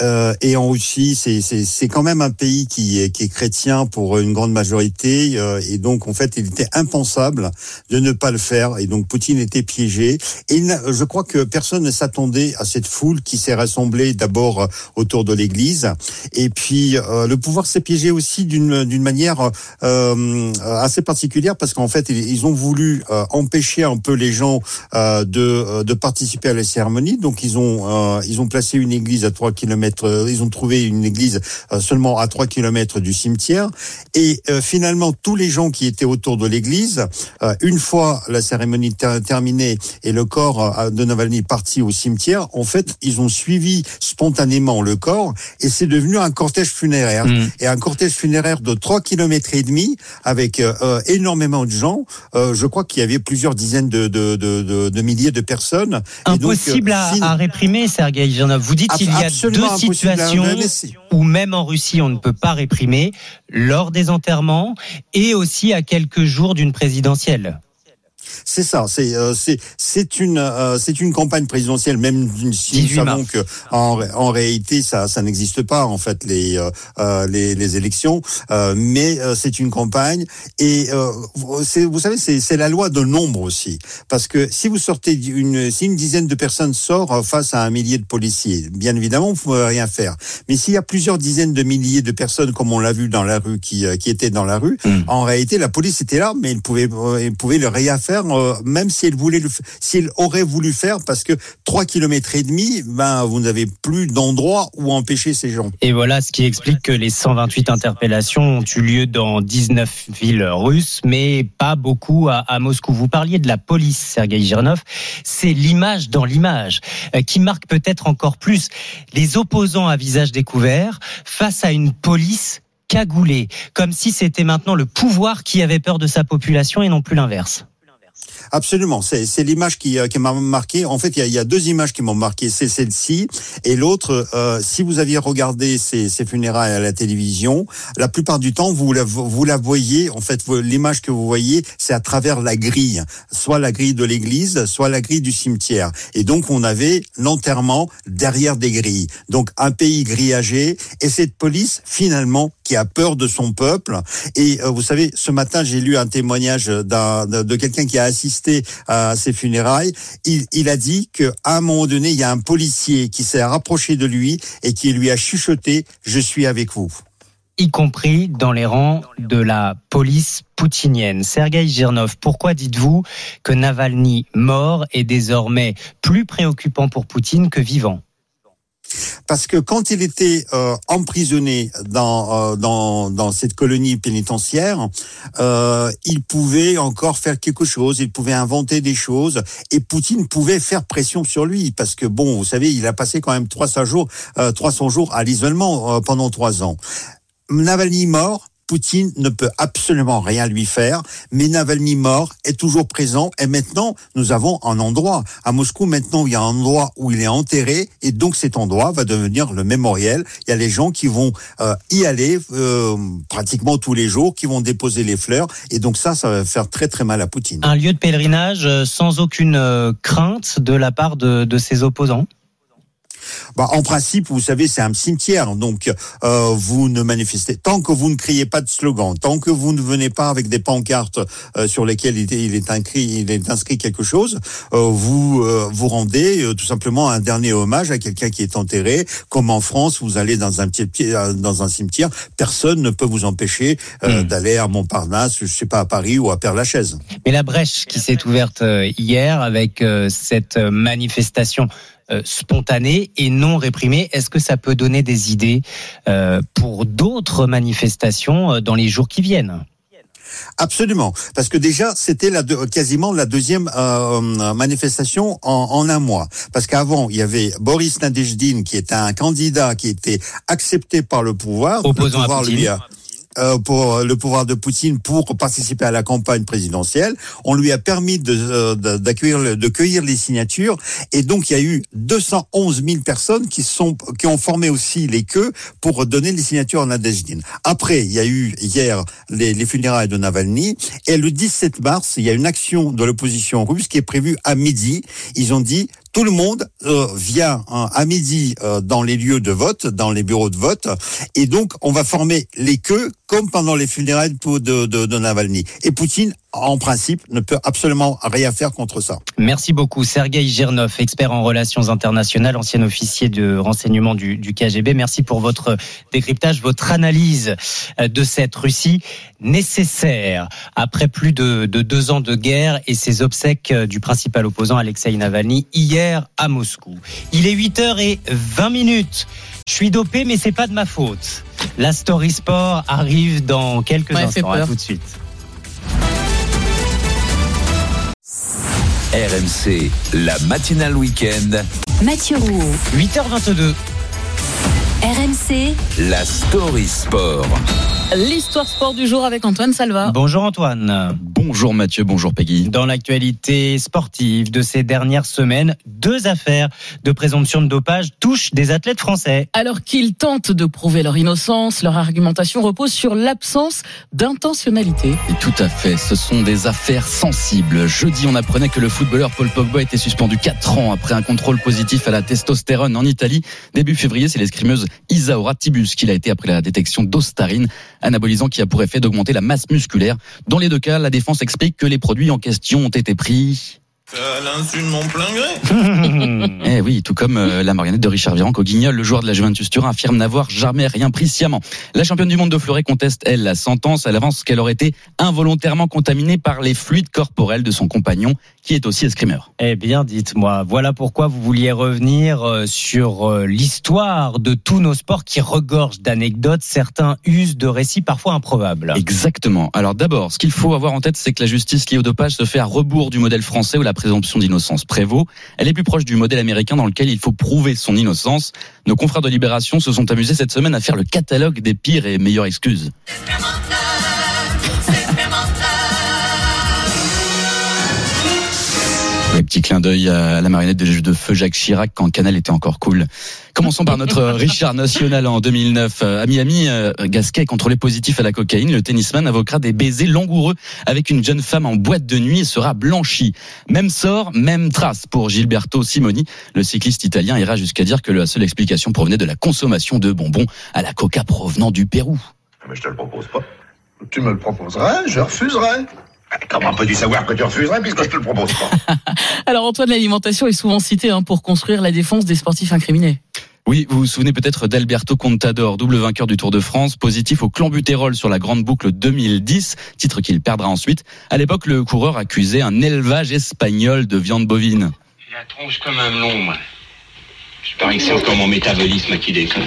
Euh, et en Russie, c'est, c'est, c'est quand même un pays qui est, qui est chrétien pour une grande majorité. euh, et donc, en fait, il était impensable de ne pas le faire. Et donc, Poutine était piégé. Et je crois que personne ne s'attendait à cette foule qui s'est rassemblée d'abord euh, autour de l'église. Et puis, le pouvoir s'est piégé aussi d'une, d'une manière assez particulière parce qu'en fait, ils, ont voulu empêcher un peu les gens de, de participer à la cérémonie. Donc, ils ont, ils ont placé une église à 3 euh, ils ont trouvé une église euh, seulement à 3 kilomètres du cimetière. Et euh, finalement, tous les gens qui étaient autour de l'église, une fois la cérémonie terminée et le corps de Navalny parti au cimetière, en fait, ils ont suivi spontanément le corps et c'est devenu un cortège funéraire. Mmh. Et un cortège funéraire de 3 km et demi avec énormément de gens. Je crois qu'il y avait plusieurs dizaines de, de, de, de milliers de personnes. Impossible et donc, à, à, réprimer, Sergei Vous dites qu'il y a 200 situation où même en Russie on ne peut pas réprimer lors des enterrements et aussi à quelques jours d'une présidentielle. C'est ça, c'est euh, c'est c'est une euh, c'est une campagne présidentielle même si nous 18 savons que en, en réalité ça ça n'existe pas en fait les euh, euh, les, les élections. Euh, mais euh, c'est une campagne et euh, vous- savez c'est c'est la loi de nombre aussi. Parce que si vous sortez une si une dizaine de personnes sort face à un millier de policiers bien évidemment vous pouvez rien faire. Mais s'il y a plusieurs dizaines de milliers de personnes comme on l'a vu dans la rue qui qui étaient dans la rue en réalité la police était là mais il pouvait il pouvait le rien faire euh, même si elle voulait s'il aurait voulu faire parce que trois kilomètres et demi ben vous n'avez plus d'endroit où empêcher ces gens Et voilà ce qui explique que les 128 interpellations ont eu lieu dans 19 villes russes, mais pas beaucoup à, à Moscou. Vous parliez de la police, Sergei Girnov. C'est l'image dans l'image euh, qui marque peut-être encore plus les opposants à visage découvert face à une police cagoulée, comme si c'était maintenant le pouvoir qui avait peur de sa population et non plus l'inverse. Absolument, c'est l'image qui, euh, qui m'a marqué. En fait, il y a, y a deux images qui m'ont marqué. C'est celle-ci et l'autre. euh, si vous aviez regardé ces, ces funérailles à la télévision, la plupart du temps, vous la, vous la voyez. En fait, l'image que vous voyez, c'est à travers la grille, soit la grille de l'église, soit la grille du cimetière. Et donc, on avait l'enterrement derrière des grilles. Donc, un pays grillagé et cette police, finalement, qui a peur de son peuple. Et euh, vous savez, ce matin, j'ai lu un témoignage d'un- de, de quelqu'un qui a assisté à ces funérailles. Il, il a dit qu'à un moment donné, il y a un policier qui s'est rapproché de lui et qui lui a chuchoté « Je suis avec vous ». y compris dans les rangs de la police poutinienne. Sergei Girnov, pourquoi dites-vous que Navalny mort est désormais plus préoccupant pour Poutine que vivant? Parce que quand il était euh, emprisonné dans, euh, dans, dans cette colonie pénitentiaire, euh, il pouvait encore faire quelque chose, il pouvait inventer des choses, et Poutine pouvait faire pression sur lui, parce que bon, vous savez, il a passé quand même 300 jours, euh, 300 jours à l'isolement euh, pendant trois ans. Navalny mort, Poutine ne peut absolument rien lui faire, mais Navalny mort est toujours présent et maintenant nous avons un endroit. À Moscou maintenant il y a un endroit où il est enterré et donc cet endroit va devenir le mémorial. Il y a les gens qui vont euh, y aller euh, pratiquement tous les jours, qui vont déposer les fleurs et donc ça, ça va faire très très mal à Poutine. Un lieu de pèlerinage euh, sans aucune euh, crainte de la part de, de ses opposants Bah, en principe, vous savez, c'est un cimetière, donc euh, vous ne manifestez tant que vous ne criez pas de slogan, tant que vous ne venez pas avec des pancartes euh, sur lesquelles il est, il est inscrit, il est inscrit quelque chose, euh, vous euh, vous rendez euh, tout simplement un dernier hommage à quelqu'un qui est enterré. Comme en France, vous allez dans un petit euh, dans un cimetière, personne ne peut vous empêcher euh, d'aller à Montparnasse, je sais pas à Paris ou à Père-Lachaise. Mais la brèche qui s'est ouverte hier avec euh, cette manifestation euh, spontanée et non réprimée, est-ce que ça peut donner des idées euh, pour d'autres manifestations euh, dans les jours qui viennent? Absolument, parce que déjà c'était la deux- quasiment la deuxième euh, manifestation en, en un mois. Parce qu'avant il y avait Boris Nadejdin qui était un candidat qui était accepté par le pouvoir, Opposant le à pouvoir Poutine. lui a- euh, pour le pouvoir de Poutine pour participer à la campagne présidentielle. On lui a permis euh, d'accueillir, de cueillir les signatures et donc il y a eu 211 000 personnes qui sont qui ont formé aussi les queues pour donner les signatures à Nadejdin. Après, il y a eu hier les, les funérailles de Navalny et le 17 mars, il y a une action de l'opposition russe qui est prévue à midi. Ils ont dit tout le monde euh, vient hein, à midi euh, dans les lieux de vote, dans les bureaux de vote, et donc on va former les queues comme pendant les funérailles de, de, de Navalny. Et Poutine, en principe, ne peut absolument rien faire contre ça. Merci beaucoup. Sergei Girnov, expert en relations internationales, ancien officier de renseignement du, du KGB. Merci pour votre décryptage, votre analyse euh, de cette Russie nécessaire après plus de, de deux ans de guerre et ses obsèques euh, du principal opposant Alexei Navalny hier à Moscou. Il est 8h20 minutes. Je suis dopé, mais c'est pas de ma faute. La Story Sport arrive dans quelques Ouais, instants. À tout de suite. RMC, la matinale week-end, Mathieu Rouault. 8h22. RMC, la story sport. L'histoire sport du jour avec Antoine Salva. Bonjour Antoine. Bonjour Mathieu, bonjour Peggy. Dans l'actualité sportive de ces dernières semaines, deux affaires de présomption de dopage touchent des athlètes français. Alors qu'ils tentent de prouver leur innocence, leur argumentation repose sur l'absence d'intentionnalité. Et tout à fait, ce sont des affaires sensibles. Jeudi, on apprenait que le footballeur Paul Pogba était suspendu 4 ans après un contrôle positif à la testostérone en Italie. Début février, c'est l'escrimeuse Isaora Tibus qu'il a été après la détection d'ostarine, anabolisant qui a pour effet d'augmenter la masse musculaire. Dans les deux cas, la défense explique que les produits en question ont été pris À l'insu de mon plein gré. [LAUGHS] Eh oui, tout comme euh, la marionnette de Richard Virenque au Guignol, le joueur de la Juventus Turin affirme n'avoir jamais rien pris sciemment. La championne du monde de fleuret conteste, elle, la sentence. Elle avance qu'elle aurait été involontairement contaminée par les fluides corporels de son compagnon, qui est aussi escrimeur. Eh bien, dites-moi, voilà pourquoi vous vouliez revenir euh, sur euh, l'histoire de tous nos sports qui regorgent d'anecdotes. Certains usent de récits parfois improbables. Exactement. Alors d'abord, ce qu'il faut avoir en tête, c'est que la justice liée au dopage se fait à rebours du modèle français où la présomption d'innocence prévaut. Elle est plus proche du modèle américain dans lequel il faut prouver son innocence. Nos confrères de Libération se sont amusés cette semaine à faire le catalogue des pires et meilleures excuses. Petit clin d'œil à la marionnette de, de feu Jacques Chirac quand Canal était encore cool. Commençons par notre Richard national en 2009. Euh, À Miami, euh, Gasquet contrôlé positif à la cocaïne. Le tennisman invoquera des baisers langoureux avec une jeune femme en boîte de nuit et sera blanchi. Même sort, même trace pour Gilberto Simoni. Le cycliste italien ira jusqu'à dire que la seule explication provenait de la consommation de bonbons à la coca provenant du Pérou. Mais je te le propose pas. Tu me le proposerais, je refuserais. Comment peux-tu savoir que tu refuserais puisque je te le propose pas [LAUGHS] Alors Antoine, l'alimentation est souvent citée hein, pour construire la défense des sportifs incriminés. Oui, vous vous souvenez peut-être d'Alberto Contador, double vainqueur du Tour de France, positif au clenbutérol sur la Grande Boucle 2010, titre qu'il perdra ensuite. À l'époque, le coureur accusait un élevage espagnol de viande bovine. J'ai la tronche comme un melon, moi. Je parie que c'est encore mon métabolisme qui déconne.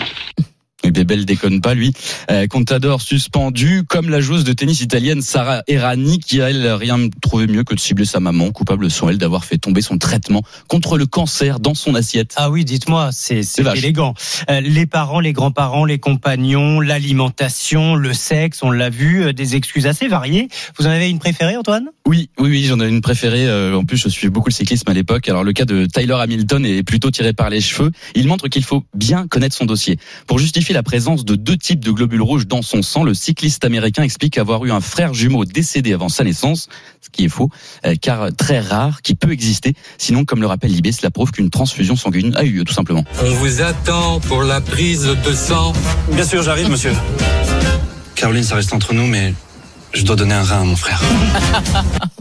Et Bébel déconne pas, lui. Euh, Contador suspendu, comme la joueuse de tennis italienne Sarah Errani, qui a, elle, rien trouvé mieux que de cibler sa maman. Coupable sont elle d'avoir fait tomber son traitement contre le cancer dans son assiette. Ah oui, dites-moi, c'est élégant. Euh, les parents, les grands-parents, les compagnons, l'alimentation, le sexe, on l'a vu, euh, des excuses assez variées. Vous en avez une préférée, Antoine? Oui, oui, oui, j'en ai une préférée. Euh, En plus, je suis beaucoup le cyclisme à l'époque. Alors, le cas de Tyler Hamilton est plutôt tiré par les cheveux. Il montre qu'il faut bien connaître son dossier. Pour justifier la présence de deux types de globules rouges dans son sang, le cycliste américain explique avoir eu un frère jumeau décédé avant sa naissance, ce qui est faux, euh, car très rare, qui peut exister. Sinon, comme le rappelle Libé, cela prouve qu'une transfusion sanguine a eu lieu, tout simplement. On vous attend pour la prise de sang. Bien sûr, j'arrive, monsieur. Caroline, ça reste entre nous, mais je dois donner un rein à mon frère. [LAUGHS]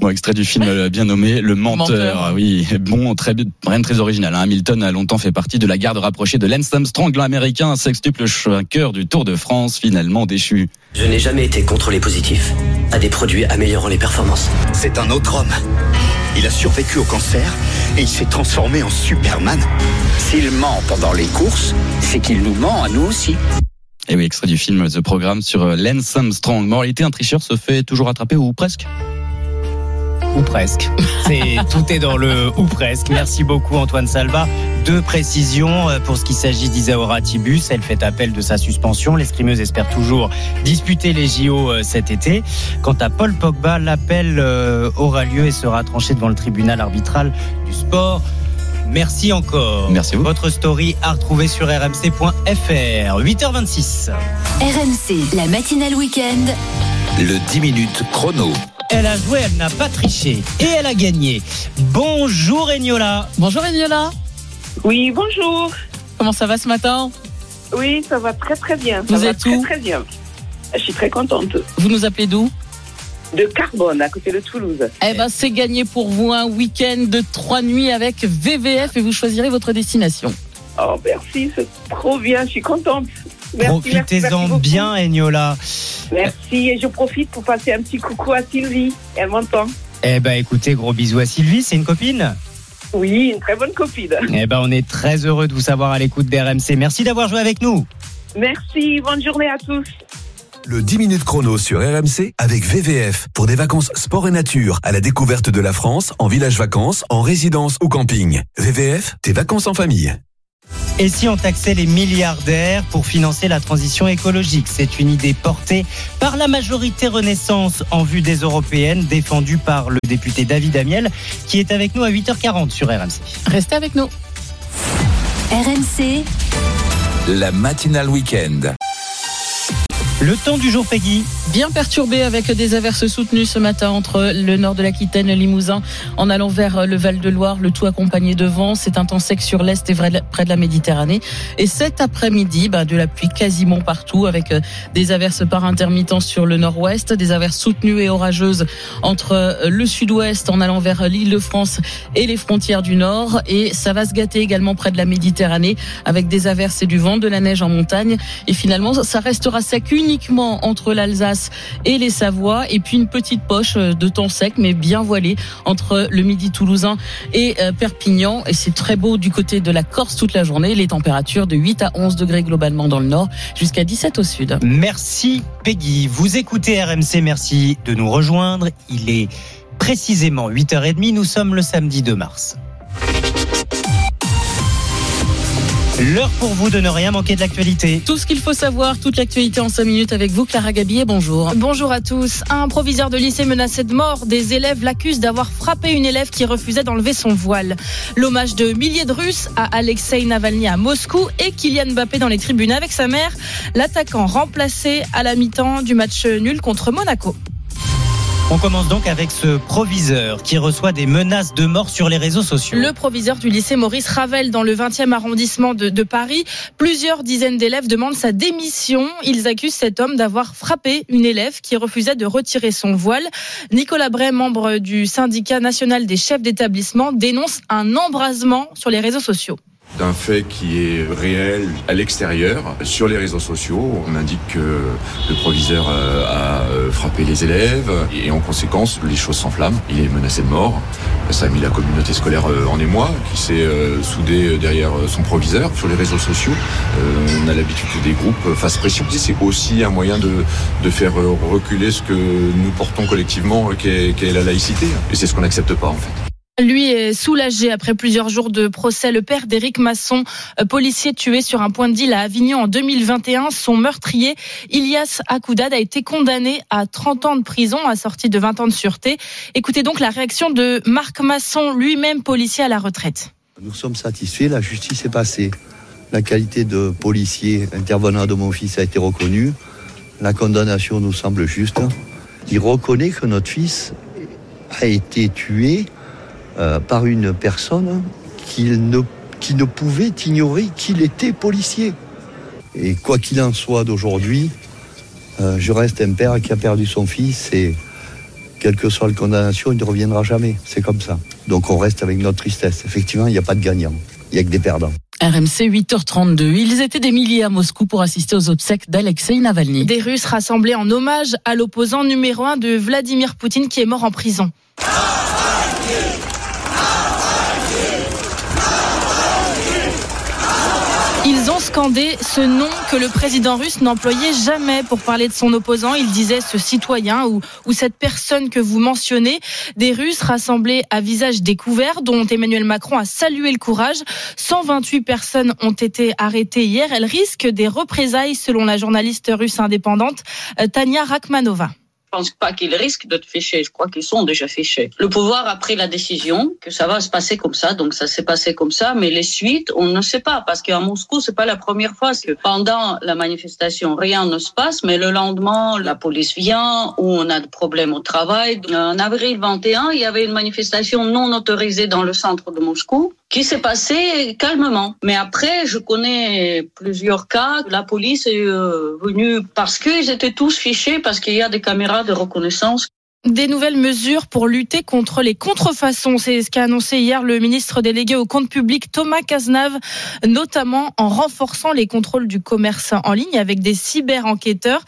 Bon, extrait du film euh, bien nommé Le Menteur. Menteur. Ah Oui, bon, très, rien de très original. hein. Hamilton a longtemps fait partie de la garde rapprochée de Lance Armstrong, l'américain, sextuple vainqueur du Tour de France, finalement déchu. Je n'ai jamais été contrôlé positif à des produits améliorant les performances. C'est un autre homme. Il a survécu au cancer et il s'est transformé en Superman. S'il ment pendant les courses, c'est qu'il nous ment à nous aussi. Et oui, extrait du film The Programme sur euh, Lance Armstrong. Moralité, un tricheur se fait toujours attraper ou presque Ou presque. C'est [LAUGHS] tout est dans le ou presque. Merci beaucoup Antoine Salva. Deux précisions euh, pour ce qui s'agit d'Isaora Tibus. Elle fait appel de sa suspension. L'escrimeuse espère toujours disputer les JO euh, cet été. Quant à Paul Pogba, l'appel aura lieu et sera tranché devant le tribunal arbitral du sport. Merci encore. Merci vous. Votre story à retrouver sur rmc.fr. 8h26. RMC, la matinale week-end. Le 10 minutes chrono. Elle a joué, elle n'a pas triché et elle a gagné. Bonjour Eniola. Bonjour Eniola. Oui, bonjour. Comment ça va ce matin? Oui, ça va très très bien. Vous ça va êtes très où? très bien. Je suis très contente. Vous nous appelez d'où? De Carbone, à côté de Toulouse. Eh ben, c'est gagné pour vous un week-end de trois nuits avec VVF et vous choisirez votre destination. Oh, merci, c'est trop bien, je suis contente. Profitez-en bien Eniola. Merci, et je profite pour passer un petit coucou à Sylvie. Elle m'entend. Eh ben écoutez, gros bisous à Sylvie, c'est une copine? Oui, une très bonne copine. Eh ben on est très heureux de vous savoir à l'écoute d'RMC. Merci d'avoir joué avec nous. Merci, bonne journée à tous. Le 10 minutes chrono sur RMC avec VVF pour des vacances sport et nature à la découverte de la France en village vacances, en résidence ou camping. VVF, tes vacances en famille. Et si on taxait les milliardaires pour financer la transition écologique? C'est une idée portée par la majorité Renaissance en vue des européennes, défendue par le député David Amiel, qui est avec nous à 8h40 sur RMC. Restez avec nous. RMC, La matinale week-end. Le temps du jour, Peggy. Bien perturbé avec des averses soutenues ce matin entre le nord de l'Aquitaine et le Limousin en allant vers le Val-de-Loire, le tout accompagné de vent. C'est un temps sec sur l'est et près de la Méditerranée. Et cet après-midi, bah, de la pluie quasiment partout avec euh, des averses par intermittence sur le nord-ouest, des averses soutenues et orageuses entre euh, le sud-ouest en allant vers l'île de France et les frontières du nord. Et ça va se gâter également près de la Méditerranée avec des averses et du vent, de la neige en montagne. Et finalement, ça restera sec uniquement entre l'Alsace et les Savoies. Et puis une petite poche euh, de temps sec, mais bien voilée entre le midi toulousain et euh, Perpignan. Et c'est très beau du côté de la Corse toute la journée. Les températures de 8 à 11 degrés globalement dans le nord, jusqu'à 17 au sud. Merci Peggy. Vous écoutez RMC, merci de nous rejoindre. Il est précisément 8h30, nous sommes le samedi 2 mars. L'heure pour vous de ne rien manquer de l'actualité. Tout ce qu'il faut savoir, toute l'actualité en 5 minutes avec vous, Clara Gabillet, bonjour. Bonjour à tous. Un proviseur de lycée menacé de mort, des élèves l'accusent d'avoir frappé une élève qui refusait d'enlever son voile. L'hommage de milliers de Russes à Alexei Navalny à Moscou et Kylian Mbappé dans les tribunes avec sa mère, l'attaquant remplacé à la mi-temps du match nul contre Monaco. On commence donc avec ce proviseur qui reçoit des menaces de mort sur les réseaux sociaux. Le proviseur du lycée Maurice Ravel dans le 20e arrondissement de, Paris. Plusieurs dizaines d'élèves demandent sa démission. Ils accusent cet homme d'avoir frappé une élève qui refusait de retirer son voile. Nicolas Bray, membre du syndicat national des chefs d'établissement, dénonce un embrasement sur les réseaux sociaux d'un fait qui est réel à l'extérieur. Sur les réseaux sociaux, on indique que le proviseur euh, a euh, frappé les élèves et en conséquence, les choses s'enflamment. Il est menacé de mort. Ça a mis la communauté scolaire euh, en émoi, qui s'est soudée derrière son proviseur. Sur les réseaux sociaux, on a l'habitude que des groupes fassent pression. C'est aussi un moyen de, faire reculer ce que nous portons collectivement, qui est, la laïcité. Et c'est ce qu'on n'accepte pas en fait. Lui est soulagé après plusieurs jours de procès. Le père d'Éric Masson, euh, policier tué sur un point de deal à Avignon en 2021, son meurtrier, Ilias Akoudad, a été condamné à 30 ans de prison, assorti de 20 ans de sûreté. Écoutez donc la réaction de Marc Masson, lui-même policier à la retraite. Nous sommes satisfaits, la justice est passée. La qualité de policier intervenant de mon fils a été reconnue. La condamnation nous semble juste. Il reconnaît que notre fils a été tué euh, par une personne qui ne, qui ne pouvait ignorer qu'il était policier. Et quoi qu'il en soit d'aujourd'hui, euh, je reste un père qui a perdu son fils et quelle que soit la condamnation, il ne reviendra jamais. C'est comme ça. Donc on reste avec notre tristesse. Effectivement, il n'y a pas de gagnant. Il n'y a que des perdants. RMC 8h32. Ils étaient des milliers à Moscou pour assister aux obsèques d'Alexei Navalny. Des Russes rassemblés en hommage à l'opposant numéro un de Vladimir Poutine qui est mort en prison. Ils ont scandé ce nom que le président russe n'employait jamais pour parler de son opposant. Il disait ce citoyen ou, ou cette personne que vous mentionnez. Des Russes rassemblés à visage découvert, dont Emmanuel Macron a salué le courage. 128 personnes ont été arrêtées hier. Elles risquent des représailles selon la journaliste russe indépendante euh, Tania Rakhmanova. Je pense pas qu'ils risquent d'être fichés. Je crois qu'ils sont déjà fichés. Le pouvoir a pris la décision que ça va se passer comme ça, donc ça s'est passé comme ça. Mais les suites, on ne sait pas parce qu'à Moscou, c'est pas la première fois que pendant la manifestation, rien ne se passe, mais le lendemain, la police vient ou on a des problèmes au travail. En avril 21, il y avait une manifestation non autorisée dans le centre de Moscou qui s'est passé calmement. Mais après, je connais plusieurs cas. La police est euh, venue parce qu'ils étaient tous fichés, parce qu'il y a des caméras de reconnaissance. Des nouvelles mesures pour lutter contre les contrefaçons, c'est ce qu'a annoncé hier le ministre délégué au compte public Thomas Cazenave, notamment en renforçant les contrôles du commerce en ligne avec des cyber-enquêteurs.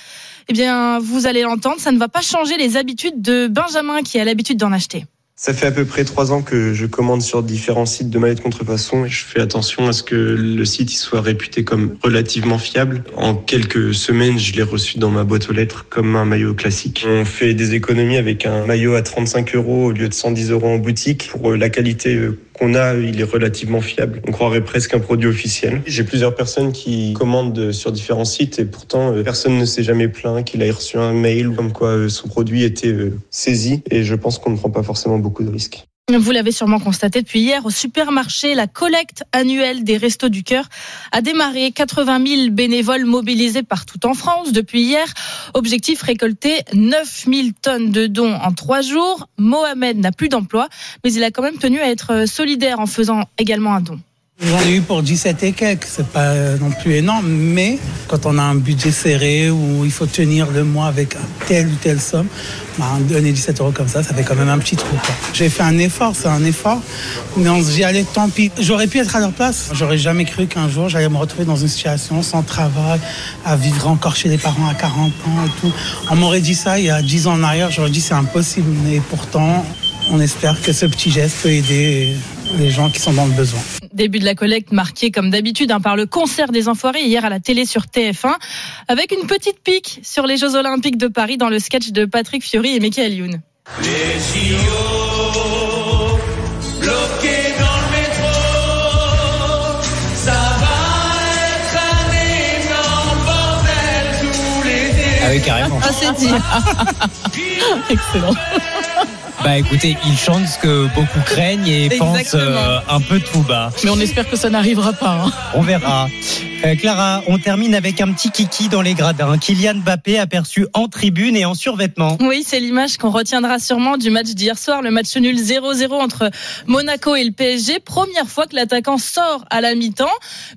Eh bien, vous allez l'entendre, ça ne va pas changer les habitudes de Benjamin qui a l'habitude d'en acheter. Ça fait à peu près trois ans que je commande sur différents sites de maillots de contrefaçon et je fais attention à ce que le site soit réputé comme relativement fiable. En quelques semaines, je l'ai reçu dans ma boîte aux lettres comme un maillot classique. On fait des économies avec un maillot à 35 euros au lieu de 110 euros en boutique pour la qualité euh, qu'on a, il est relativement fiable. On croirait presque un produit officiel. J'ai plusieurs personnes qui commandent sur différents sites et pourtant euh, personne ne s'est jamais plaint qu'il ait reçu un mail comme quoi euh, son produit était euh, saisi et je pense qu'on ne prend pas forcément beaucoup de risques. Vous l'avez sûrement constaté depuis hier au supermarché, la collecte annuelle des Restos du Cœur a démarré. 80 000 bénévoles mobilisés partout en France depuis hier. Objectif récolter 9 000 tonnes de dons en trois jours. Mohamed n'a plus d'emploi, mais il a quand même tenu à être solidaire en faisant également un don. J'en ai eu pour 17 et quelques, c'est pas non plus énorme, mais quand on a un budget serré où il faut tenir le mois avec telle ou telle somme, bah, donner 17 euros comme ça, ça fait quand même un petit trou. J'ai fait un effort, c'est un effort, mais j'y allais tant pis. J'aurais pu être à leur place. J'aurais jamais cru qu'un jour j'allais me retrouver dans une situation sans travail, à vivre encore chez les parents à 40 ans et tout. On m'aurait dit ça il y a 10 ans en arrière, j'aurais dit c'est impossible, mais pourtant, on espère que ce petit geste peut aider les gens qui sont dans le besoin. Début de la collecte marquée comme d'habitude hein, par le concert des Enfoirés hier à la télé sur TF1 avec une petite pique sur les Jeux Olympiques de Paris dans le sketch de Patrick Fiori et Michael Youn. Les Gio, bloqués dans le métro, ça Ah oui, carrément. Ah, c'est dit. [LAUGHS] Excellent. Bah écoutez, il chante ce que beaucoup craignent et pense Exactement. un peu tout bas. Mais on espère que ça n'arrivera pas. hein. On verra. Euh, Clara, on termine avec un petit kiki dans les gradins. Kylian Mbappé aperçu en tribune et en survêtement. Oui, c'est l'image qu'on retiendra sûrement du match d'hier soir, le match nul 0-0 entre Monaco et le PSG. Première fois que l'attaquant sort à la mi-temps,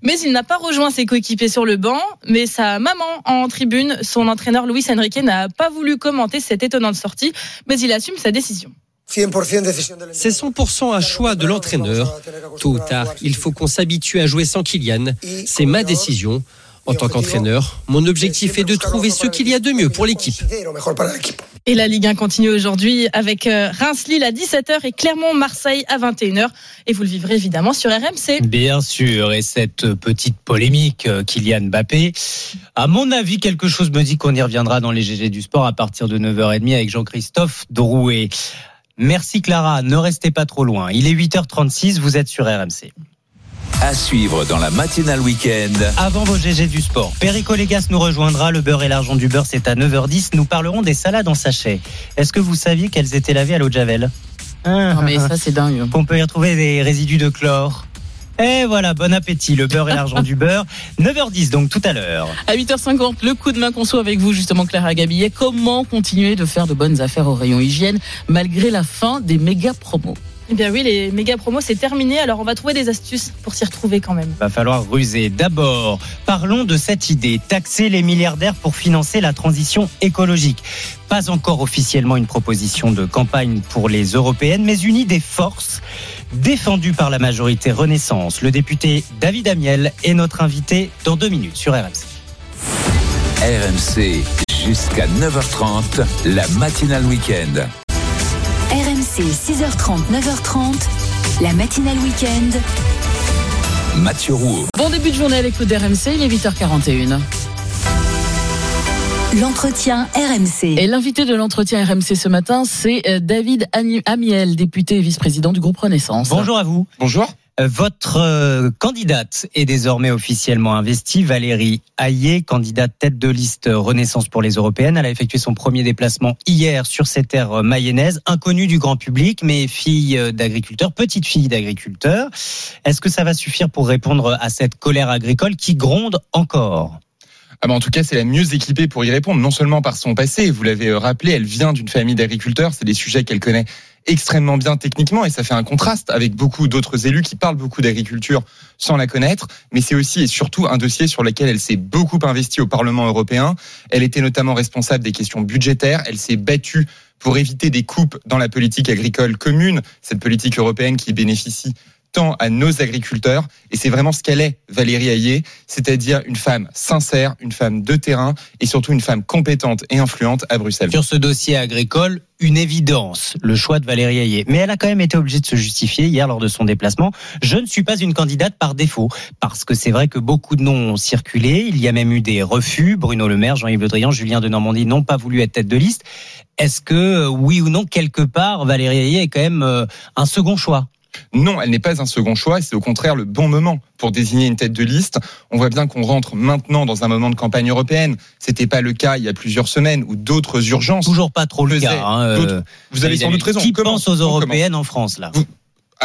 mais il n'a pas rejoint ses coéquipiers sur le banc, mais sa maman en tribune, son entraîneur Luis Enrique n'a pas voulu commenter cette étonnante sortie, mais il assume sa décision. C'est 100% un choix de l'entraîneur. Tôt ou tard, il faut qu'on s'habitue à jouer sans Kylian. C'est ma décision. En tant qu'entraîneur, mon objectif est de trouver ce qu'il y a de mieux pour l'équipe. Et la Ligue 1 continue aujourd'hui avec euh, Reims-Lille à 17h et Clermont-Marseille à 21h. Et vous le vivrez évidemment sur RMC. Bien sûr, et cette petite polémique, euh, Kylian Mbappé, à mon avis, quelque chose me dit qu'on y reviendra dans les GG du sport à partir de 9h30 avec Jean-Christophe Drouet. Merci Clara, ne restez pas trop loin. Il est 8h36, vous êtes sur RMC. À suivre dans la matinale week-end. Avant vos GG du sport, Perico Légas nous rejoindra. Le beurre et l'argent du beurre, c'est à 9h10. Nous parlerons des salades en sachet. Est-ce que vous saviez qu'elles étaient lavées à l'eau de Javel? Non, mais ça, c'est dingue. Qu'on peut y retrouver des résidus de chlore. Et voilà, bon appétit, le beurre et l'argent du beurre. [LAUGHS] 9h10 donc tout à l'heure. À 8h50, le coup de main qu'on soit avec vous, justement, Clara Gabillet. Comment continuer de faire de bonnes affaires au rayon hygiène malgré la fin des méga promos? Eh bien oui, les méga promos, c'est terminé. Alors on va trouver des astuces pour s'y retrouver quand même. Va falloir ruser. D'abord, parlons de cette idée, taxer les milliardaires pour financer la transition écologique. Pas encore officiellement une proposition de campagne pour les européennes, mais une idée force défendue par la majorité Renaissance. Le député David Amiel est notre invité dans deux minutes sur RMC. RMC jusqu'à 9h30, la matinale week-end. RMC 6h30, 9h30, la matinale week-end. Mathieu Roux. Bon début de journée à l'écoute d'RMC, il est 8h41. L'entretien RMC. Et l'invité de l'entretien RMC ce matin, c'est euh, David Amiel, député et vice-président du groupe Renaissance. Bonjour à vous. Bonjour. Euh, Votre euh, candidate est désormais officiellement investie, Valérie Hayé, candidate tête de liste Renaissance pour les Européennes. Elle a effectué son premier déplacement hier sur ces terres mayennaises, inconnue du grand public, mais fille d'agriculteur, petite fille d'agriculteur. Est-ce que ça va suffire pour répondre à cette colère agricole qui gronde encore? Ah bah en tout cas, c'est la mieux équipée pour y répondre, non seulement par son passé, vous l'avez euh, rappelé, elle vient d'une famille d'agriculteurs, c'est des sujets qu'elle connaît extrêmement bien techniquement et ça fait un contraste avec beaucoup d'autres élus qui parlent beaucoup d'agriculture sans la connaître, mais c'est aussi et surtout un dossier sur lequel elle s'est beaucoup investie au Parlement européen. Elle était notamment responsable des questions budgétaires, elle s'est battue pour éviter des coupes dans la politique agricole commune, cette politique européenne qui bénéficie tant à nos agriculteurs. Et c'est vraiment ce qu'elle est, Valérie Hayé, c'est-à-dire une femme sincère, une femme de terrain et surtout une femme compétente et influente à Bruxelles. Sur ce dossier agricole, une évidence, le choix de Valérie Hayé. Mais elle a quand même été obligée de se justifier hier lors de son déplacement. Je ne suis pas une candidate par défaut, parce que c'est vrai que beaucoup de noms ont circulé. Il y a même eu des refus. Bruno Le Maire, Jean-Yves Le Drian, Julien de Normandie n'ont pas voulu être tête de liste. Est-ce que, euh, oui ou non, quelque part, Valérie Hayé est quand même euh, un second choix? Non, elle n'est pas un second choix, c'est au contraire le bon moment pour désigner une tête de liste. On voit bien qu'on rentre maintenant dans un moment de campagne européenne. C'était pas le cas il y a plusieurs semaines où d'autres urgences. Toujours pas trop le cas. hein, euh, Vous avez sans doute raison. Qui pense aux européennes en France, là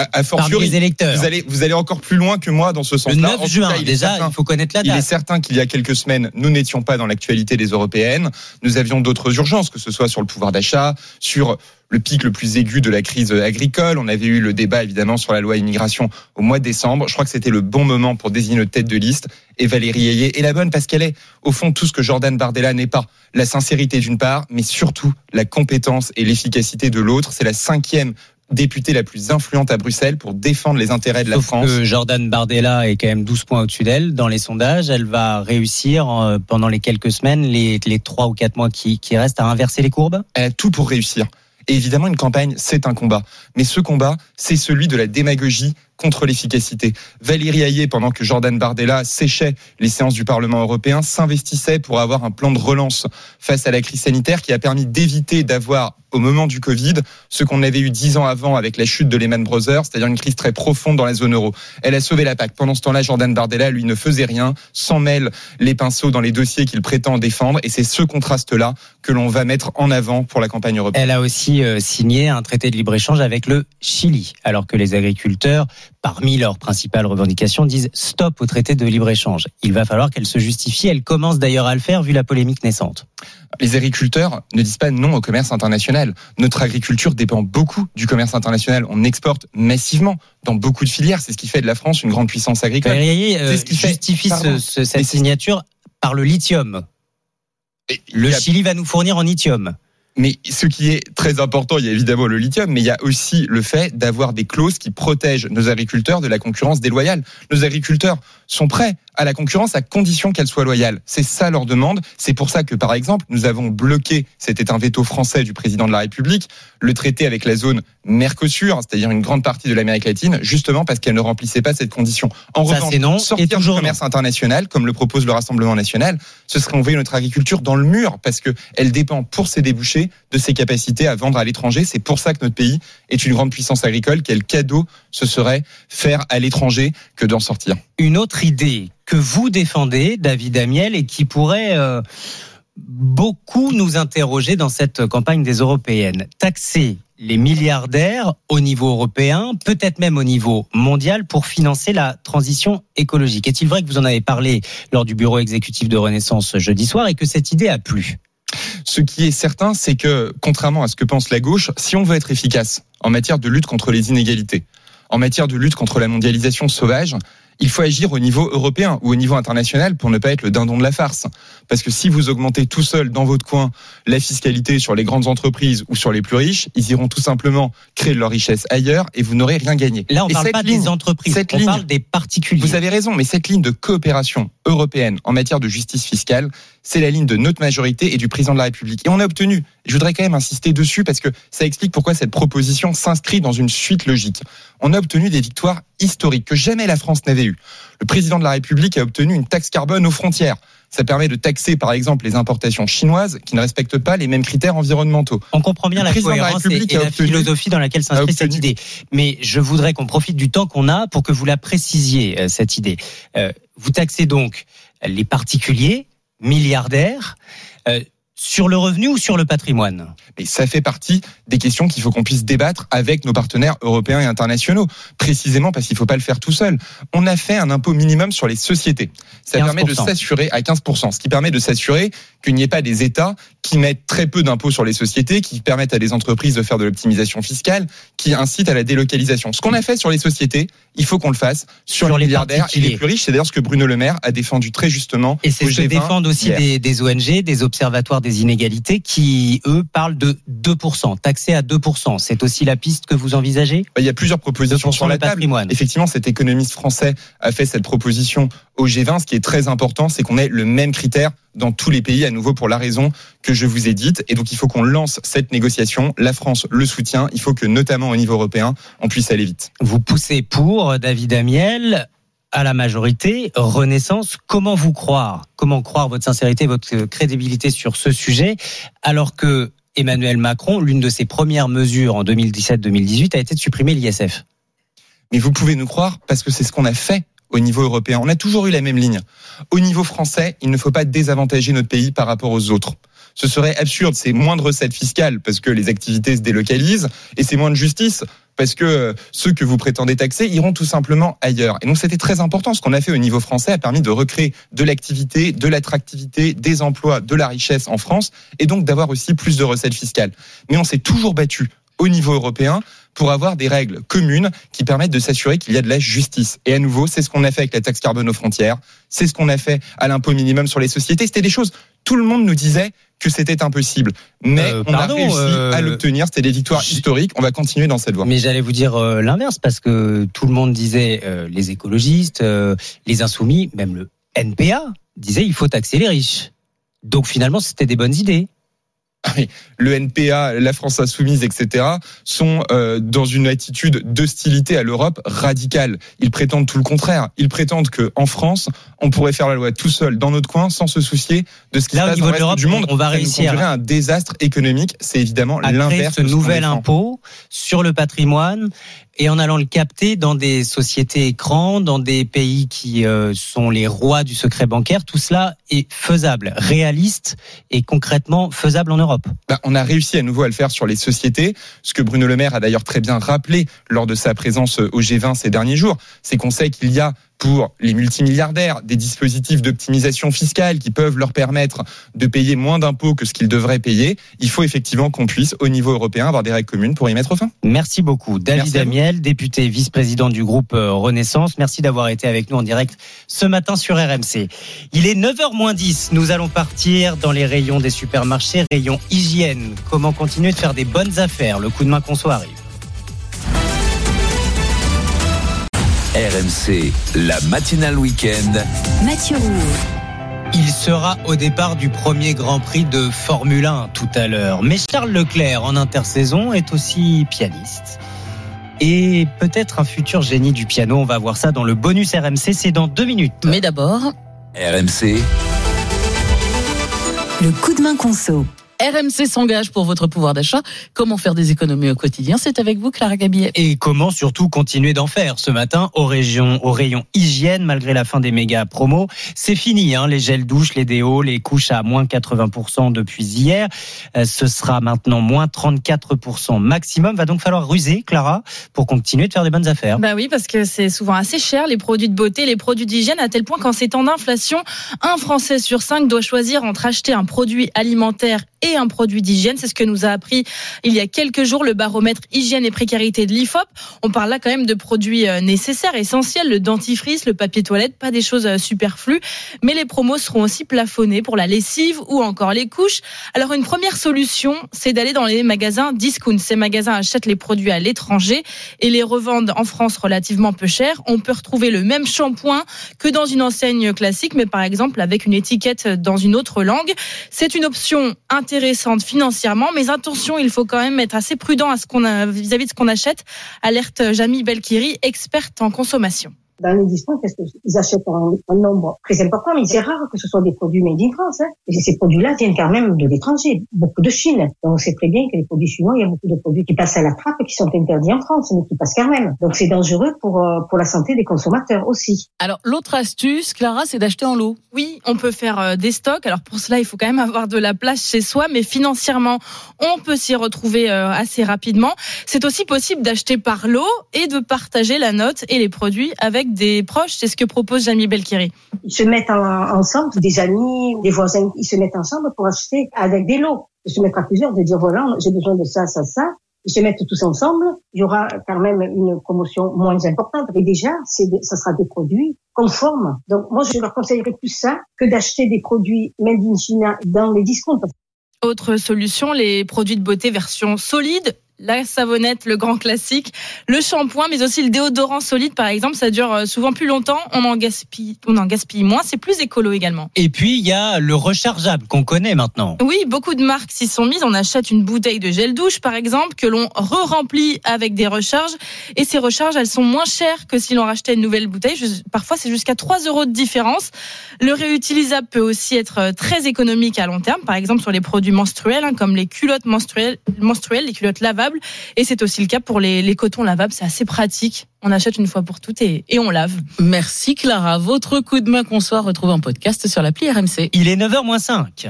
À, à fortiori, électeurs. Vous allez, vous allez encore plus loin que moi dans ce sens-là. 9 En juin, cas, il est déjà, certain- il faut connaître la Il est date. certain qu'il y a quelques semaines, nous n'étions pas dans l'actualité des européennes. Nous avions d'autres urgences, que ce soit sur le pouvoir d'achat, sur le pic le plus aigu de la crise agricole. On avait eu le débat évidemment sur la loi immigration au mois de décembre. Je crois que c'était le bon moment pour désigner notre tête de liste. Et Valérie Ayé est la bonne parce qu'elle est au fond tout ce que Jordan Bardella n'est pas. La sincérité d'une part, mais surtout la compétence et l'efficacité de l'autre. C'est la cinquième députée la plus influente à Bruxelles pour défendre les intérêts de la Sauf France. que Jordan Bardella est quand même 12 points au-dessus d'elle dans les sondages. Elle va réussir euh, pendant les quelques semaines, les, les 3 ou 4 mois qui, qui restent, à inverser les courbes Elle a tout pour réussir. Et évidemment, une campagne, c'est un combat. Mais ce combat, c'est celui de la démagogie contre l'efficacité. Valérie Hayé, pendant que Jordan Bardella séchait les séances du Parlement européen, s'investissait pour avoir un plan de relance face à la crise sanitaire qui a permis d'éviter d'avoir au moment du Covid ce qu'on avait eu dix ans avant avec la chute de Lehman Brothers, c'est-à-dire une crise très profonde dans la zone euro. Elle a sauvé la PAC. Pendant ce temps-là, Jordan Bardella, lui, ne faisait rien, s'en mêle les pinceaux dans les dossiers qu'il prétend défendre. Et c'est ce contraste-là que l'on va mettre en avant pour la campagne européenne. Elle a aussi euh, signé un traité de libre-échange avec le Chili, alors que les agriculteurs, parmi leurs principales revendications, disent stop au traité de libre-échange. Il va falloir qu'elle se justifie. Elle commence d'ailleurs à le faire vu la polémique naissante. Les agriculteurs ne disent pas non au commerce international. Notre agriculture dépend beaucoup du commerce international. On exporte massivement dans beaucoup de filières. C'est ce qui fait de la France une grande puissance agricole. Euh, C'est ce qui justifie Pardon. ce- ce- cette signature par le lithium. Le a- Chili va nous fournir en lithium. Mais ce qui est très important, il y a évidemment le lithium, mais il y a aussi le fait d'avoir des clauses qui protègent nos agriculteurs de la concurrence déloyale. Nos agriculteurs sont prêts à la concurrence à condition qu'elle soit loyale. C'est ça leur demande. C'est pour ça que, par exemple, nous avons bloqué, c'était un veto français du président de la République, le traité avec la zone Mercosur, c'est-à-dire une grande partie de l'Amérique latine, justement parce qu'elle ne remplissait pas cette condition. En Ça, revanche, non, sortir du commerce international, comme le propose le Rassemblement national, ce serait envoyer notre agriculture dans le mur, parce que elle dépend pour ses débouchés de ses capacités à vendre à l'étranger. C'est pour ça que notre pays est une grande puissance agricole. Quel cadeau ce serait faire à l'étranger que d'en sortir? Une autre idée que vous défendez, David Amiel, et qui pourrait euh, beaucoup nous interroger dans cette campagne des européennes. Taxer les milliardaires au niveau européen, peut-être même au niveau mondial, pour financer la transition écologique. Est-il vrai que vous en avez parlé lors du bureau exécutif de Renaissance jeudi soir et que cette idée a plu? Ce qui est certain, c'est que, contrairement à ce que pense la gauche, si on veut être efficace en matière de lutte contre les inégalités, en matière de lutte contre la mondialisation sauvage, il faut agir au niveau européen ou au niveau international pour ne pas être le dindon de la farce. Parce que si vous augmentez tout seul dans votre coin la fiscalité sur les grandes entreprises ou sur les plus riches, ils iront tout simplement créer de leur richesse ailleurs et vous n'aurez rien gagné. Là, on Et parle pas ligne- des entreprises, cette on ligne- parle des particuliers. Vous avez raison, mais cette ligne de coopération européenne en matière de justice fiscale, c'est la ligne de notre majorité et du président de la République. Et on a obtenu, je voudrais quand même insister dessus parce que ça explique pourquoi cette proposition s'inscrit dans une suite logique. On a obtenu des victoires historiques que jamais la France n'avait eues. Le président de la République a obtenu une taxe carbone aux frontières. Ça permet de taxer, par exemple, les importations chinoises qui ne respectent pas les mêmes critères environnementaux. On comprend bien Le la de la cohérence et, et la obtenu- philosophie dans laquelle s'inscrit cette idée. Mais je voudrais qu'on profite du temps qu'on a pour que vous la précisiez, euh, cette idée. Euh, vous taxez donc les particuliers, milliardaires, euh, sur le revenu ou sur le patrimoine Et ça fait partie des questions qu'il faut qu'on puisse débattre avec nos partenaires européens et internationaux. Précisément parce qu'il ne faut pas le faire tout seul. On a fait un impôt minimum sur les sociétés. Ça permet de 15%. s'assurer à 15%, ce qui permet de s'assurer qu'il n'y ait pas des États qui mettent très peu d'impôts sur les sociétés, qui permettent à des entreprises de faire de l'optimisation fiscale, qui incitent à la délocalisation. Ce qu'on a fait sur les sociétés, il faut qu'on le fasse sur, Sur les milliardaires et les plus riches. C'est d'ailleurs ce que Bruno Le Maire a défendu très justement. Et c'est ce que G20 défendent aussi des, des ONG, des observatoires des inégalités, qui, eux, parlent de 2%, taxés à 2%. C'est aussi la piste que vous envisagez? Bah, Il y a plusieurs propositions 2% sur la le table. patrimoine. Effectivement, cet économiste français a fait cette proposition au G20. Ce qui est très important, c'est qu'on ait le même critère dans tous les pays, à nouveau pour la raison que je vous ai dite. Et donc, il faut qu'on lance cette négociation. La France le soutient. Il faut que, notamment au niveau européen, on puisse aller vite. Vous poussez pour David Amiel à la majorité, Renaissance. Comment vous croire? Comment croire votre sincérité, votre crédibilité sur ce sujet, alors que Emmanuel Macron, l'une de ses premières mesures en 2017-2018 a été de supprimer l'ISF Mais vous pouvez nous croire parce que c'est ce qu'on a fait au niveau européen. On a toujours eu la même ligne. Au niveau français, il ne faut pas désavantager notre pays par rapport aux autres. Ce serait absurde, c'est moins de recettes fiscales parce que les activités se délocalisent et c'est moins de justice parce que euh, ceux que vous prétendez taxer iront tout simplement ailleurs. Et donc c'était très important. Ce qu'on a fait au niveau français a permis de recréer de l'activité, de l'attractivité, des emplois, de la richesse en France et donc d'avoir aussi plus de recettes fiscales. Mais on s'est toujours battu au niveau européen pour avoir des règles communes qui permettent de s'assurer qu'il y a de la justice. Et à nouveau, c'est ce qu'on a fait avec la taxe carbone aux frontières, c'est ce qu'on a fait à l'impôt minimum sur les sociétés. C'était des choses, tout le monde nous disait que c'était impossible. Mais Euh, on pardon, a réussi euh, à l'obtenir, c'était des victoires historiques, on va continuer dans cette voie. Mais j'allais vous dire euh, l'inverse, parce que tout le monde disait, euh, les écologistes, euh, les insoumis, même le NPA, disait il faut taxer les riches. Donc finalement, c'était des bonnes idées. Le NPA, la France insoumise, etc., sont euh, dans une attitude d'hostilité à l'Europe radicale. Ils prétendent tout le contraire. Ils prétendent que en France, on pourrait faire la loi tout seul dans notre coin sans se soucier de ce qui Là, se passe dans le reste du monde. on va Ça nous réussir. à un désastre économique. C'est évidemment l'inverse ce ce nouvel impôt sur le patrimoine et en allant le capter dans des sociétés écrans, dans des pays qui euh, sont les rois du secret bancaire. Tout cela est faisable, réaliste et concrètement faisable en Europe. Bah, on a réussi à nouveau à le faire sur les sociétés. Ce que Bruno Le Maire a d'ailleurs très bien rappelé lors de sa présence au G20 ces derniers jours, c'est qu'on sait qu'il y a pour les multimilliardaires des dispositifs d'optimisation fiscale qui peuvent leur permettre de payer moins d'impôts que ce qu'ils devraient payer. Il faut effectivement qu'on puisse, au niveau européen, avoir des règles communes pour y mettre fin. Merci beaucoup. David. Amiel, député vice-président du groupe euh, Renaissance. Merci d'avoir été avec nous en direct ce matin sur RMC. Il est 9h moins 10. Nous allons partir dans les rayons des supermarchés, rayons hygiène. Comment continuer de faire des bonnes affaires? Le coup de main qu'on soit arrive. RMC, la matinale week-end. Mathieu Roux. Il sera au départ du premier Grand Prix de Formule 1 tout à l'heure. Mais Charles Leclerc, en intersaison, est aussi pianiste. Et peut-être un futur génie du piano. On va voir ça dans le bonus RMC. C'est dans deux minutes. Mais d'abord, RMC, Le coup de main conso. RMC s'engage pour votre pouvoir d'achat. Comment faire des économies au quotidien? C'est avec vous, Clara Gabillet. Et comment surtout continuer d'en faire? Ce matin au, région, au rayon hygiène malgré la fin des méga promos. C'est fini, hein, les gels douches, les déos, les couches à moins 80% depuis hier. Euh, ce sera maintenant moins 34% maximum. Va donc falloir ruser, Clara, pour continuer de faire des bonnes affaires. Bah oui, parce que c'est souvent assez cher, les produits de beauté, les produits d'hygiène, à tel point qu'en ces temps d'inflation, un Français sur cinq doit choisir entre acheter un produit alimentaire et un produit d'hygiène. C'est ce que nous a appris il y a quelques jours le baromètre hygiène et précarité de l'IFOP. On parle là quand même de produits euh, nécessaires, essentiels, le dentifrice, le papier toilette, pas des choses euh, superflues. Mais les promos seront aussi plafonnés pour la lessive ou encore les couches. Alors une première solution, c'est d'aller dans les magasins discount. Ces magasins achètent les produits à l'étranger et les revendent en France relativement peu cher. On peut retrouver le même shampoing que dans une enseigne classique, mais par exemple avec une étiquette dans une autre langue. C'est une option intéressante financièrement, mais attention, il faut quand même être assez prudent à a vis-à-vis de ce qu'on achète. Alerte Jamie Belkiri, experte en consommation. Dans les discounts, qu'est-ce qu'ils achètent un, un nombre très important, mais c'est rare que ce soit des produits made in France. Hein. Et ces produits-là viennent quand même de l'étranger, beaucoup de Chine. Donc on sait très bien que les produits chinois, il y a beaucoup de produits qui passent à la trappe et qui sont interdits en France, mais qui passent quand même. Donc c'est dangereux pour euh, pour la santé des consommateurs aussi. Alors, l'autre astuce, Clara, c'est d'acheter en lot. Oui, on peut faire euh, des stocks. Alors pour cela, il faut quand même avoir de la place chez soi, mais financièrement, on peut s'y retrouver euh, assez rapidement. C'est aussi possible d'acheter par lot et de partager la note et les produits avec des proches. C'est ce que propose Jamie Belkiri. Ils se mettent en- ensemble, des amis, des voisins, ils se mettent ensemble pour acheter avec des lots. Ils se mettent à plusieurs, de dire voilà, j'ai besoin de ça, ça, ça. Ils se mettent tous ensemble. Il y aura quand même une promotion moins importante. Et déjà, ça sera des produits conformes. Donc moi, je leur conseillerais plus ça que d'acheter des produits made in China dans les discounts. Autre solution, les produits de beauté version solide. La savonnette, le grand classique, le shampoing, mais aussi le déodorant solide, par exemple, ça dure euh, souvent plus longtemps. On en gaspille, on en gaspille moins. C'est plus écolo également. Et puis, il y a le rechargeable qu'on connaît maintenant. Oui, beaucoup de marques s'y sont mises. On achète une bouteille de gel douche, par exemple, que l'on re-remplit avec des recharges. Et ces recharges, elles sont moins chères que si l'on rachetait une nouvelle bouteille. Parfois, c'est jusqu'à 3 euros de différence. Le réutilisable peut aussi être euh, très économique à long terme. Par exemple, sur les produits menstruels, hein, comme les culottes menstruelles, menstruelles, les culottes lavables. Et c'est aussi le cas pour les, les cotons lavables. C'est assez pratique. On achète une fois pour toutes et, et on lave. Merci, Clara. Votre coup de main qu'on soit retrouvé en podcast sur l'appli RMC. Il est 9h moins 5.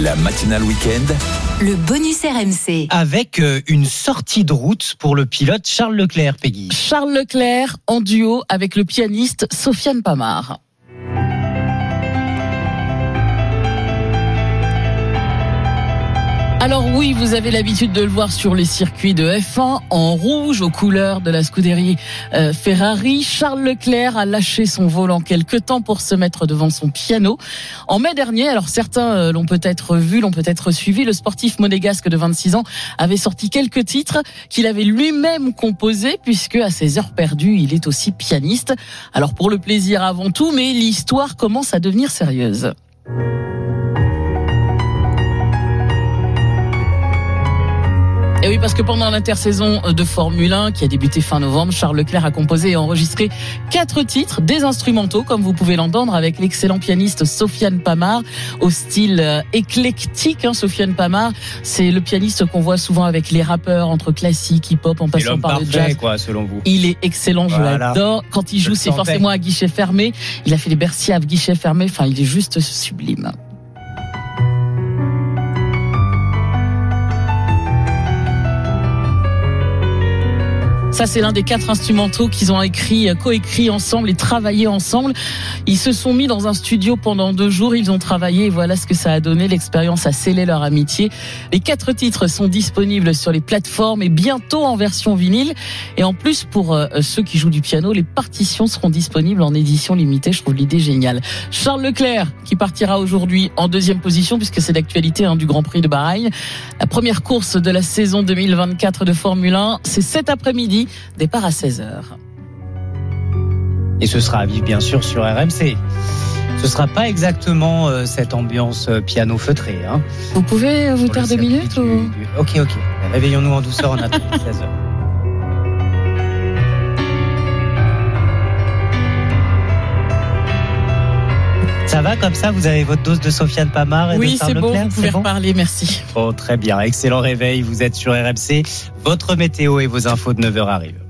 la matinale week-end. Le bonus RMC. Avec euh, une sortie de route pour le pilote Charles Leclerc, Peggy. Charles Leclerc en duo avec le pianiste Sofiane Pamar. Alors oui, vous avez l'habitude de le voir sur les circuits de F1 en rouge aux couleurs de la scuderie euh, Ferrari. Charles Leclerc a lâché son volant quelque temps pour se mettre devant son piano. En mai dernier, alors certains euh, l'ont peut-être vu, l'ont peut-être suivi, le sportif monégasque de 26 ans avait sorti quelques titres qu'il avait lui-même composés puisque à ses heures perdues, il est aussi pianiste. Alors pour le plaisir avant tout, mais l'histoire commence à devenir sérieuse. Et oui, parce que pendant l'intersaison de Formule 1 qui a débuté fin novembre, Charles Leclerc a composé et enregistré quatre titres, des instrumentaux, comme vous pouvez l'entendre, avec l'excellent pianiste Sofiane Pamar, au style euh, éclectique. Hein, Sofiane Pamar, c'est le pianiste qu'on voit souvent avec les rappeurs, entre classique, hip-hop, en passant par le jazz. quoi, selon vous. Il est excellent, je Voilà. l'adore. Quand il joue, c'est forcément à guichet fermé. Il a fait les Bercy à guichet fermé. Enfin, il est juste sublime. Ça, c'est l'un des quatre instrumentaux qu'ils ont écrit, euh, coécrit ensemble et travaillé ensemble. Ils se sont mis dans un studio pendant deux jours. Ils ont travaillé et voilà ce que ça a donné. L'expérience a scellé leur amitié. Les quatre titres sont disponibles sur les plateformes et bientôt en version vinyle. Et en plus, pour euh, ceux qui jouent du piano, les partitions seront disponibles en édition limitée. Je trouve l'idée géniale. Charles Leclerc, qui partira aujourd'hui en deuxième position, puisque c'est l'actualité hein, du Grand Prix de Bahreïn. La première course de la saison 2024 de Formule 1, c'est cet après-midi, départ à 16h. Et ce sera à vivre bien sûr sur RMC. Ce sera pas exactement euh, cette ambiance euh, piano feutré. Hein. Vous pouvez euh, vous taire deux minutes du- ou... du- Ok, ok. Réveillons-nous en douceur en attendant 16h. Ça va comme ça Vous avez votre dose de Sofiane Pamar et de Oui, c'est bon, vous pouvez bon reparler, merci. Bon, très bien. Excellent réveil. Vous êtes sur RMC. Votre météo et vos infos de 9h arrivent.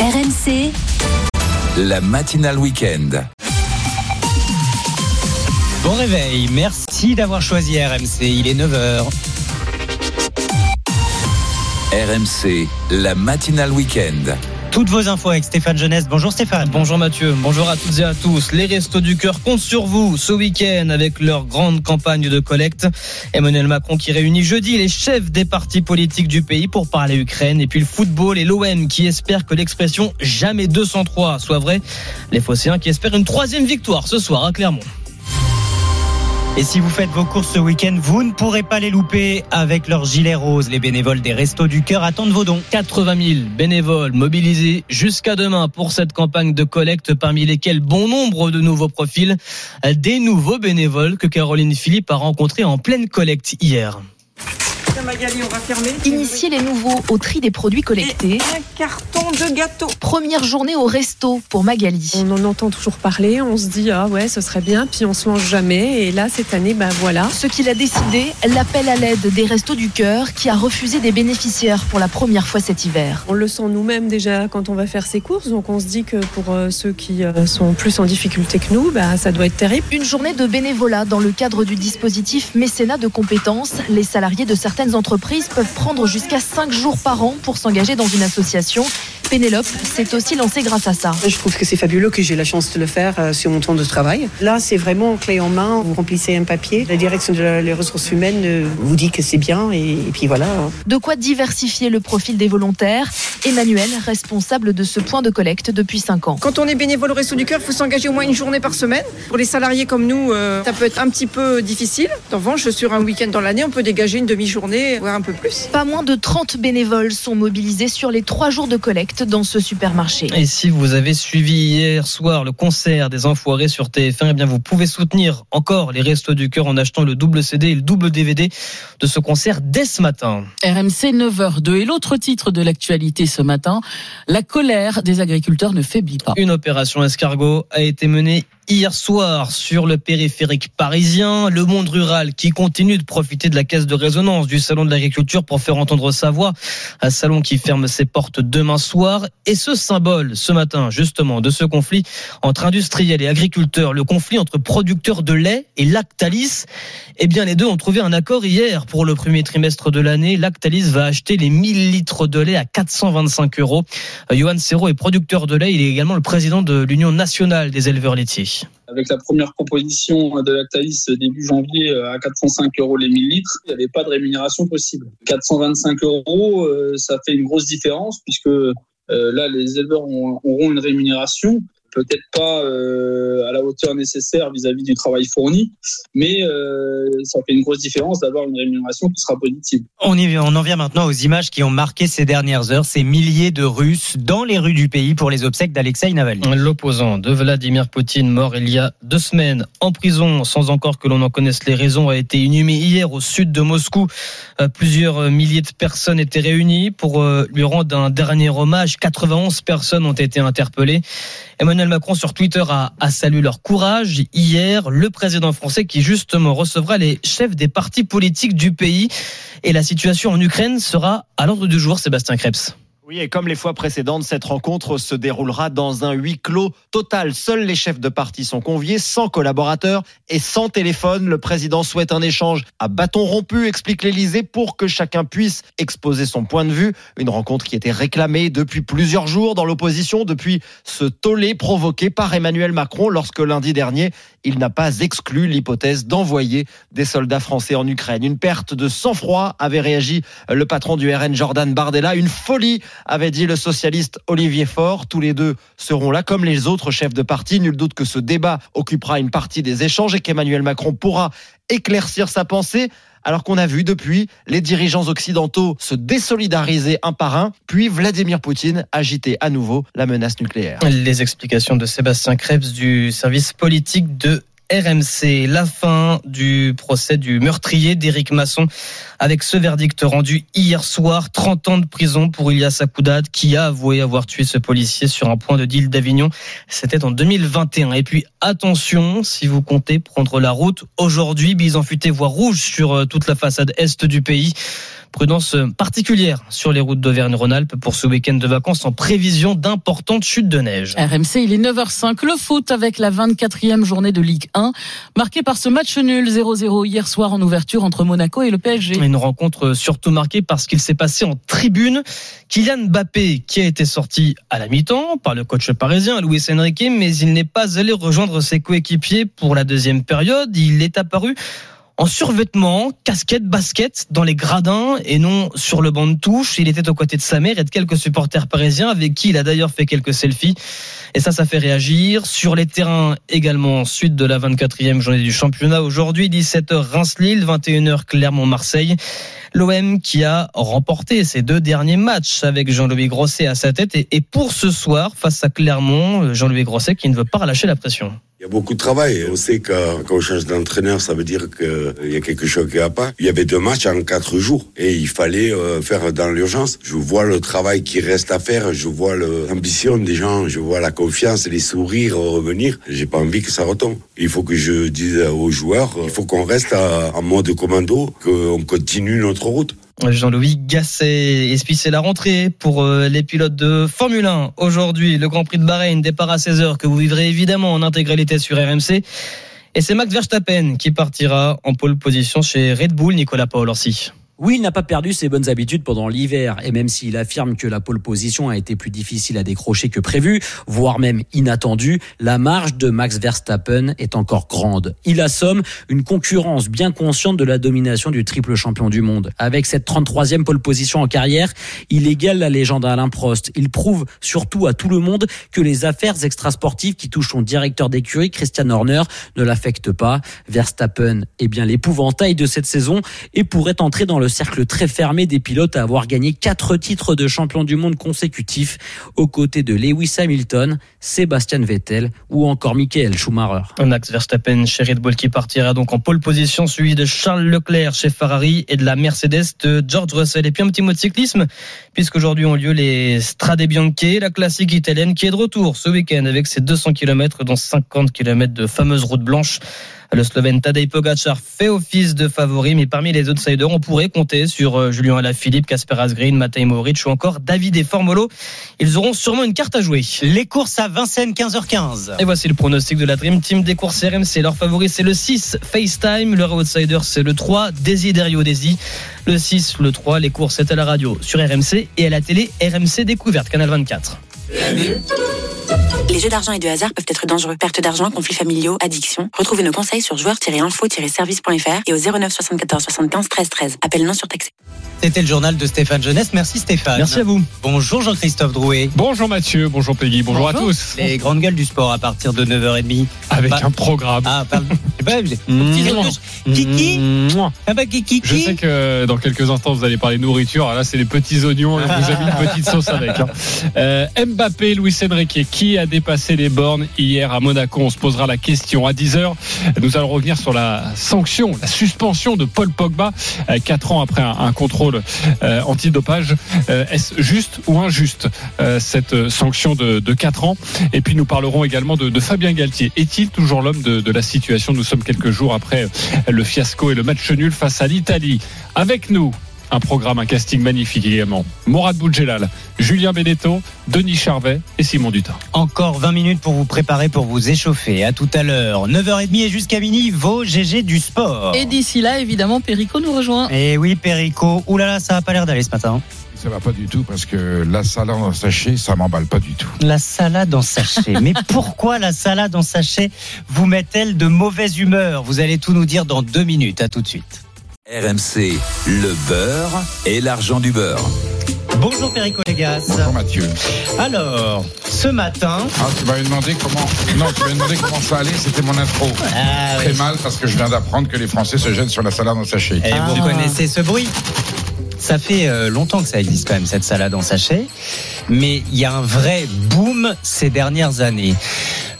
RMC, La matinale week-end. Bon réveil. Merci d'avoir choisi RMC. Il est 9h. RMC, la matinale week-end. Toutes vos infos avec Stéphane Jeunesse. Bonjour Stéphane. Bonjour Mathieu, bonjour à toutes et à tous. Les Restos du Cœur comptent sur vous ce week-end avec leur grande campagne de collecte. Emmanuel Macron qui réunit jeudi les chefs des partis politiques du pays pour parler Ukraine et puis le football et l'OM qui espèrent que l'expression jamais 203 soit vraie. Les Phocéens qui espèrent une troisième victoire ce soir à Clermont. Et si vous faites vos courses ce week-end, vous ne pourrez pas les louper avec leur gilet rose. Les bénévoles des Restos du Cœur attendent vos dons. 80 000 bénévoles mobilisés jusqu'à demain pour cette campagne de collecte, parmi lesquels bon nombre de nouveaux profils, des nouveaux bénévoles que Caroline Philippe a rencontrés en pleine collecte hier. Magali, on va fermer. Initier les nouveaux au tri des produits collectés. Un carton de gâteau. Première journée au resto pour Magali. On en entend toujours parler, on se dit ah ouais ce serait bien, puis on se lance jamais. Et là cette année, ben voilà. Ce qu'il a décidé, l'appel à l'aide des Restos du Cœur qui a refusé des bénéficiaires pour la première fois cet hiver. On le sent nous-mêmes déjà quand on va faire ses courses, donc on se dit que pour euh, ceux qui euh, sont plus en difficulté que nous, bah, ça doit être terrible. Une journée de bénévolat dans le cadre du dispositif mécénat de compétences. Les salariés de certaines entreprises peuvent prendre jusqu'à 5 jours par an pour s'engager dans une association. Pénélope s'est aussi lancée grâce à ça. Je trouve que c'est fabuleux que j'ai la chance de le faire euh, sur mon temps de travail. Là, c'est vraiment clé en main. Vous remplissez un papier. La direction des ressources humaines euh, vous dit que c'est bien et, et puis voilà. De quoi diversifier le profil des volontaires. Emmanuel, responsable de ce point de collecte depuis 5 ans. Quand on est bénévole au Resto du Cœur, il faut s'engager au moins une journée par semaine. Pour les salariés comme nous, euh, ça peut être un petit peu difficile. En revanche, sur un week-end dans l'année, on peut dégager une demi-journée, voire un peu plus. Pas moins de 30 bénévoles sont mobilisés sur les 3 jours de collecte dans ce supermarché. Et si vous avez suivi hier soir le concert des Enfoirés sur TF1, eh bien vous pouvez soutenir encore les Restos du Cœur en achetant le double CD et le double DVD de ce concert dès ce matin. RMC 9h02 et l'autre titre de l'actualité ce matin, la colère des agriculteurs ne faiblit pas. Une opération escargot a été menée hier soir sur le périphérique parisien. Le monde rural qui continue de profiter de la caisse de résonance du salon de l'agriculture pour faire entendre sa voix. Un salon qui ferme ses portes demain soir. Et ce symbole, ce matin, justement, de ce conflit entre industriels et agriculteurs, le conflit entre producteurs de lait et Lactalis, eh bien, les deux ont trouvé un accord hier pour le premier trimestre de l'année. Lactalis va acheter les 1000 litres de lait à 425 euros. Euh, Johan Serrault est producteur de lait. Il est également le président de l'Union nationale des éleveurs laitiers. Avec la première proposition de Lactalis début janvier euh, à 405 euros les 1000 litres, il n'y avait pas de rémunération possible. 425 euros, euh, ça fait une grosse différence puisque euh, là, les éleveurs ont- auront une rémunération peut-être pas euh, à la hauteur nécessaire vis-à-vis du travail fourni, mais euh, ça fait une grosse différence d'avoir une rémunération qui sera positive. On, y, on en vient maintenant aux images qui ont marqué ces dernières heures, ces milliers de Russes dans les rues du pays pour les obsèques d'Alexei Navalny. L'opposant de Vladimir Poutine, mort il y a deux semaines en prison, sans encore que l'on en connaisse les raisons, a été inhumé hier au sud de Moscou. Euh, Plusieurs milliers de personnes étaient réunies pour lui rendre un dernier hommage. 91 personnes ont été interpellées. Emmanuel Macron sur Twitter a, salué leur courage. Hier, le président français qui justement recevra les chefs des partis politiques du pays. Et la situation en Ukraine sera à l'ordre du jour, Sébastien Krebs. Oui, et comme les fois précédentes, cette rencontre se déroulera dans un huis clos total. Seuls les chefs de parti sont conviés, sans collaborateurs et sans téléphone. Le président souhaite un échange à bâton rompu, explique l'Élysée, pour que chacun puisse exposer son point de vue. Une rencontre qui était réclamée depuis plusieurs jours dans l'opposition, depuis ce tollé provoqué par Emmanuel Macron lorsque lundi dernier, il n'a pas exclu l'hypothèse d'envoyer des soldats français en Ukraine. Une perte de sang-froid avait réagi le patron du RN Jordan Bardella. Une folie avait dit le socialiste Olivier Faure. Tous les deux seront là, comme les autres chefs de parti. Nul doute que ce débat occupera une partie des échanges et qu'Emmanuel Macron pourra éclaircir sa pensée. Alors qu'on a vu depuis les dirigeants occidentaux se désolidariser un par un, puis Vladimir Poutine agiter à nouveau la menace nucléaire. Les explications de Sébastien Krebs du service politique de RMC, la fin du procès du meurtrier d'Éric Masson avec ce verdict rendu hier soir, 30 ans de prison pour Ilias Akoudad qui a avoué avoir tué ce policier sur un point de deal d'Avignon. C'était en 2021. Et puis attention, si vous comptez prendre la route aujourd'hui, bison futé voie rouge sur toute la façade est du pays. Prudence particulière sur les routes d'Auvergne-Rhône-Alpes pour ce week-end de vacances en prévision d'importantes chutes de neige. RMC, il est 9h05. Le foot avec la 24e journée de Ligue 1, marquée par ce match nul 0-0 hier soir en ouverture entre Monaco et le PSG. Une rencontre surtout marquée parce qu'il s'est passé en tribune. Kylian Mbappé, qui a été sorti à la mi-temps par le coach parisien Luis Enrique, mais il n'est pas allé rejoindre ses coéquipiers pour la deuxième période. Il est apparu en survêtement, casquette, basket, dans les gradins et non sur le banc de touche. Il était aux côtés de sa mère et de quelques supporters parisiens avec qui il a d'ailleurs fait quelques selfies. Et ça, ça fait réagir. Sur les terrains également, suite de la 24e journée du championnat. Aujourd'hui, 17h Reims-Lille, 21h Clermont-Marseille. L'OM qui a remporté ses deux derniers matchs avec Jean-Louis Grosset à sa tête. Et pour ce soir, face à Clermont, Jean-Louis Grosset qui ne veut pas relâcher la pression. Il y a beaucoup de travail. On sait que quand on change d'entraîneur, ça veut dire qu'il y a quelque chose qui va pas. Il y avait deux matchs en quatre jours et il fallait faire dans l'urgence. Je vois le travail qui reste à faire, je vois l'ambition des gens, je vois la confiance, les sourires revenir. J'ai pas envie que ça retombe. Il faut que je dise aux joueurs, il faut qu'on reste en mode commando, qu'on continue notre route. Jean-Louis Gasset. Et puis c'est la rentrée pour les pilotes de Formule 1. Aujourd'hui, le Grand Prix de Bahreïn, départ à 16h, que vous vivrez évidemment en intégralité sur RMC. Et c'est Max Verstappen qui partira en pole position chez Red Bull, Nicolas Paolorsi. Oui, il n'a pas perdu ses bonnes habitudes pendant l'hiver et même s'il affirme que la pole position a été plus difficile à décrocher que prévu, voire même inattendue, la marge de Max Verstappen est encore grande. Il assomme une concurrence bien consciente de la domination du triple champion du monde. Avec cette 33e pole position en carrière, il égale la légende Alain Prost. Il prouve surtout à tout le monde que les affaires extrasportives qui touchent son directeur d'écurie, Christian Horner, ne l'affectent pas. Verstappen est bien l'épouvantail de cette saison et pourrait entrer dans le cercle très fermé des pilotes à avoir gagné quatre titres de champion du monde consécutifs aux côtés de Lewis Hamilton, Sébastien Vettel ou encore Michael Schumacher. Max Verstappen chez Red Bull qui partira donc en pole position, suivi de Charles Leclerc chez Ferrari et de la Mercedes de George Russell. Et puis un petit mot de cyclisme, puisqu'aujourd'hui ont lieu les Strade Bianche, la classique italienne qui est de retour ce week-end avec ses 200 km dont 50 km de fameuses routes blanches. Le Slovène Tadej Pogacar fait office de favori, mais parmi les outsiders, on pourrait compter sur Julien Alaphilippe, Casper Asgreen, Matej Moric ou encore David et Formolo. Ils auront sûrement une carte à jouer. Les courses à Vincennes, 15h15. Et voici le pronostic de la Dream Team des courses RMC. Leur favori, c'est le 6, FaceTime. Leur outsider, c'est le 3, Desiderio Desi. Le 6, le 3, les courses, c'est à la radio sur RMC et à la télé RMC Découverte, Canal 24. Les jeux d'argent et de hasard peuvent être dangereux. Perte d'argent, conflits familiaux, addiction. Retrouvez nos conseils sur joueurs-info-service.fr et au 09 74 75 13 13. Appel non surtaxé. C'était le journal de Stéphane Jeunesse. Merci Stéphane. Merci à vous. Bonjour Jean-Christophe Drouet. Bonjour Mathieu, bonjour Peggy, bonjour, à tous. Les grandes gueules du sport à partir de 9h30. Avec Bah- un programme. Ah, pardon. [LAUGHS] J'ai- Mmh. Kiki Ah bah Kiki Je sais que dans quelques instants vous allez parler nourriture. Alors Là, c'est les petits oignons. vous avez une petite sauce avec. hein. Euh, Mbappé, Luis Enrique, qui a dépassé les bornes hier à Monaco? On se posera la question à 10h. Nous allons revenir sur la sanction, la suspension de Paul Pogba, 4 ans après un, contrôle euh, antidopage. Euh, Est-ce juste ou injuste euh, cette sanction de, de 4 ans? Et puis nous parlerons également de, Fabien Galtier. Est-il toujours l'homme de, la situation? Nous sommes quelques jours après euh, le fiasco et le match nul face à l'Italie. Avec nous, un programme, un casting magnifique également. Morad Boudjelal, Julien Benetto, Denis Charvet et Simon Dutin. Encore 20 minutes pour vous préparer, pour vous échauffer. À tout à l'heure. 9h30 et jusqu'à midi, vos GG du sport. Et d'ici là, évidemment, Perico nous rejoint. Et oui, Perico. Là là, ça a pas l'air d'aller ce matin. Ça va pas du tout parce que la salade en sachet, ça m'emballe pas du tout. La salade en sachet. Mais [LAUGHS] pourquoi la salade en sachet vous met-elle de mauvaise humeur? Vous allez tout nous dire dans deux minutes. À tout de suite. RMC, le beurre et l'argent du beurre. Bonjour Perico Légas. Bonjour Mathieu. Alors, ce matin. Ah, tu m'avais demandé comment. Non, tu m'avais demandé comment ça allait. C'était mon intro. Ah, Très oui. mal parce que je viens d'apprendre que les Français se gênent sur la salade en sachet. Et vous connaissez ce bruit Ça fait euh, longtemps que ça existe quand même, cette salade en sachet. Mais il y a un vrai boom ces dernières années.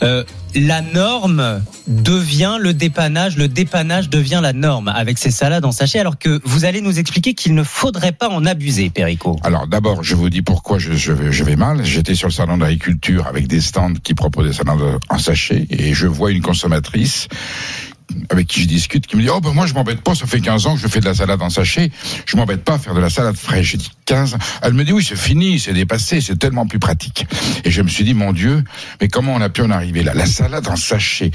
Euh, la norme devient le dépannage, le dépannage devient la norme avec ces salades en sachet, alors que vous allez nous expliquer qu'il ne faudrait pas en abuser, Perico. Alors d'abord, je vous dis pourquoi je, vais mal. J'étais sur le salon d'agriculture avec des stands qui proposaient des salades en sachet et je vois une consommatrice avec qui je discute qui me dit oh ben moi je m'embête pas ça fait 15 ans que je fais de la salade en sachet. Je m'embête pas à faire de la salade fraîche. J'ai dit 15 elle me dit oui c'est fini c'est dépassé c'est tellement plus pratique. Et je me suis dit mon dieu mais comment on a pu en arriver là? La salade en sachet.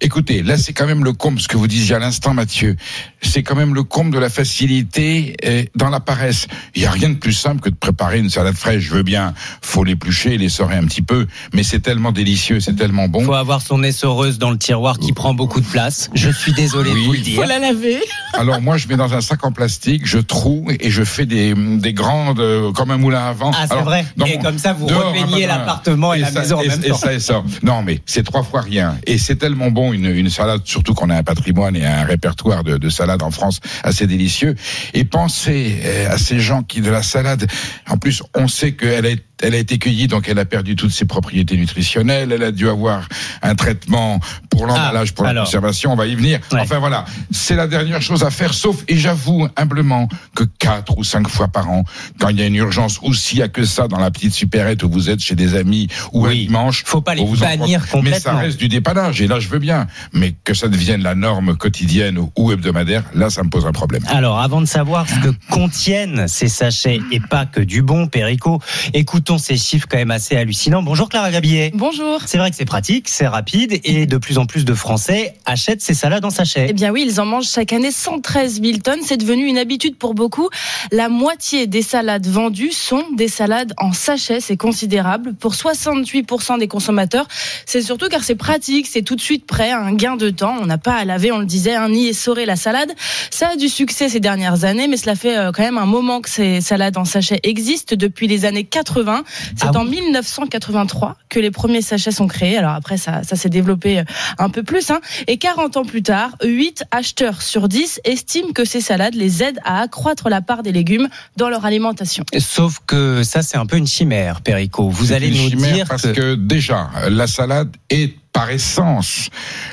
Écoutez là c'est quand même le comble ce que vous disiez à l'instant Mathieu. C'est quand même le comble de la facilité euh, dans la paresse. Il y a rien de plus simple que de préparer une salade fraîche. Je veux bien faut l'éplucher l'essorer un petit peu mais c'est tellement délicieux c'est tellement bon. Faut avoir son essoreuse dans le tiroir qui prend beaucoup de place je suis désolé de vous le dire Faut la laver. Alors moi, je mets dans un sac en plastique, je troue et je fais des, des grandes, euh, comme un moulin à vent. Ah, c'est Alors, vrai. Et mon- comme ça, vous dehors, repeignez l'appartement et la ça- maison en et- même et temps. ça, et ça. Non, mais c'est trois fois rien. Et c'est tellement bon, une, une salade, surtout qu'on a un patrimoine et un répertoire de, de salades en France assez délicieux. Et pensez euh, à ces gens qui, de la salade, en plus, on sait qu'elle a elle a été cueillie, donc elle a perdu toutes ses propriétés nutritionnelles. Elle a dû avoir un traitement pour l'emballage, pour la conservation. Va y venir. Enfin voilà, c'est la dernière chose à faire. Sauf, et j'avoue humblement que quatre ou cinq fois par an, quand il y a une urgence, ou s'il y a que ça dans la petite supérette où vous êtes chez des amis ou un dimanche, faut pas les on vous en bannir prend- Mais ça complètement. reste du dépannage. Et là, je veux bien. Mais que ça devienne la norme quotidienne ou hebdomadaire, là, ça me pose un problème. Alors, avant de savoir ce que contiennent ces sachets et pas que du bon, Perico, écoutons ces chiffres quand même assez hallucinants. Bonjour Clara Gabillet. Bonjour. C'est vrai que c'est pratique, c'est rapide et de plus en plus de Français achètent ces salades en sachet. Eh bien oui, ils en mangent chaque année 113 000 tonnes. C'est devenu une habitude pour beaucoup. La moitié des salades vendues sont des salades en sachet. C'est considérable. Pour 68% des consommateurs, c'est surtout car c'est pratique, c'est tout de suite prêt, un gain de temps. On n'a pas à laver, on le disait, un ni essorer la salade. Ça a du succès ces dernières années, mais cela fait euh, quand même un moment que ces salades en sachet existent depuis les années 80. C'est Ah en 1983 que les premiers sachets sont créés. Alors après, ça, ça s'est développé euh, un peu plus. Hein. Et 40 ans plus tard, 8 acheteurs sur 10 estiment que ces salades les aident à accroître la part des légumes dans leur alimentation. Sauf que ça, c'est un peu une chimère, Perico. Vous allez une nous chimère dire parce que... déjà la salade est par essence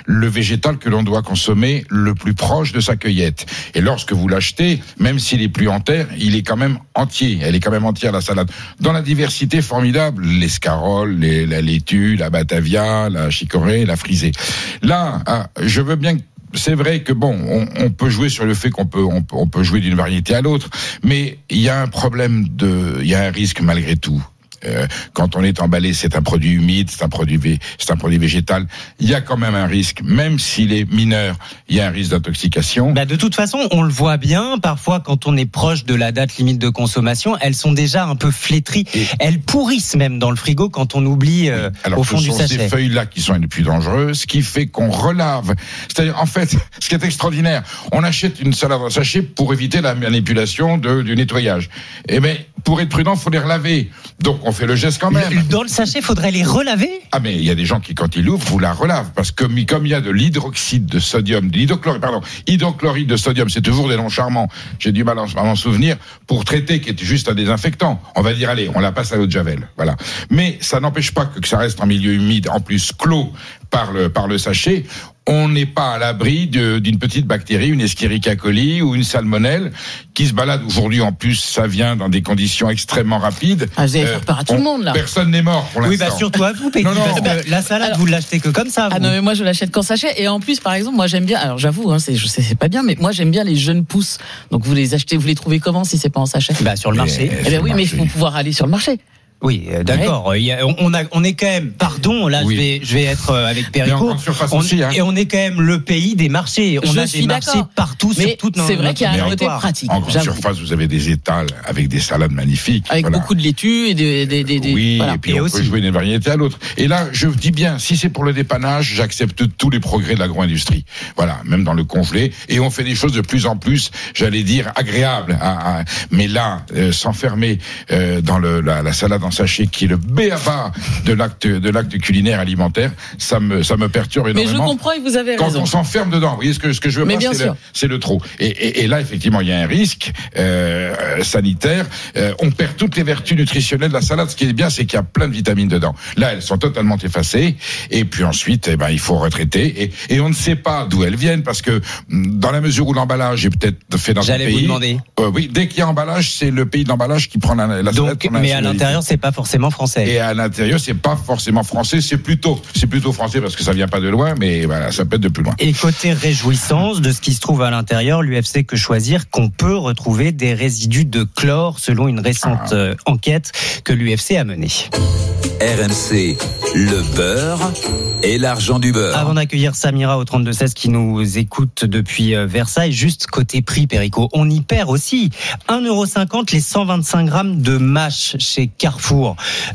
le végétal que l'on doit consommer le plus proche de sa cueillette. Et lorsque vous l'achetez, même s'il est plus en terre, il est quand même entier. Elle est quand même entière la salade. Dans la diversité formidable, l'escarole, les- la laitue, la batavia, la chicorée, la frisée. Là, ah, je veux bien c'est vrai que bon, on, peut jouer sur le fait qu'on peut, on, peut- on peut jouer d'une variété à l'autre, mais il y a un problème de, il y a un risque malgré tout. Euh, quand on est emballé, c'est un produit humide, c'est un produit, vé- c'est un produit végétal. Il y a quand même un risque, même s'il est mineur, il y a un risque d'intoxication. Bah, de toute façon, on le voit bien. Parfois, quand on est proche de la date limite de consommation, elles sont déjà un peu flétries. Elles pourrissent même dans le frigo quand on oublie euh, Alors, au ce fond du sont sachet. ces feuilles-là qui sont les plus dangereuses, ce qui fait qu'on relave. C'est-à-dire, en fait, [LAUGHS] ce qui est extraordinaire, on achète une salade en sachet pour éviter la manipulation de, du nettoyage. Et mais pour être prudent, faut les relaver. Donc, on fait le geste quand même. Dans le sachet, faudrait les relaver Ah mais il y a des gens qui quand ils l'ouvrent, vous la relavent parce que comme il y a de l'hydroxyde de sodium, de l'hydrochloride, pardon, hydrochloride de sodium, c'est toujours des noms charmants. J'ai du mal à m'en souvenir pour traiter qui est juste un désinfectant. On va dire allez, on la passe à l'eau de javel, voilà. Mais ça n'empêche pas que, que ça reste en milieu humide, en plus clos par le par le sachet. On n'est pas à l'abri d'une petite bactérie, une Escherichia coli ou une salmonelle qui se balade aujourd'hui. En plus, ça vient dans des conditions extrêmement rapides. Ah, vous allez Euh, faire peur à tout on- le monde, là. Personne n'est mort pour l'instant. Oui, bah surtout à vous, Peggy, Non, non. parce que la salade, vous l'achetez que comme ça. Ah vous. non mais moi je l'achète qu'en sachet et en plus par exemple moi j'aime bien alors j'avoue hein, c'est je sais c'est pas bien mais moi j'aime bien les jeunes pousses donc vous les achetez vous les trouvez comment si c'est pas en sachet? Bah sur le marché. Eh ben oui mais il faut pouvoir aller sur le marché Oui, euh, d'accord. Il y a- On, a, on est quand même, pardon, là je vais, je vais être euh, avec Perico. grande surface On- aussi, hein. Et on est quand même le pays des marchés. On Je a suis des marchés partout Mais sur toute c'est vrai qu'il y a un côté territoire. pratique. En grande surface, vous avez des étals avec des salades magnifiques. avec Voilà. beaucoup de laitue et des des des, des- Oui, voilà. et puis on peut jouer d'une variété à l'autre. Et là, je dis bien, si c'est pour le dépannage, j'accepte tous les progrès de l'agro-industrie. Voilà, même dans le congelé. Et on fait des choses de plus en plus, j'allais dire, agréables. à- à- mais là, euh, s'enfermer euh, dans le, la, la salade en sachet, qui est le béaba de l'acte de l'acte culinaire alimentaire, ça me ça me perturbe mais je énormément. comprends et vous avez Quand raison on s'enferme dedans, vous voyez ce que, ce que je veux Mais pas, bien c'est le, sûr. c'est le trop. Et, et, et là, effectivement, il y a un risque euh, sanitaire. Euh, on perd toutes les vertus nutritionnelles de la salade. Ce qui est bien, c'est qu'il y a plein de vitamines dedans. Là, elles sont totalement effacées. Et puis ensuite, eh ben, il faut retraiter. Et, et on ne sait pas d'où elles viennent parce que hum, dans la mesure où l'emballage est peut-être fait dans un J'allais pays. vous demander. euh, oui, dès qu'il y a emballage, c'est le pays d'emballage qui prend la, la salade. Donc, la mais à l'intérieur, c'est pas forcément français. Et à l'intérieur, c'est pas forcément français, c'est plutôt, c'est plutôt français parce que ça vient pas de loin, mais voilà, ça peut être de plus loin. Et côté réjouissance de ce qui se trouve à l'intérieur, l'UFC que choisir qu'on peut retrouver des résidus de chlore selon une récente euh, enquête que l'UFC a menée. RMC, le beurre et l'argent du beurre. Avant d'accueillir Samira au 32-16 qui nous écoute depuis euh, Versailles, juste côté prix, Perico, on y perd aussi 1,50€ les 125 grammes de mâche chez Carrefour,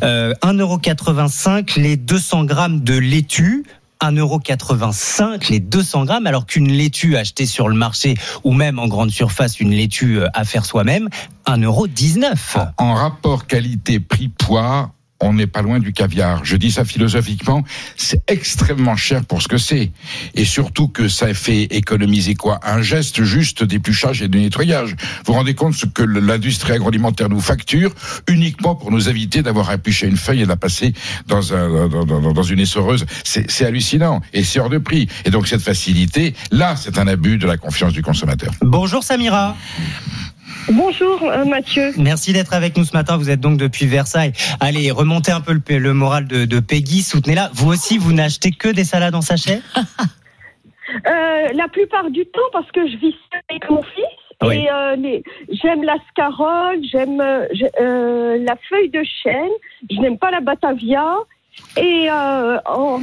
euh, 1,85€ les 200 grammes de laitue. 1,85€ les 200 grammes, alors qu'une laitue achetée sur le marché ou même en grande surface, une laitue euh, à faire soi-même, 1,19€. En rapport qualité-prix-poids, on n'est pas loin du caviar. Je dis ça philosophiquement, c'est extrêmement cher pour ce que c'est. Et surtout que ça fait économiser quoi? Un geste juste d'épluchage et de nettoyage. Vous vous rendez compte ce que l'industrie agroalimentaire nous facture uniquement pour nous éviter d'avoir à éplucher une feuille et de la passer dans, un, dans, dans- dans une essoreuse. C'est c'est hallucinant et c'est hors de prix. Et donc cette facilité, là, c'est un abus de la confiance du consommateur. Bonjour Samira. Bonjour euh, Mathieu. Merci d'être avec nous ce matin. Vous êtes donc depuis Versailles. Allez, remontez un peu le, le moral de, de Peggy. Soutenez-la. Vous aussi, vous n'achetez que des salades en sachet? [LAUGHS] Euh, la plupart du temps parce que je vis seule avec mon fils Oui. et euh, j'aime la scarole, j'aime euh, j'ai- la feuille de chêne, je n'aime pas la batavia et en-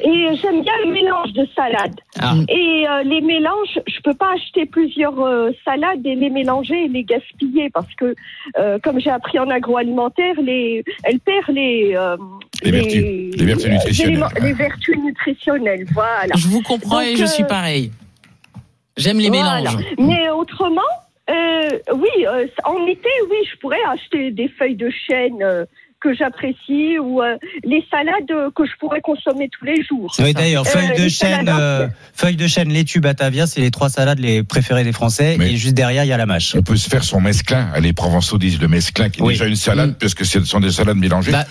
et j'aime bien le mélange de salades. Ah. Et euh, les mélanges, je peux pas acheter plusieurs euh, salades et les mélanger et les gaspiller parce que, euh, comme j'ai appris en agroalimentaire, les, elle perd les euh, Les vertus, les vertus nutritionnelles. éléments- les vertus nutritionnelles. Voilà. je vous comprends et je suis euh, pareil j'aime les voilà. mélanges Mais autrement, euh, oui, euh, en été, oui, je pourrais acheter des feuilles de chêne euh, que j'apprécie ou euh, les salades euh, que je pourrais consommer tous les jours. Oui, d'ailleurs, Euh, feuille de chêne, salades euh, feuille de chêne, laitue, batavia, c'est les trois salades les préférées des Français. et juste derrière, il y a la mâche. On peut se faire son mesclin. Les Provençaux disent le mesclin, qui est Oui. déjà une salade, parce que ce sont des salades mélangées. Bah,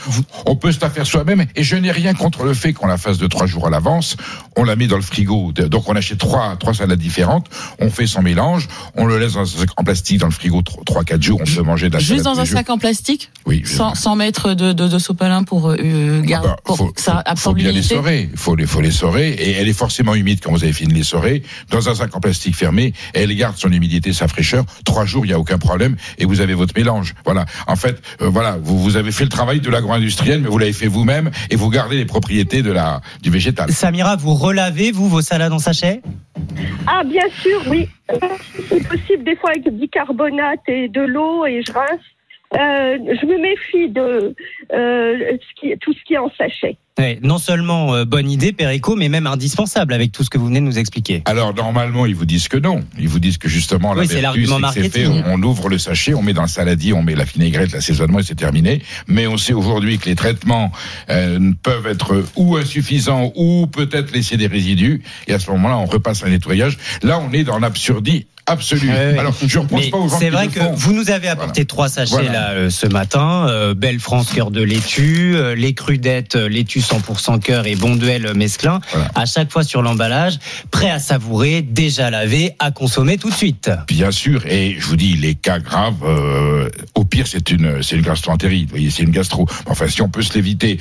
On peut se la faire soi-même. Et je n'ai rien contre le fait qu'on la fasse de trois jours à l'avance. On la met dans le frigo. Donc on achète trois, trois salades différentes. On fait son mélange. On le laisse dans un sac en plastique dans le frigo trois, quatre jours. On peut manger de la juste dans un jours. sac en plastique? Oui. sans, sans mettre de, de, de sopalin pour, euh, garder, bah, pour que ça faut absorbe bien les sorer. Il faut les, faut les sorer. Et elle est forcément humide quand vous avez fini de les sorer. Dans un sac en plastique fermé. Elle garde son humidité, sa fraîcheur. Trois jours, il n'y a aucun problème. Et vous avez votre mélange. Voilà. En fait, euh, voilà, vous, vous avez fait le travail de l'agro-industriel, mais vous l'avez fait vous-même. Et vous gardez les propriétés de la, du végétal. Samira, vous relavez, vous, vos salades en sachet Ah, bien sûr, oui. Euh, C'est possible des fois avec du bicarbonate et de l'eau et je rince. Euh, je me méfie de euh, ce tout ce qui est en sachet. Ouais, Non seulement euh, bonne idée, Perico, mais même indispensable avec tout ce que vous venez de nous expliquer. Alors normalement, ils vous disent que non. Ils vous disent que justement la Oui, c'est vertu, c'est fait. On, ouvre le sachet, on met dans le saladier, on met la vinaigrette, l'assaisonnement et c'est terminé. Mais on sait aujourd'hui que les traitements euh, peuvent être ou insuffisants ou peut-être laisser des résidus. Et à ce moment-là, on repasse un nettoyage. Là, on est dans l'absurdie absolue. Ouais, ouais. Alors, je ne Mais pas aux gens C'est vrai que font. vous nous avez apporté trois sachets Voilà. là euh, ce matin. Euh, Belle France cœur de laitue, euh, les crudettes euh, laitue 100% cœur et Bonduel euh, mesclin. À chaque fois sur l'emballage, prêt à savourer, déjà lavé, à consommer tout de suite. Bien sûr, et je vous dis, les cas graves, euh, au pire, c'est une, c'est une gastroentérite. Vous voyez, c'est une gastro. Enfin, si on peut se l'éviter,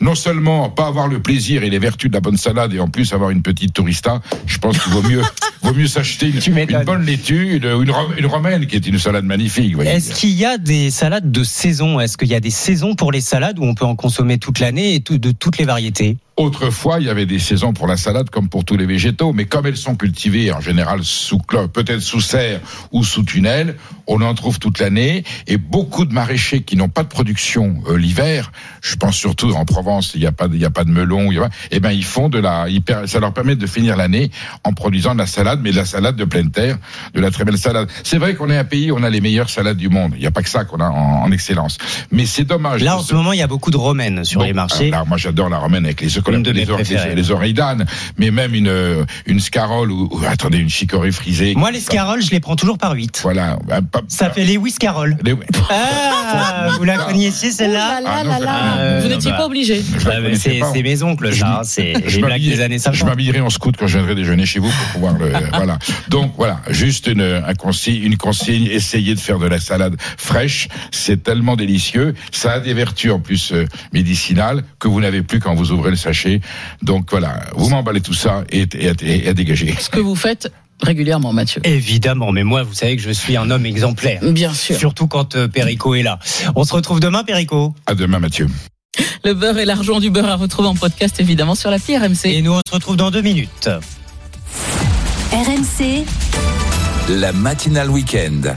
non seulement pas avoir le plaisir et les vertus de la bonne salade, et en plus avoir une petite tourista, je pense qu'il vaut mieux, [LAUGHS] vaut mieux s'acheter une, une bonne laitue, une, une, une romaine qui est une salade magnifique. Est-ce qu'il y a des salades de saison? Est-ce qu'il y a des saisons pour les salades où on peut en consommer toute l'année et tout- de toutes les variétés Autrefois, il y avait des saisons pour la salade comme pour tous les végétaux, mais comme elles sont cultivées en général sous peut-être sous serre ou sous tunnel, on en trouve toute l'année. Et beaucoup de maraîchers qui n'ont pas de production euh, l'hiver, je pense surtout en Provence, il n'y a pas, de- il y a pas de melon, il y a eh ben ils font de la, ils ça leur permet de finir l'année en produisant de la salade, mais de la salade de pleine terre, de la très belle salade. C'est vrai qu'on est un pays où on a les meilleures salades du monde. Il n'y a pas que ça qu'on a en, en excellence. Mais c'est dommage. Là, en ce moment, il y a beaucoup de romaines sur Bon, les marchés. alors moi, j'adore la romaine avec les, Une de les, oreilles d'âne, mais même une, euh, une scarole ou, ou, attendez, une chicorée frisée. Moi, les scaroles, je les prends toujours par 8. Voilà. bah, pas- Ça fait les Scarole. les- Ah, vous la connaissiez celle-là Ah, Euh, Vous n'étiez bah, pas obligé. Bah, C'est pas. c'est mes oncles, ça. C'est je les blagues m'habillerai- des années Je 50. m'habillerai en scout quand je viendrai déjeuner chez vous pour pouvoir le. [LAUGHS] voilà. Donc voilà, juste une, un consigne, une consigne. Essayez de faire de la salade fraîche. C'est tellement délicieux. Ça a des vertus en plus euh, médicinales que vous n'avez plus quand vous ouvrez le sachet. Donc voilà, vous m'emballez tout ça et, et, et- et à dégager. Ce que vous faites régulièrement, Mathieu. Évidemment, mais moi, vous savez que je suis un homme exemplaire. Bien sûr. Surtout quand euh, Perico est là. On se retrouve demain, Perico. À demain, Mathieu. Le beurre et l'argent du beurre à retrouver en podcast, évidemment, sur l'appli RMC. Et nous, on se retrouve dans deux minutes. RMC, la matinale week-end.